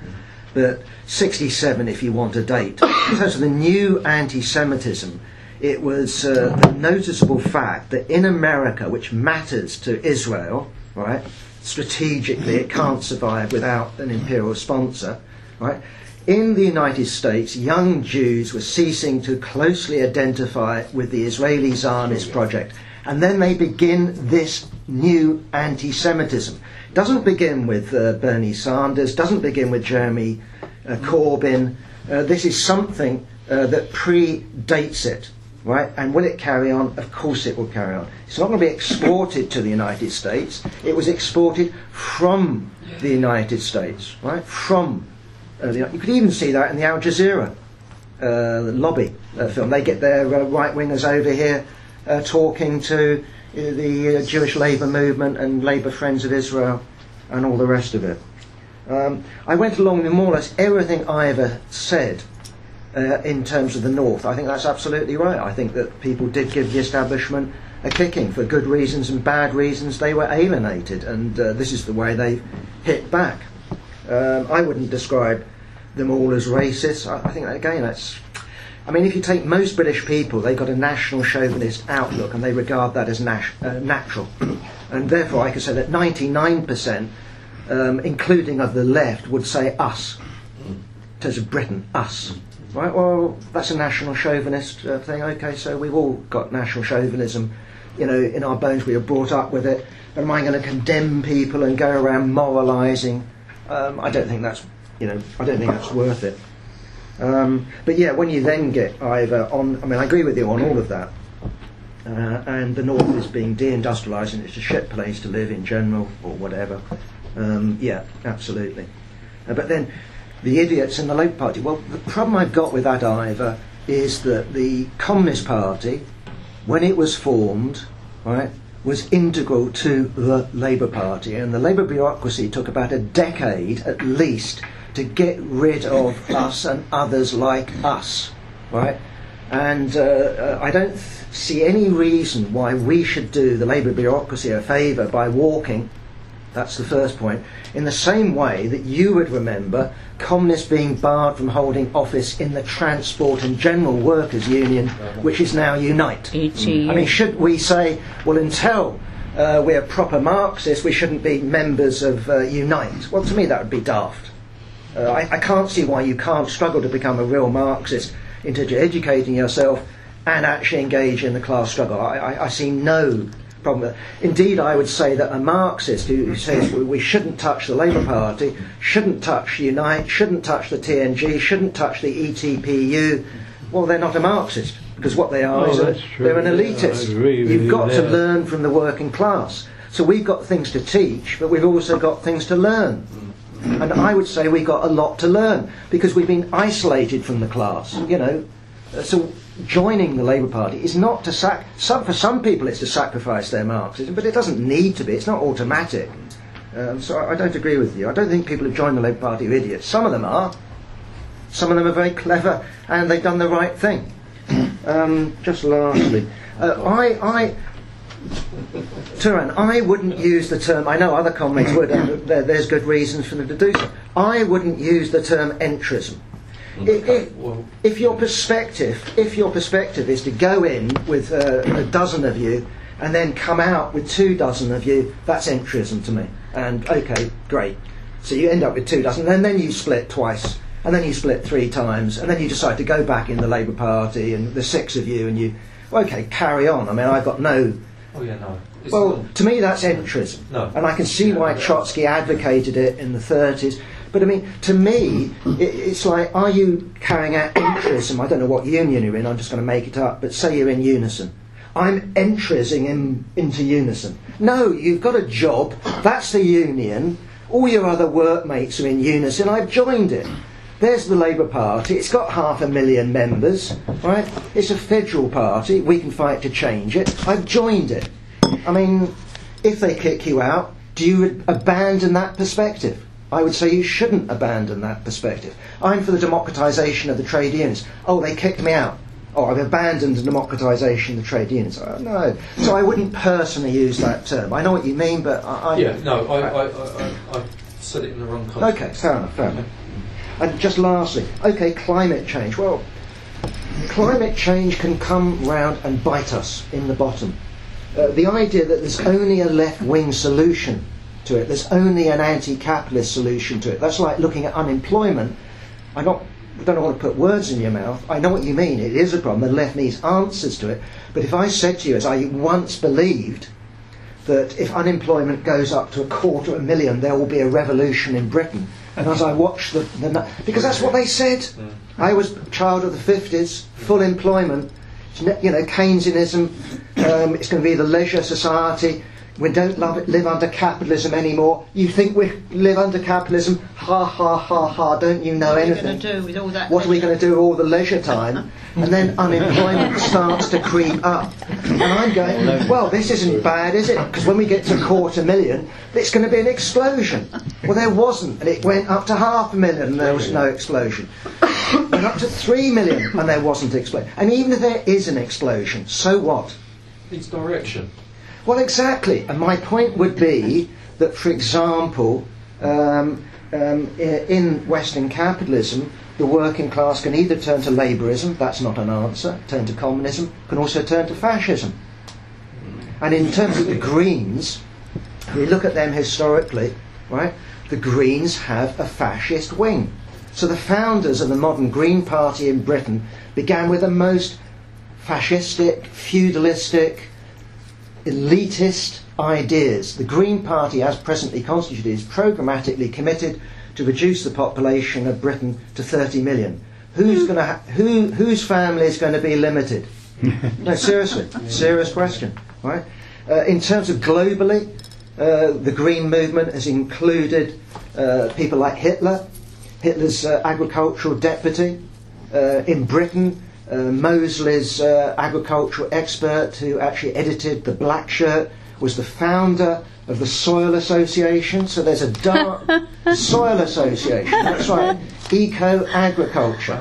that 67 if you want a date. In terms of the new anti Semitism, it was uh, the noticeable fact that in America, which matters to Israel, right, strategically, it can't survive without an imperial sponsor, right. In the United States, young Jews were ceasing to closely identify with the Israeli Zionist project, and then they begin this new anti-Semitism. It doesn't begin with uh, Bernie Sanders, doesn't begin with Jeremy uh, Corbyn. Uh, this is something uh, that predates it, right? And will it carry on? Of course it will carry on. It's not going to be exported to the United States. It was exported from the United States, right? From uh, the, you could even see that in the Al Jazeera uh, lobby uh, film. They get their uh, right wingers over here uh, talking to uh, the Jewish labour movement and Labour Friends of Israel and all the rest of it. Um, I went along with more or less everything I ever said uh, in terms of the North. I think that's absolutely right. I think that people did give the establishment a kicking for good reasons and bad reasons. They were alienated, and uh, this is the way they hit back. Um, I wouldn't describe them all as racist. I, I think again that's. I mean, if you take most British people, they've got a national chauvinist outlook, and they regard that as nas- uh, natural, and therefore I could say that 99%, um, including of the left, would say us, in terms of Britain, us. Right, well, that's a national chauvinist uh, thing. Okay, so we've all got national chauvinism, you know, in our bones. We are brought up with it. But am I going to condemn people and go around moralising? Um, I don't think that's, you know, I don't think that's worth it. Um, but yeah, when you then get either on, I mean, I agree with you on all of that. Uh, and the north is being deindustrialised and it's a shit place to live in general or whatever. Um, yeah, absolutely. Uh, but then the idiots in the Labour Party. Well, the problem I've got with that, Ivor, is that the Communist Party, when it was formed, right, was integral to the Labour Party, and the Labour bureaucracy took about a decade at least to get rid of us and others like us, right? And uh, uh, I don't th- see any reason why we should do the Labour bureaucracy a favour by walking. That's the first point. In the same way that you would remember communists being barred from holding office in the Transport and General Workers Union, which is now Unite. I mean, should we say, well, until uh, we're proper Marxists, we shouldn't be members of uh, Unite? Well, to me, that would be daft. Uh, I, I can't see why you can't struggle to become a real Marxist in terms of educating yourself and actually engage in the class struggle. I, I, I see no problem. Indeed, I would say that a Marxist who says we- shouldn't touch the Labour Party, shouldn't touch Unite, shouldn't touch the TNG, shouldn't touch the ETPU, well, they're not a Marxist because what they are Oh, is a, they're an elitist. You've you got to learn from the working class. So we've got things to teach, but we've also got things to learn. And I would say we've got a lot to learn because we've been isolated from the class, you know. Uh, So joining the Labour Party is not to sac. Some, for some people, it's to sacrifice their Marxism, but it doesn't need to be. It's not automatic. Um, so I, I don't agree with you. I don't think people who join the Labour Party are idiots. Some of them are. Some of them are very clever and they've done the right thing. Um, just lastly, uh, I, I, Turan, I wouldn't use the term. I know other comrades would, there, there's good reasons for them to do so. I wouldn't use the term entrism. If, if, your perspective, if your perspective is to go in with uh, a dozen of you and then come out with two dozen of you, that's entrism to me. And okay, great. So you end up with two dozen, and then you split twice, and then you split three times, and then you decide to go back in the Labour Party, and the six of you, and you, okay, carry on. I mean, I've got no Oh yeah, no. It's well, not- to me, that's entrism. No. And I can see why Trotsky advocated it in the 30s. But I mean, to me, it, it's like, are you carrying out entrism? I don't know what union you're in, I'm just going to make it up, but say you're in unison. I'm entrising in, into unison. No, you've got a job, that's the union, all your other workmates are in unison, I've joined it. There's the Labour Party, it's got half a million members, right? It's a federal party, we can fight to change it, I've joined it. I mean, if they kick you out, do you abandon that perspective? I would say you shouldn't abandon that perspective. I'm for the democratisation of the trade unions. Oh, they kicked me out. Oh, I've abandoned the democratisation of the trade unions. Oh, no. So I wouldn't personally use that term. I know what you mean, but I. I yeah, no, I, I, I, I, I said it in the wrong context. Okay, fair enough, fair enough. And just lastly, okay, climate change. Well, climate change can come round and bite us in the bottom. Uh, the idea that there's only a left wing solution to it, there's only an anti capitalist solution to it. That's like looking at unemployment. I not, I don't want to put words in your mouth. I know what you mean. It is a problem. The left needs answers to it. But if I said to you, as I once believed, that if unemployment goes up to a quarter of a million, there will be a revolution in Britain. And as I watched the, the because that's what they said. I was a child of the 50s, full employment, you know, Keynesianism, um, it's going to be the leisure society. We don't love it, live under capitalism anymore. You think we live under capitalism? Ha ha ha ha! Don't you know anything. What are you anything? going to do with all that? What are we going to do with all the leisure time? And then unemployment starts to creep up. And I'm going, well, this isn't bad, is it? Because when we get to a quarter million, it's going to be an explosion. Well, there wasn't, and it went up to half a million, and there was no explosion. Went up to three million, and there wasn't an explosion. And even if there is an explosion, so what? It's direction. Well, exactly. And my point would be that, for example, um, um, in Western capitalism, the working class can either turn to labourism, that's not an answer, turn to communism, can also turn to fascism. And in terms of the Greens, we look at them historically, right? The Greens have a fascist wing. So the founders of the modern Green Party in Britain began with the most fascistic, feudalistic, elitist ideas. The Green Party, as presently constituted, is programmatically committed to reduce the population of Britain to 30 million. Who's going to ha- who whose family is going to be limited? no, seriously, serious question, right? Uh, in terms of globally, uh, the Green movement has included uh, people like Hitler, Hitler's uh, agricultural deputy. Uh, in Britain, uh, Mosley's uh, agricultural expert who actually edited the Black Shirt was the founder of the Soil Association. So there's a dark soil association. That's right, eco agriculture.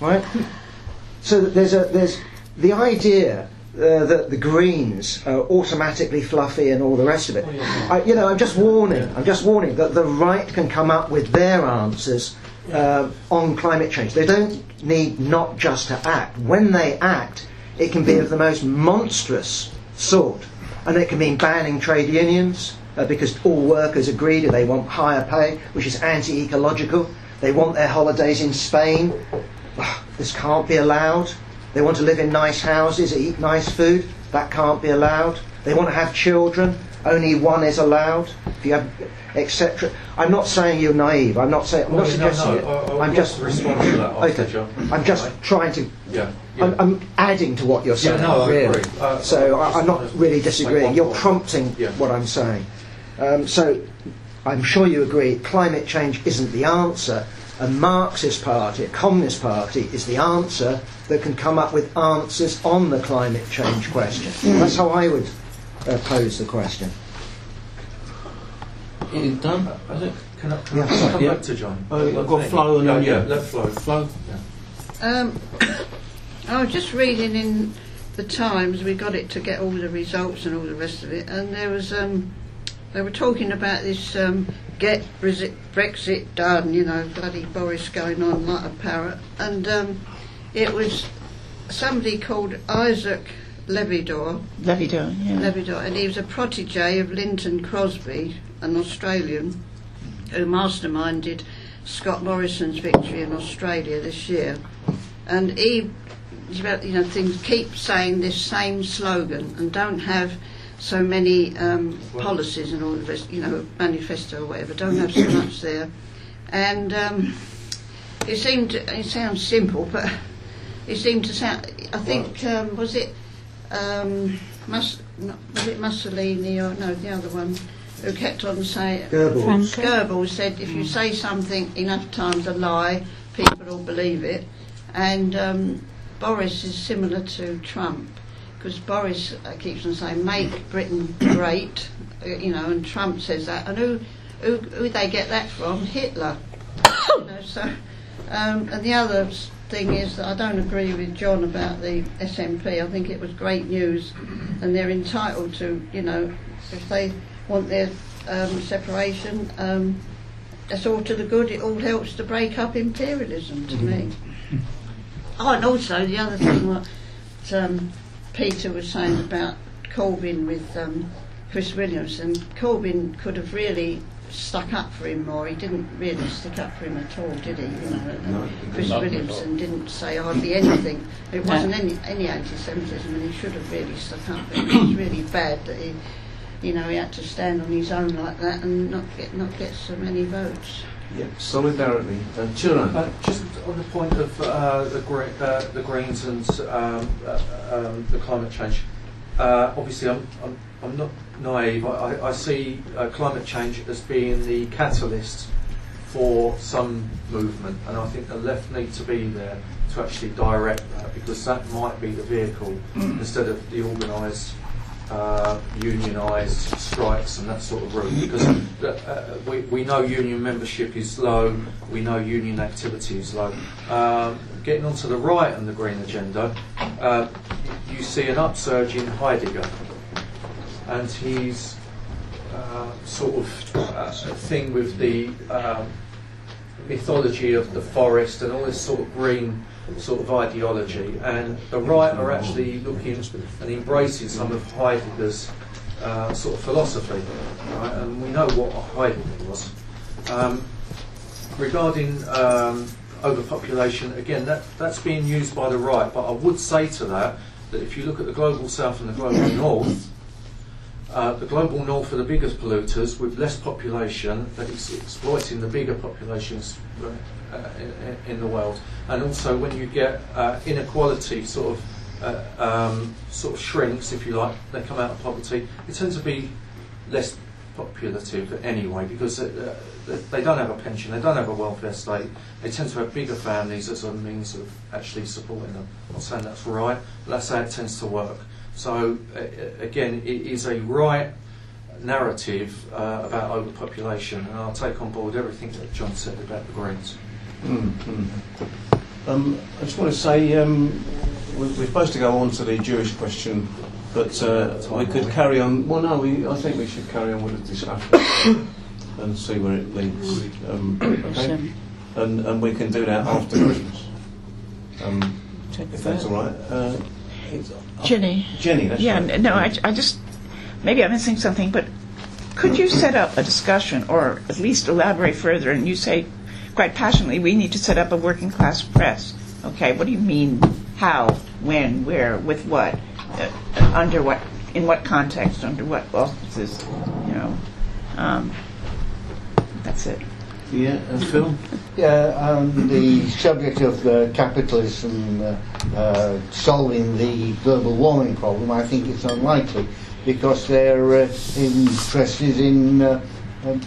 Right. So there's a there's the idea uh, that the Greens are automatically fluffy and all the rest of it. I, you know, I'm just warning. I'm just warning that the right can come up with their answers uh, on climate change. They don't need not just to act. When they act, it can be of the most monstrous sort, and it can mean banning trade unions. Uh, because all workers agree that they want higher pay, which is anti-ecological. They want their holidays in Spain. Ah, This can't be allowed. They want to live in nice houses, eat nice food. That can't be allowed. They want to have children. Only one is allowed. If you have, etc. I'm not saying you're naive. I'm not saying. I'm not Well, suggesting no, it. I- I I'm just to respond to that after, okay. John. I'm just Right. trying to. Yeah. yeah. I'm, I'm adding to what you're saying. Yeah, no, I really. agree. Uh, so I I, I'm not really disagreeing. You're prompting Yeah. what I'm saying. Um, so I'm sure you agree. Climate change isn't the answer. A Marxist party, a communist party, is the answer that can come up with answers on the climate change question. That's how I would uh, pose the question. You done? I think, can I, can Yeah, I just sorry, come yeah. back to John? Oh, you've got think- Flo and yeah, then yeah, you. let Flo. Flo? Um, I was just reading in the Times. We got it to get all the results and all the rest of it, and there was um, they were talking about this um, get Brexit, Brexit done. You know, bloody Boris going on like a parrot, and um, it was somebody called Isaac Levido. Levido, yeah. Levido, and he was a protege of Lynton Crosby, an Australian, who masterminded Scott Morrison's victory in Australia this year. And he, you know, things keep saying this same slogan and don't have so many um, policies and all of this, you know, manifesto or whatever. Don't have so much there, and um, it seemed it sounds simple, but it seemed to sound. I think um, was it um, Mus- not, was it Mussolini or no the other one who kept on saying Goebbels. Goebbels said if you say something enough times a lie, people will believe it. And um, Boris is similar to Trump because Boris uh, keeps on saying make Britain great, uh, you know, and Trump says that. And who who who they get that from? Hitler. you know, so um, and the other s- thing is that I don't agree with John about the SNP. I think it was great news, and they're entitled to, you know, if they want their um, separation, um, that's all to the good. It all helps to break up imperialism to me. Oh, and also the other thing what um, Peter was saying about Corbyn with um, Chris Williamson, Corbyn could have really stuck up for him more. He didn't really stick up for him at all, did he? You know, No. Chris Not at all. Williamson didn't say hardly anything. It wasn't any, any anti-Semitism, and he should have really stuck up. It was really bad that he, you know, he had to stand on his own like that and not get not get so many votes. Yeah, solidarity. Uh, Turan. Uh, just on the point of uh, the, gre- uh, the Greens and um, uh, um, the climate change, uh, obviously I'm, I'm, I'm not naive. I, I, see uh, climate change as being the catalyst for some movement, and I think the left need to be there to actually direct that because that might be the vehicle instead of the organised. Uh, unionised strikes and that sort of route because uh, we, we know union membership is low, we know union activity is low. Um, getting onto the right and the green agenda, uh, you see an upsurge in Heidegger and his uh, sort of uh, thing with the um, mythology of the forest and all this sort of green sort of ideology. And the right are actually looking and embracing some of Heidegger's uh, sort of philosophy. Right? And we know what Heidegger was. Um, regarding um, overpopulation, again, that, that's being used by the right. But I would say to that that if you look at the global south and the global north, uh, the global north are the biggest polluters with less population that is exploiting the bigger populations uh, in, in the world. And also, when you get uh, inequality sort of uh, um, sort of shrinks, if you like, they come out of poverty. It tends to be less populative anyway because uh, uh, they don't have a pension, they don't have a welfare state. They tend to have bigger families as a means of actually supporting them. I'm not saying that's right, but that's how it tends to work. So uh, again, it is a right narrative uh, about overpopulation, and I'll take on board everything that John said about the Greens. Mm, mm. Um, I just want to say um, we- we're supposed to go on to the Jewish question, but uh, we could carry on. Well, no, we, I think we should carry on with the discussion and see where it leads. Um, okay, and and we can do that after Christmas, um, if that's all right. Uh, it's- Jenny. Jenny, that's Yeah, right. n- no, I, I just, maybe I'm missing something, but could you set up a discussion or at least elaborate further? And you say quite passionately, we need to set up a working class press. Okay, what do you mean? How? When? Where? With what? Uh, uh, under what? In what context? Under what auspices? You know? Um, that's it. Yeah, uh, Phil. Yeah, um, the subject of uh, capitalism uh, uh, solving the global warming problem, I think it's unlikely because their uh, interest is in uh,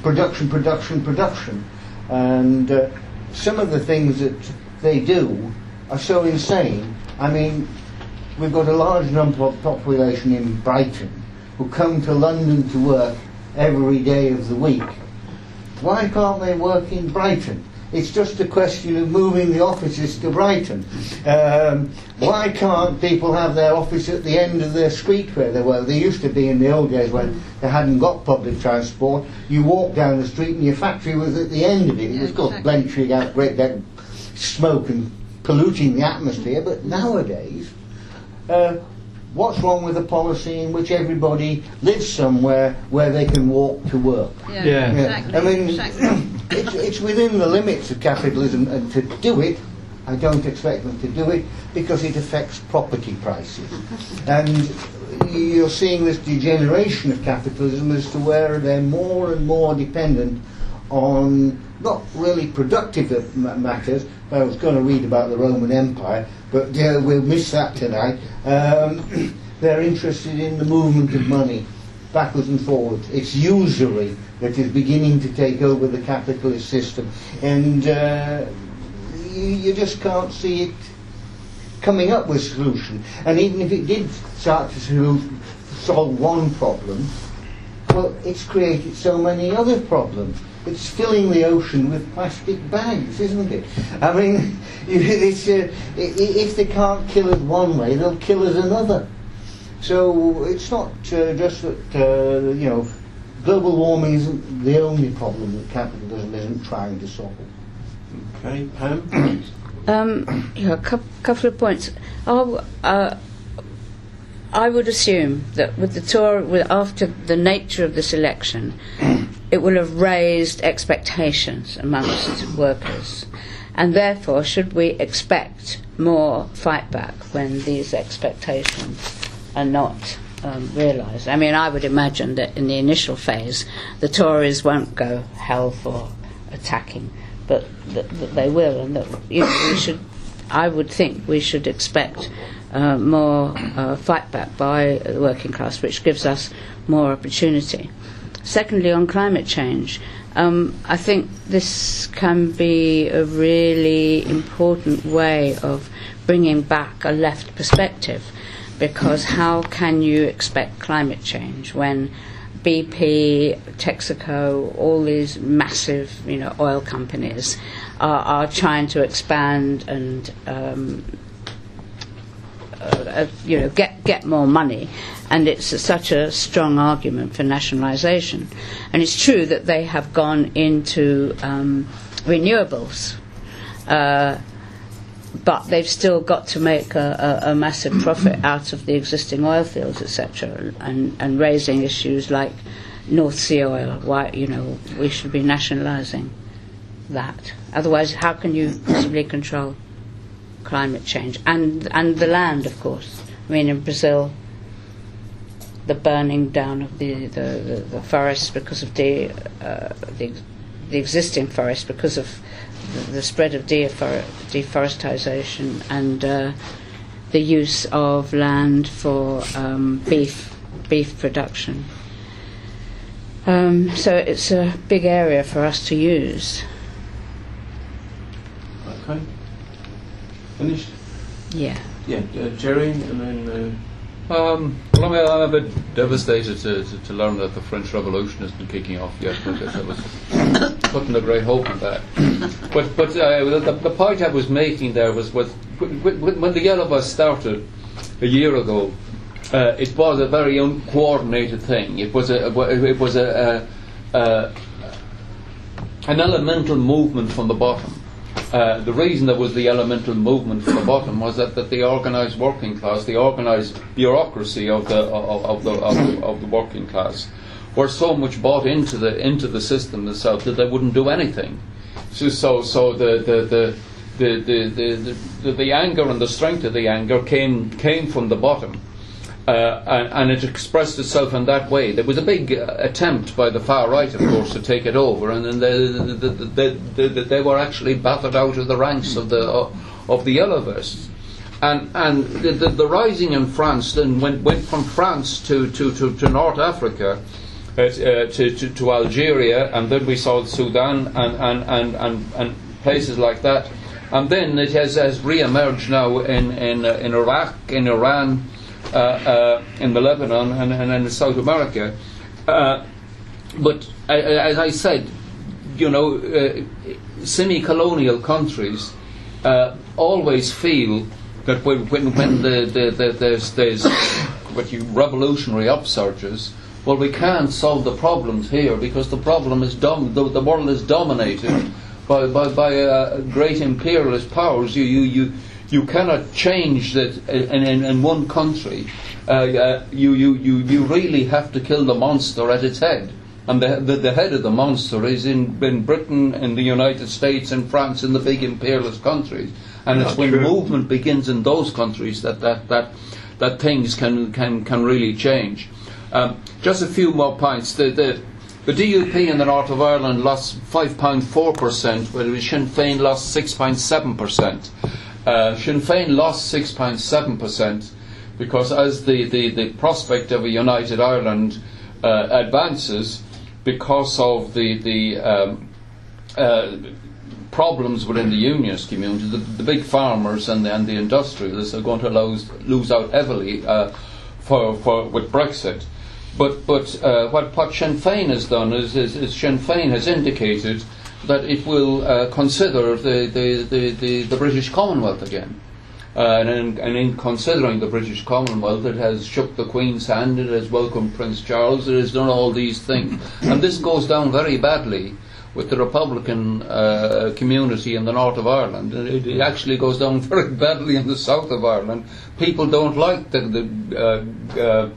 production, production, production. And some of the things that they do are so insane. I mean, we've got a large number of population in Brighton who come to London to work every day of the week. Why can't they work in Brighton? It's just a question of moving the offices to Brighton. Um, why can't people have their office at the end of their street where they were? They used to be in the old days when they hadn't got public transport. You walked down the street and your factory was at the end of it. It was called Exactly. blenching out great smoke and polluting the atmosphere. But nowadays, uh, what's wrong with a policy in which everybody lives somewhere where they can walk to work? Yeah, Yeah. exactly. I mean, exactly. it's, it's within the limits of capitalism, and to do it, I don't expect them to do it because it affects property prices. And you're seeing this degeneration of capitalism as to where they're more and more dependent on not really productive matters. I was going to read about the Roman Empire, but uh, we'll miss that tonight. Um, they're interested in the movement of money backwards and forwards. It's usury that is beginning to take over the capitalist system, and uh, you, you just can't see it coming up with a solution. And even if it did start to solve one problem, well, it's created so many other problems. It's filling the ocean with plastic bags, isn't it? I mean, it's, uh, i- i- if they can't kill us one way, they'll kill us another. So it's not uh, just that, uh, you know, global warming isn't the only problem that capitalism isn't trying to solve. Okay, Pam? Um, yeah, a cou- couple of points. Oh, uh, I would assume that with the Tory, with, after the nature of this election, it will have raised expectations amongst workers, and therefore, should we expect more fight back when these expectations are not um, realised? I mean, I would imagine that in the initial phase, the Tories won't go hell for attacking, but that, that they will, and that you know, we should. I would think we should expect uh, more uh, fight back by the working class, which gives us more opportunity. Secondly, on climate change, um, I think this can be a really important way of bringing back a left perspective because how can you expect climate change when BP, Texaco, all these massive, you know, oil companies are, are trying to expand and um, uh, uh, you know get get more money, and it's such a strong argument for nationalisation. And it's true that they have gone into um, renewables. Uh, but they've still got to make a, a, a massive profit out of the existing oil fields, etc., and, and raising issues like North Sea oil. Why, you know, we should be nationalising that. Otherwise, how can you possibly control climate change and and the land, of course? I mean, in Brazil, the burning down of the the, the, the forests because of the, uh, the the existing forests because of the, the spread of defor- deforestation and uh, the use of land for um, beef beef production. Um, so it's a big area for us to use. Okay. Finished? Yeah. Yeah, uh, Jerry, and then. Uh, Um, well, I mean, I'm a bit devastated to, to, to learn that the French Revolution has been kicking off yet. Because I was putting a great hope in that. But but uh, the, the point I was making there was, was when when the Yellow Vests started a year ago, uh, it was a very uncoordinated thing. It was a it was a, a, a an elemental movement from the bottom. Uh, the reason there was the elemental movement from the bottom was that, that the organised working class, the organised bureaucracy of the of, of the of, the of the working class, were so much bought into the into the system itself that they wouldn't do anything. So so, so the, the, the the, the, the, the, the anger and the strength of the anger came came from the bottom. Uh, and, it expressed itself in that way. There was a big uh, attempt by the far right, of course, to take it over, and then they, they, they, they, were actually battered out of the ranks of the uh, of the yellow vests. And and the, the, the rising in France then went, went from France to, to, to, to North Africa. Uh, to, to, to Algeria, and then we saw Sudan and, and, and, and, and places like that. And then it has, has re emerged now in, in, uh, in Iraq, in Iran, uh, uh, in the Lebanon and, and in South America. Uh, but uh, as I said, you know, uh, semi-colonial countries uh, always feel that when, when, when the, the, the, there's, there's what you revolutionary upsurges, well, we can't solve the problems here because the problem is dom- the, the world is dominated by by, by uh, great imperialist powers. You you you you cannot change that in, in, in one country. Uh, uh, you, you, you, you really have to kill the monster at its head. And the, the, the head of the monster is in, in Britain, in the United States, in France, in the big imperialist countries. And it's when true. movement begins in those countries that, that, that, that things can, can, can really change. Um, just a few more points. The, the, the DUP in the north of Ireland lost 5.4%, whereas Sinn Féin lost 6.7%. Uh, Sinn Féin lost 6.7% because as the, the, the prospect of a united Ireland uh, advances, because of the, the um, uh, problems within the unionist community, the, the big farmers and the, and the industrialists are going to lose, lose out heavily uh, for, for, with Brexit. But, but uh, what, what Sinn Féin has done is, is, is Sinn Féin has indicated that it will uh, consider the, the, the, the, the British Commonwealth again. Uh, and, in, and in considering the British Commonwealth, it has shook the Queen's hand, it has welcomed Prince Charles, it has done all these things. And this goes down very badly with the Republican uh, community in the north of Ireland. It, it actually goes down very badly in the south of Ireland. People don't like the, the uh, uh,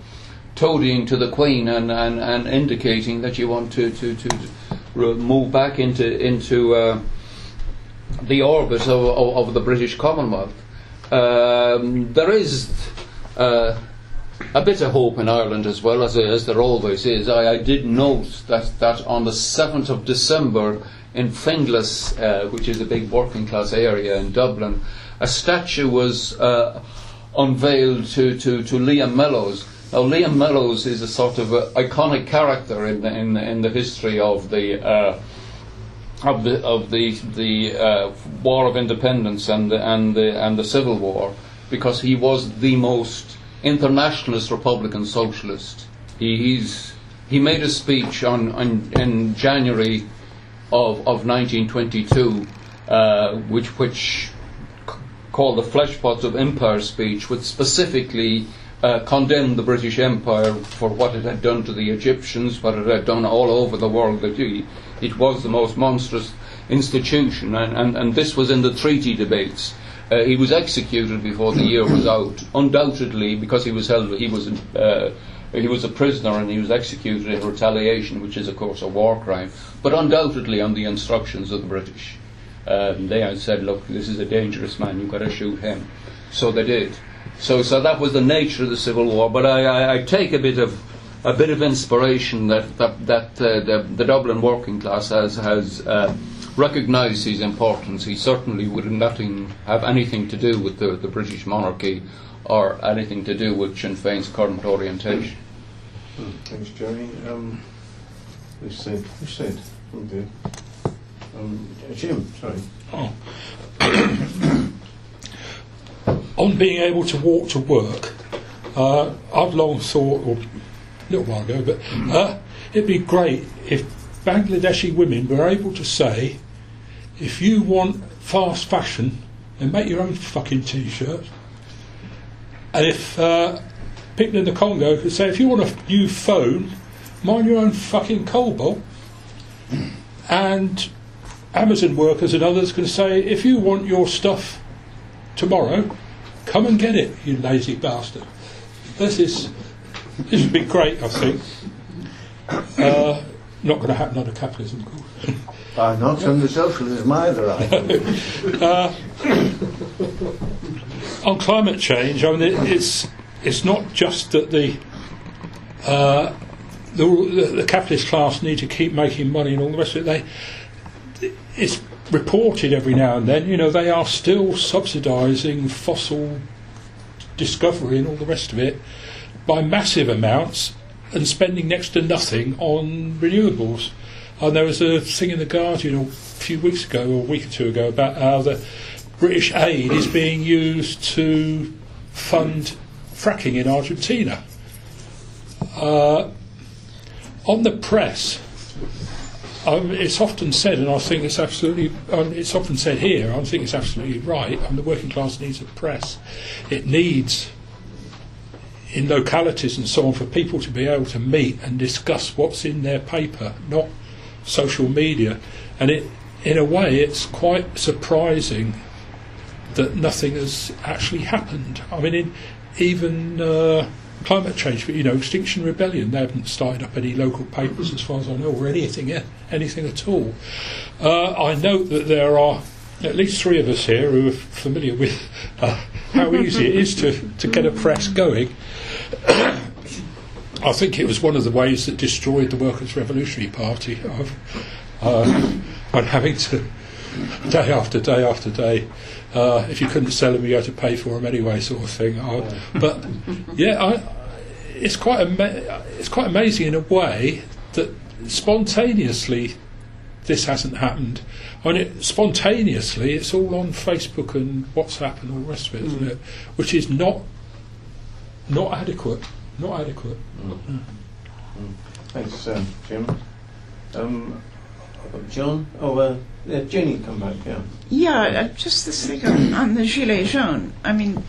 toadying to the Queen and, and, and indicating that you want to, to, to re- move back into, into uh, the orbit of, of, of the British Commonwealth. Um, there is uh, a bit of hope in Ireland as well, as, as there always is. I, I did note that, that on the 7th of December in Finglas, uh, which is a big working class area in Dublin, a statue was uh, unveiled to, to, to Liam Mellows. Now, Liam Mellows is a sort of a iconic character in the, in, in the history of the uh, of the of the the uh, War of Independence and the, and the and the Civil War, because he was the most internationalist Republican socialist. He, he's he made a speech on, on in January of of 1922, uh, which which called the Fleshpots of Empire speech, which specifically uh, condemned the British Empire for what it had done to the Egyptians, what it had done all over the world. That it, was the most monstrous institution, and, and, and this was in the treaty debates. Uh, he was executed before the year was out, undoubtedly because he was held. He was uh, he was a prisoner and he was executed in retaliation, which is of course a war crime, but undoubtedly on the instructions of the British. Um, they had said, "Look, this is a dangerous man. You've got to shoot him." So they did. So, so that was the nature of the Civil War. But I, I, I take a bit of a bit of inspiration that that, that uh, the, the Dublin working class has has uh, recognised his importance. He certainly would nothing have anything to do with the, the British monarchy or anything to do with Sinn Féin's current orientation. Hmm, Thanks, Jerry. Um, who said? Who said? Dear. Um, Jim, sorry. Oh. On being able to walk to work, uh, I've long thought, or a little while ago, but uh, it'd be great if Bangladeshi women were able to say, if you want fast fashion, then make your own fucking t-shirt. And if uh, people in the Congo could say, if you want a new phone, mind your own fucking cobalt. And Amazon workers and others can say, if you want your stuff tomorrow, come and get it, you lazy bastard. This is this would be great, I think. Uh, not going to happen under capitalism, of course. Uh, not under socialism either, I. Uh, on climate change, I mean, it, it's it's not just that the, uh, the the the capitalist class need to keep making money and all the rest of it. They it's reported every now and then. You know, they are still subsidising fossil discovery and all the rest of it by massive amounts and spending next to nothing on renewables. And there was a thing in the Guardian a few weeks ago or a week or two ago about how the British aid is being used to fund fracking in Argentina. Uh, on the press, um, it's often said, and I think it's absolutely, um, it's often said here, I think it's absolutely right. Um, the working class needs a press. It needs, in localities and so on, for people to be able to meet and discuss what's in their paper, not social media. And it, in a way, it's quite surprising that nothing has actually happened. I mean, in, even uh, climate change, but you know, Extinction Rebellion, they haven't started up any local papers, as far as I know, or anything, anything at all. Uh, I note that there are at least three of us here who are familiar with uh, how easy it is to, to get a press going. I think it was one of the ways that destroyed the Workers' Revolutionary Party of uh, having to day after day after day. Uh, if you couldn't sell them, you had to pay for them anyway, sort of thing. I, but yeah, I, it's quite ama- it's quite amazing in a way that spontaneously this hasn't happened. I mean, it, spontaneously, it's all on Facebook and WhatsApp and all the rest of it, isn't it? Which is not not adequate. Not adequate. Thanks, um, Jim. Um, John. Oh, uh, yeah, Jenny, come back. Yeah. Yeah, uh, just this thing on, on the Gilets jaunes. I mean,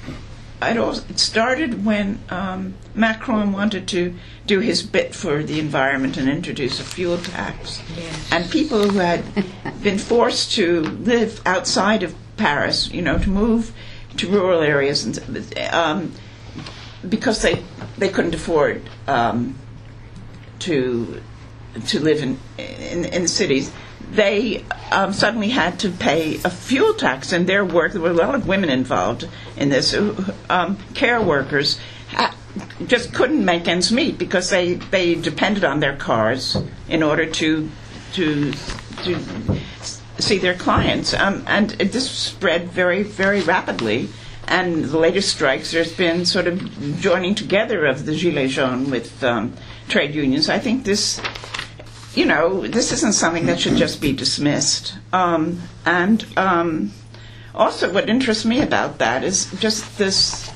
it, all, it started when um, Macron wanted to do his bit for the environment and introduce a fuel tax. And people who had been forced to live outside of Paris, you know, to move to rural areas, and um, because they they couldn't afford um, to to live in in, in the cities, they um, suddenly had to pay a fuel tax and their work. There were a lot of women involved in this. Um, care workers ha- just couldn't make ends meet because they, they depended on their cars in order to to to see their clients. Um, and it, this spread very very rapidly. And the latest strikes, there's been sort of joining together of the Gilets jaunes with um, trade unions. I think this you know, this isn't something that should just be dismissed. Um, and um, also, what interests me about that is just this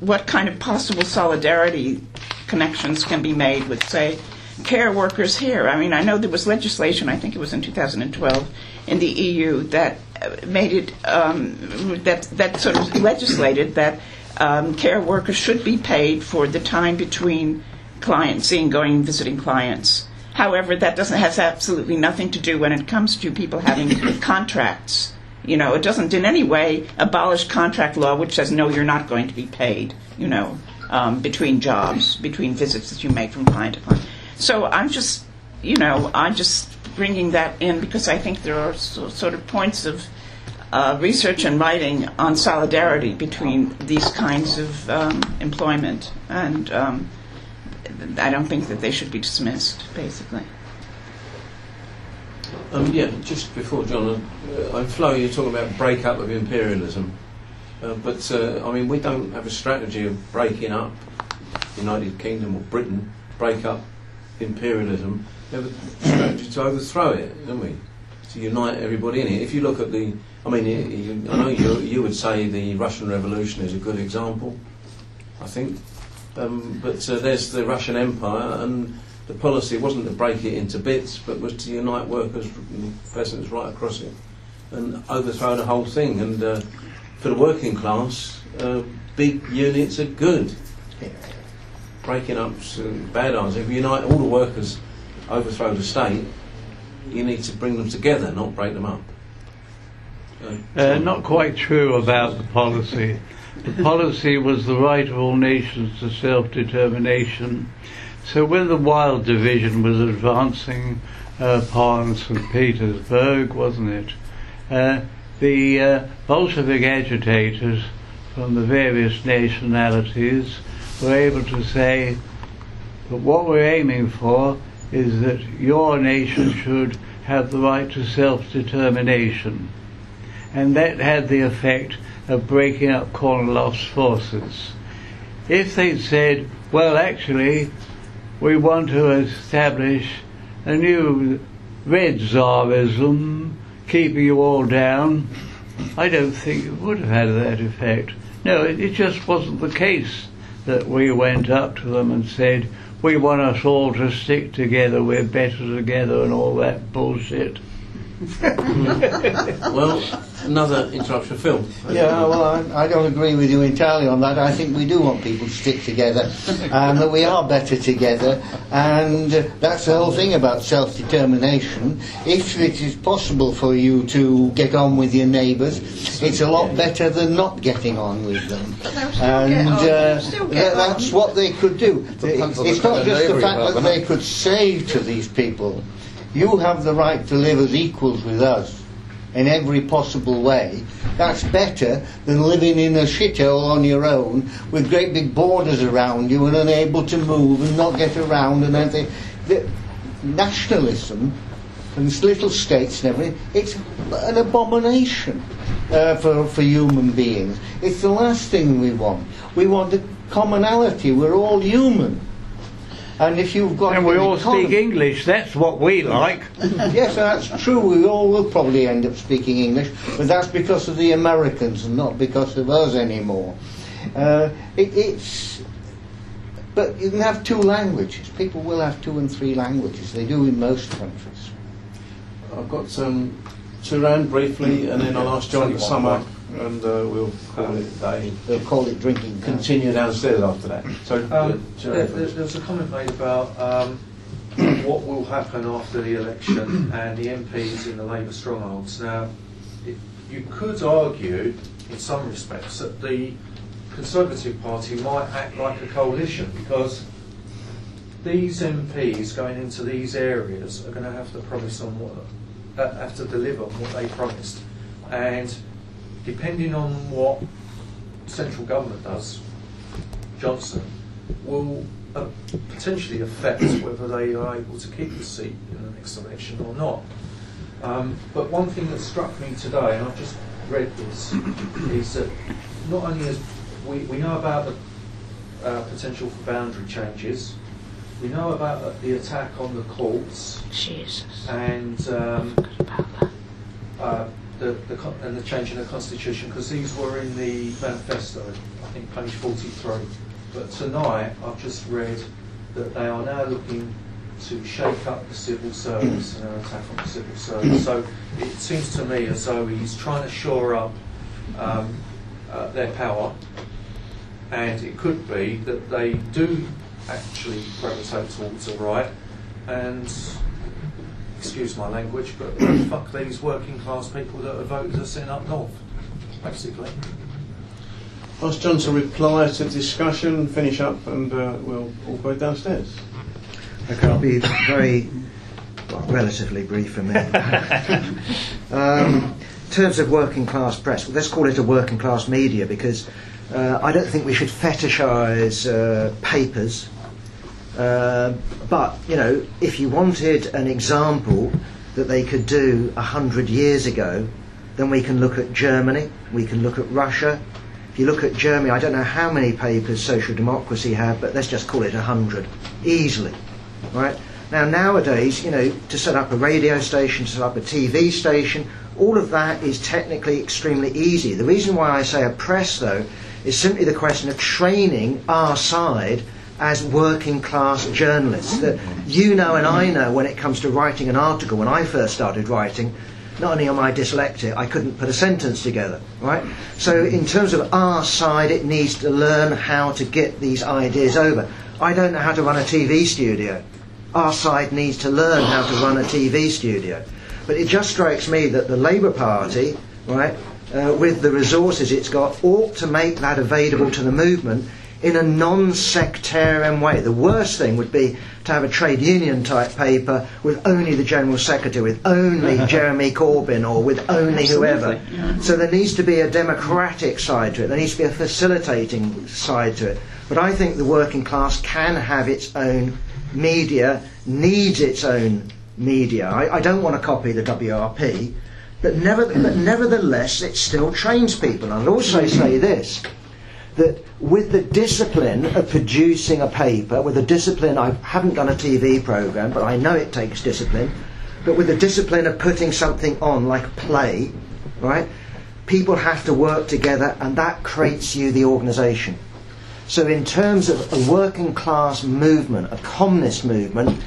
what kind of possible solidarity connections can be made with, say, care workers here. I mean, I know there was legislation, I think it was in 2012, in the EU that made it, um, that, that sort of legislated that um, care workers should be paid for the time between clients, seeing, going, visiting clients. However, that doesn't has absolutely nothing to do when it comes to people having contracts. You know, it doesn't in any way abolish contract law, which says no, you're not going to be paid. You know, um, between jobs, between visits that you make from client to client. So I'm just, you know, I'm just bringing that in because I think there are so, sort of points of uh, research and writing on solidarity between these kinds of um, employment and. Um, I don't think that they should be dismissed, basically. Um, yeah, just before John, uh, I'm Flo, you're talking about breakup of imperialism. Uh, but, uh, I mean, we don't have a strategy of breaking up United Kingdom or Britain, break up imperialism. We have a strategy to overthrow it, don't we? To unite everybody in it. If you look at the, I mean, you, I know you, you would say the Russian Revolution is a good example, I think. Um, but uh, there's the Russian Empire, and the policy wasn't to break it into bits, but was to unite workers and peasants right across it and overthrow the whole thing. And uh, for the working class, uh, big units are good. Breaking up bad answer. If you unite all the workers, overthrow the state, you need to bring them together, not break them up. Uh, not quite true about the policy. The policy was the right of all nations to self-determination. So when the Wild Division was advancing upon St. Petersburg, wasn't it? Uh, the uh, Bolshevik agitators from the various nationalities were able to say that what we're aiming for is that your nation should have the right to self-determination. And that had the effect of breaking up Kornilov's forces. If they'd said, well, actually, we want to establish a new red Tsarism, keeping you all down, I don't think it would have had that effect. No, it, it just wasn't the case that we went up to them and said, we want us all to stick together, we're better together, and all that bullshit. well, another interruption, Phil. Yeah, well, I, I, don't agree with you entirely on that. I think we do want people to stick together, and that we are better together, and uh, that's the whole thing about self-determination. If it is possible for you to get on with your neighbours, it's a lot better than not getting on with them, and uh, that's what they could do. It's not just the fact that they could say to these people you have the right to live as equals with us in every possible way. That's better than living in a shithole on your own with great big borders around you and unable to move and not get around and everything. The nationalism and little states and everything, it's an abomination uh, for, for human beings. It's the last thing we want. We want a commonality. We're all human. And if you've got and we all economy, speak English, that's what we like. yes, that's true. We all will probably end up speaking English, but that's because of the Americans and not because of us anymore. Uh, it, it's but you can have two languages. People will have two and three languages. They do in most countries. I've got um, Turan briefly, and then I'll ask John to Only sum up, and uh, we'll call it day. They'll call it drinking. now. Continue downstairs after that. So, Um, there, there, there was a comment made about um, what will happen after the election and the MPs in the Labour strongholds. Now, it, you could argue, in some respects, that the Conservative Party might act like a coalition because these MPs going into these areas are going to have to promise on what, uh, have to deliver on what they promised, and depending on what central government does, Johnson will uh, potentially affect whether they are able to keep the seat in the next election or not. Um, but one thing that struck me today, and I've just read this, is that not only as we, we know about the uh, potential for boundary changes, we know about uh, the attack on the courts Jesus. and um, The, the and the change in the constitution because these were in the manifesto, I think page 43. But tonight I've just read that they are now looking to shake up the civil service and an attack on the civil service. So it seems to me as though he's trying to shore up um, uh, their power, and it could be that they do actually gravitate towards the right and excuse my language, but fuck these working class people that have voted us in up north, basically. Ask John to reply to the discussion, finish up, and uh, we'll all go downstairs. Okay, I'll be very, well, relatively brief for me. um, in terms of working class press, well, let's call it a working class media because uh, I don't think we should fetishise uh, papers. Uh, but, you know, if you wanted an example that they could do a hundred years ago, then we can look at Germany, we can look at Russia. If you look at Germany, I don't know how many papers social democracy have, but let's just call it a hundred, easily right? Now, nowadays, you know, to set up a radio station, to set up a TV station, all of that is technically extremely easy. The reason why I say a press, though, is simply the question of training our side as working class journalists. That you know and I know when it comes to writing an article, when I first started writing, not only am I dyslexic, I couldn't put a sentence together, right? So, in terms of our side, it needs to learn how to get these ideas over. I don't know how to run a TV studio. Our side needs to learn how to run a TV studio. But it just strikes me that the Labour Party, right, uh, with the resources it's got, ought to make that available to the movement in a non-sectarian way. The worst thing would be to have a trade union type paper with only the general secretary, with only Jeremy Corbyn, or with only whoever. So there needs to be a democratic side to it. There needs to be a facilitating side to it. But I think the working class can have its own media, needs its own media. I, I don't want to copy the WRP, but, never, but nevertheless, it still trains people. I'd also say this that with the discipline of producing a paper, with the discipline, I haven't done a TV program, but I know it takes discipline, but with the discipline of putting something on like play, right, people have to work together and that creates you the organisation. So, in terms of a working class movement, a communist movement,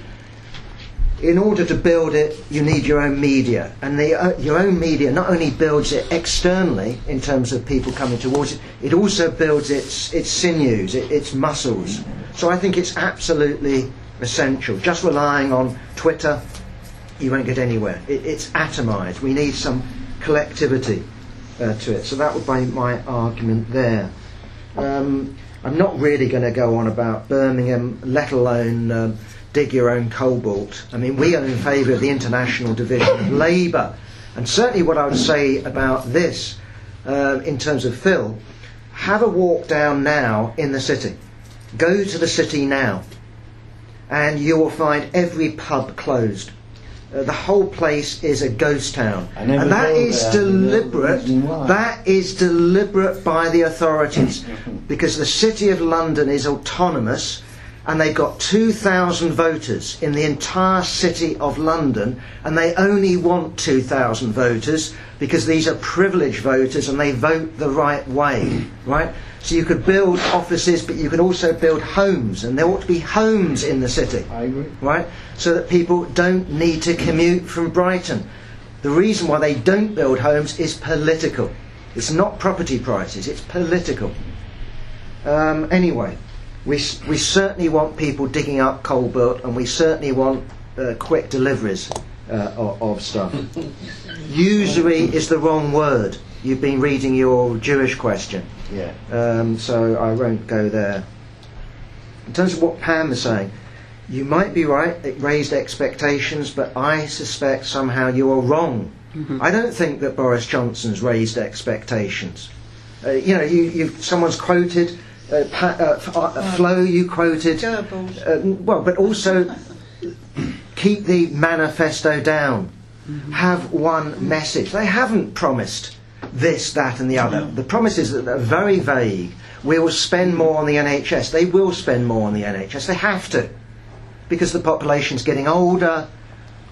in order to build it, you need your own media, and the, uh, your own media not only builds it externally in terms of people coming towards it, it also builds its its sinews, it, its muscles. So I think it's absolutely essential. Just relying on Twitter, you won't get anywhere. It, it's atomised. We need some collectivity uh, to it. So that would be my argument there. Um, I'm not really going to go on about Birmingham, let alone. Um, dig your own cobalt. I mean, we are in favour of the international division of labour. And certainly, what I would say about this, uh, in terms of Phil, have a walk down now in the city. Go to the city now, and you will find every pub closed. Uh, the whole place is a ghost town, and that is there, I don't know the deliberate. That is deliberate by the authorities, because the city of London is autonomous, and they've got 2,000 voters in the entire city of London, and they only want 2,000 voters because these are privileged voters and they vote the right way, right? So you could build offices, but you could also build homes, and there ought to be homes in the city, I agree. right? So that people don't need to commute from Brighton. The reason why they don't build homes is political. It's not property prices, it's political. Um, anyway, we, we certainly want people digging up cobalt and we certainly want uh, quick deliveries uh, of, of stuff. Usury is the wrong word. You've been reading your Jewish question. Yeah. Um, so I won't go there. In terms of what Pam was saying, you might be right, it raised expectations, but I suspect somehow you're wrong. I don't think that Boris Johnson's raised expectations. Uh, you know, you, you've, someone's quoted, uh, pa- uh, F- uh, Flo, you quoted. Uh, well, but also keep the manifesto down. Have one message. They haven't promised this, that, and the other. The promises that are very vague. We will spend more on the NHS. They will spend more on the NHS. They have to. Because the population's getting older,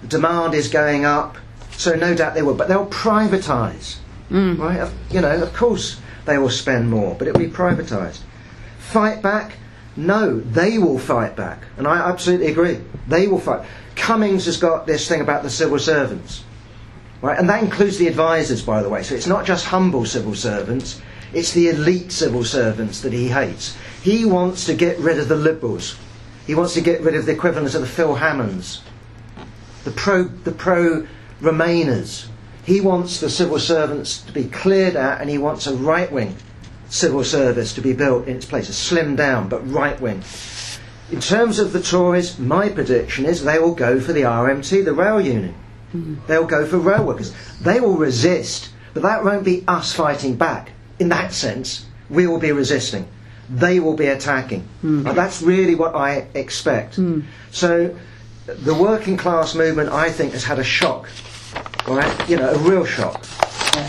the demand is going up, so no doubt they will. But they'll privatise. Right? You know, of course they will spend more, but it will be privatised. Fight back? No, they will fight back. And I absolutely agree. They will fight. Cummings has got this thing about the civil servants. Right? And that includes the advisors, by the way. So it's not just humble civil servants, it's the elite civil servants that he hates. He wants to get rid of the liberals. He wants to get rid of the equivalent of the Phil Hammonds, the pro, the pro Remainers. He wants the civil servants to be cleared out and he wants a right wing civil service to be built in its place, a slimmed down but right wing. In terms of the Tories, my prediction is they will go for the RMT, the rail union. Hmm. They'll go for rail workers. They will resist, but that won't be us fighting back. In that sense, we will be resisting. They will be attacking. And that's really what I expect. Hmm. So, the working class movement, I think, has had a shock. Right, you know, a real shock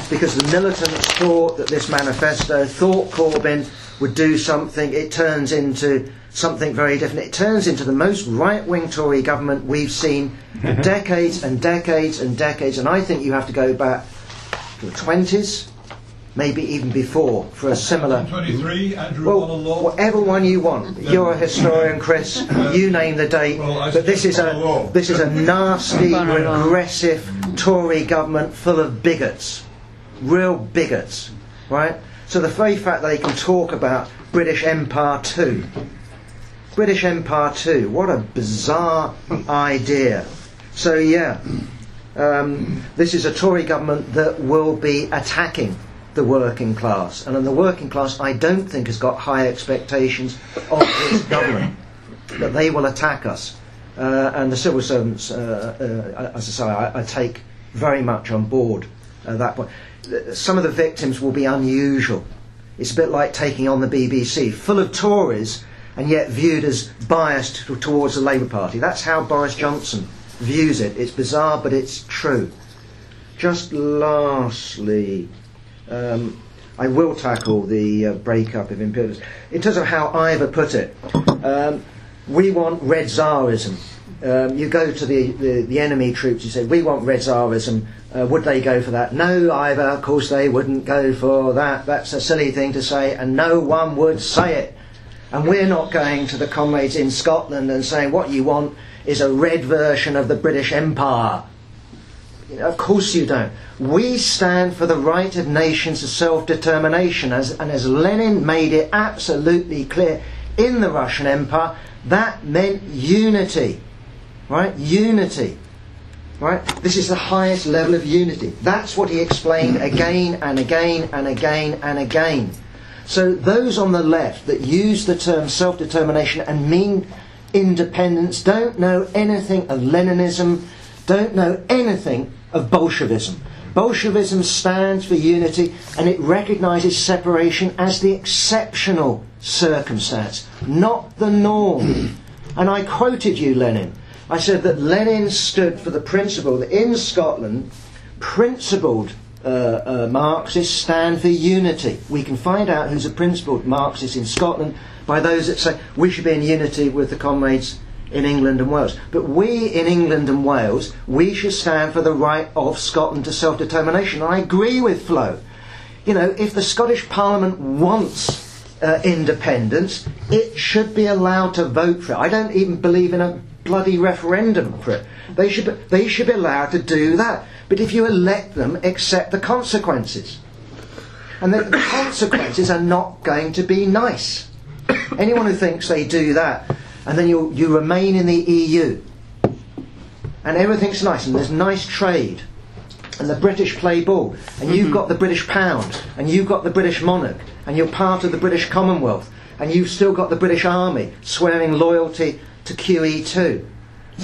because the militants thought that this manifesto, thought Corbyn would do something. It turns into something very different. It turns into the most right wing Tory government we've seen for mhm. decades and decades and decades. And I think you have to go back to the 20s, maybe even before, for a similar. 23, Andrew Well, Law. whatever one you want. You're a historian, Chris. You name the date. Well, But this is a this is a nasty, regressive Tory government full of bigots, real bigots, right? So the very fact that they can talk about British Empire too, British Empire too, what a bizarre idea. So yeah, um, this is a Tory government that will be attacking the working class, and in the working class, I don't think has got high expectations of this government that they will attack us. Uh, and the civil servants, uh, uh, as I say, I, I take very much on board at that point. Some of the victims will be unusual. It's a bit like taking on the BBC, full of Tories and yet viewed as biased towards the Labour Party. That's how Boris Johnson views it. It's bizarre, but it's true. Just lastly, um, I will tackle the uh, breakup of imperialism. In terms of how Ivor put it, um, we want red Tsarism. Um, you go to the, the, the enemy troops, you say, we want red Tsarism. Uh, would they go for that? No, Ivor, of course they wouldn't go for that. That's a silly thing to say, and no one would say it. And we're not going to the comrades in Scotland and saying, what you want is a red version of the British Empire. You know, of course you don't. We stand for the right of nations to self-determination, as, and as Lenin made it absolutely clear in the Russian Empire, that meant unity, right? Unity, right? This is the highest level of unity. That's what he explained again and again and again and again. So those on the left that use the term self-determination and mean independence don't know anything of Leninism, don't know anything of Bolshevism. Bolshevism stands for unity and it recognizes separation as the exceptional circumstance, not the norm. And I quoted you, Lenin. I said that Lenin stood for the principle that in Scotland, principled uh, uh, Marxists stand for unity. We can find out who's a principled Marxist in Scotland by those that say we should be in unity with the comrades in England and Wales. But we in England and Wales, we should stand for the right of Scotland to self-determination. I agree with Flo. You know, if the Scottish Parliament wants uh, independence, it should be allowed to vote for it. I don't even believe in a bloody referendum for it. They should be, they should be allowed to do that. but if you let them accept the consequences. And the, the consequences are not going to be nice. Anyone who thinks they do that, and then you, you remain in the EU, and everything's nice, and there's nice trade, and the British play ball, and you've mm-hmm. got the British pound, and you've got the British monarch, and you're part of the British Commonwealth, and you've still got the British Army swearing loyalty to QE2.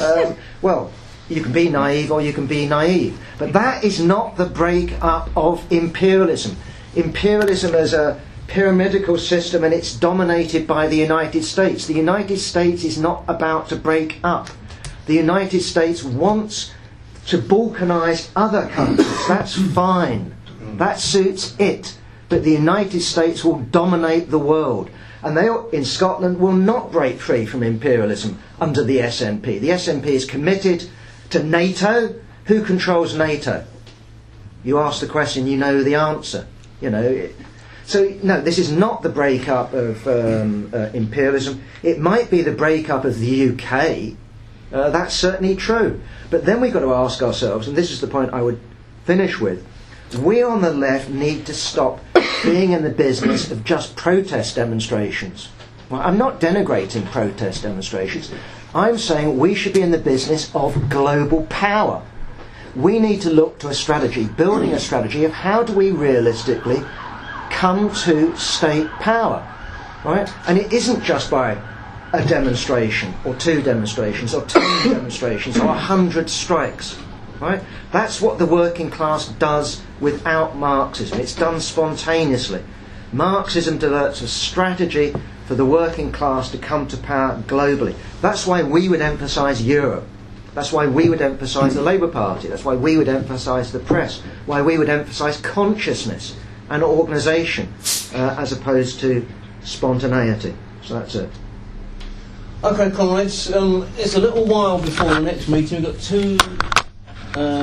Um, well, you can be naive or you can be naive, but that is not the break up of imperialism. Imperialism is a pyramidical system and it's dominated by the United States. The United States is not about to break up. The United States wants to balkanize other countries. That's fine. That suits it. But the United States will dominate the world. And they, in Scotland, will not break free from imperialism under the SNP. The SNP is committed to NATO. Who controls NATO? You ask the question, you know the answer. You know. It, so no, this is not the breakup of um, uh, imperialism. It might be the breakup of the UK. Uh, that's certainly true. But then we've got to ask ourselves, and this is the point I would finish with. We on the left need to stop being in the business of just protest demonstrations. Well, I'm not denigrating protest demonstrations. I'm saying we should be in the business of global power. We need to look to a strategy, building a strategy of how do we realistically come to state power, right? And it isn't just by a demonstration or two demonstrations or ten demonstrations or a hundred strikes. Right? That's what the working class does without Marxism. It's done spontaneously. Marxism develops a strategy for the working class to come to power globally. That's why we would emphasise Europe. That's why we would emphasise the Labour Party. That's why we would emphasise the press. Why we would emphasise consciousness and organisation uh, as opposed to spontaneity. So that's it. Okay, comrades, um, it's a little while before the next meeting. We've got two. Uh,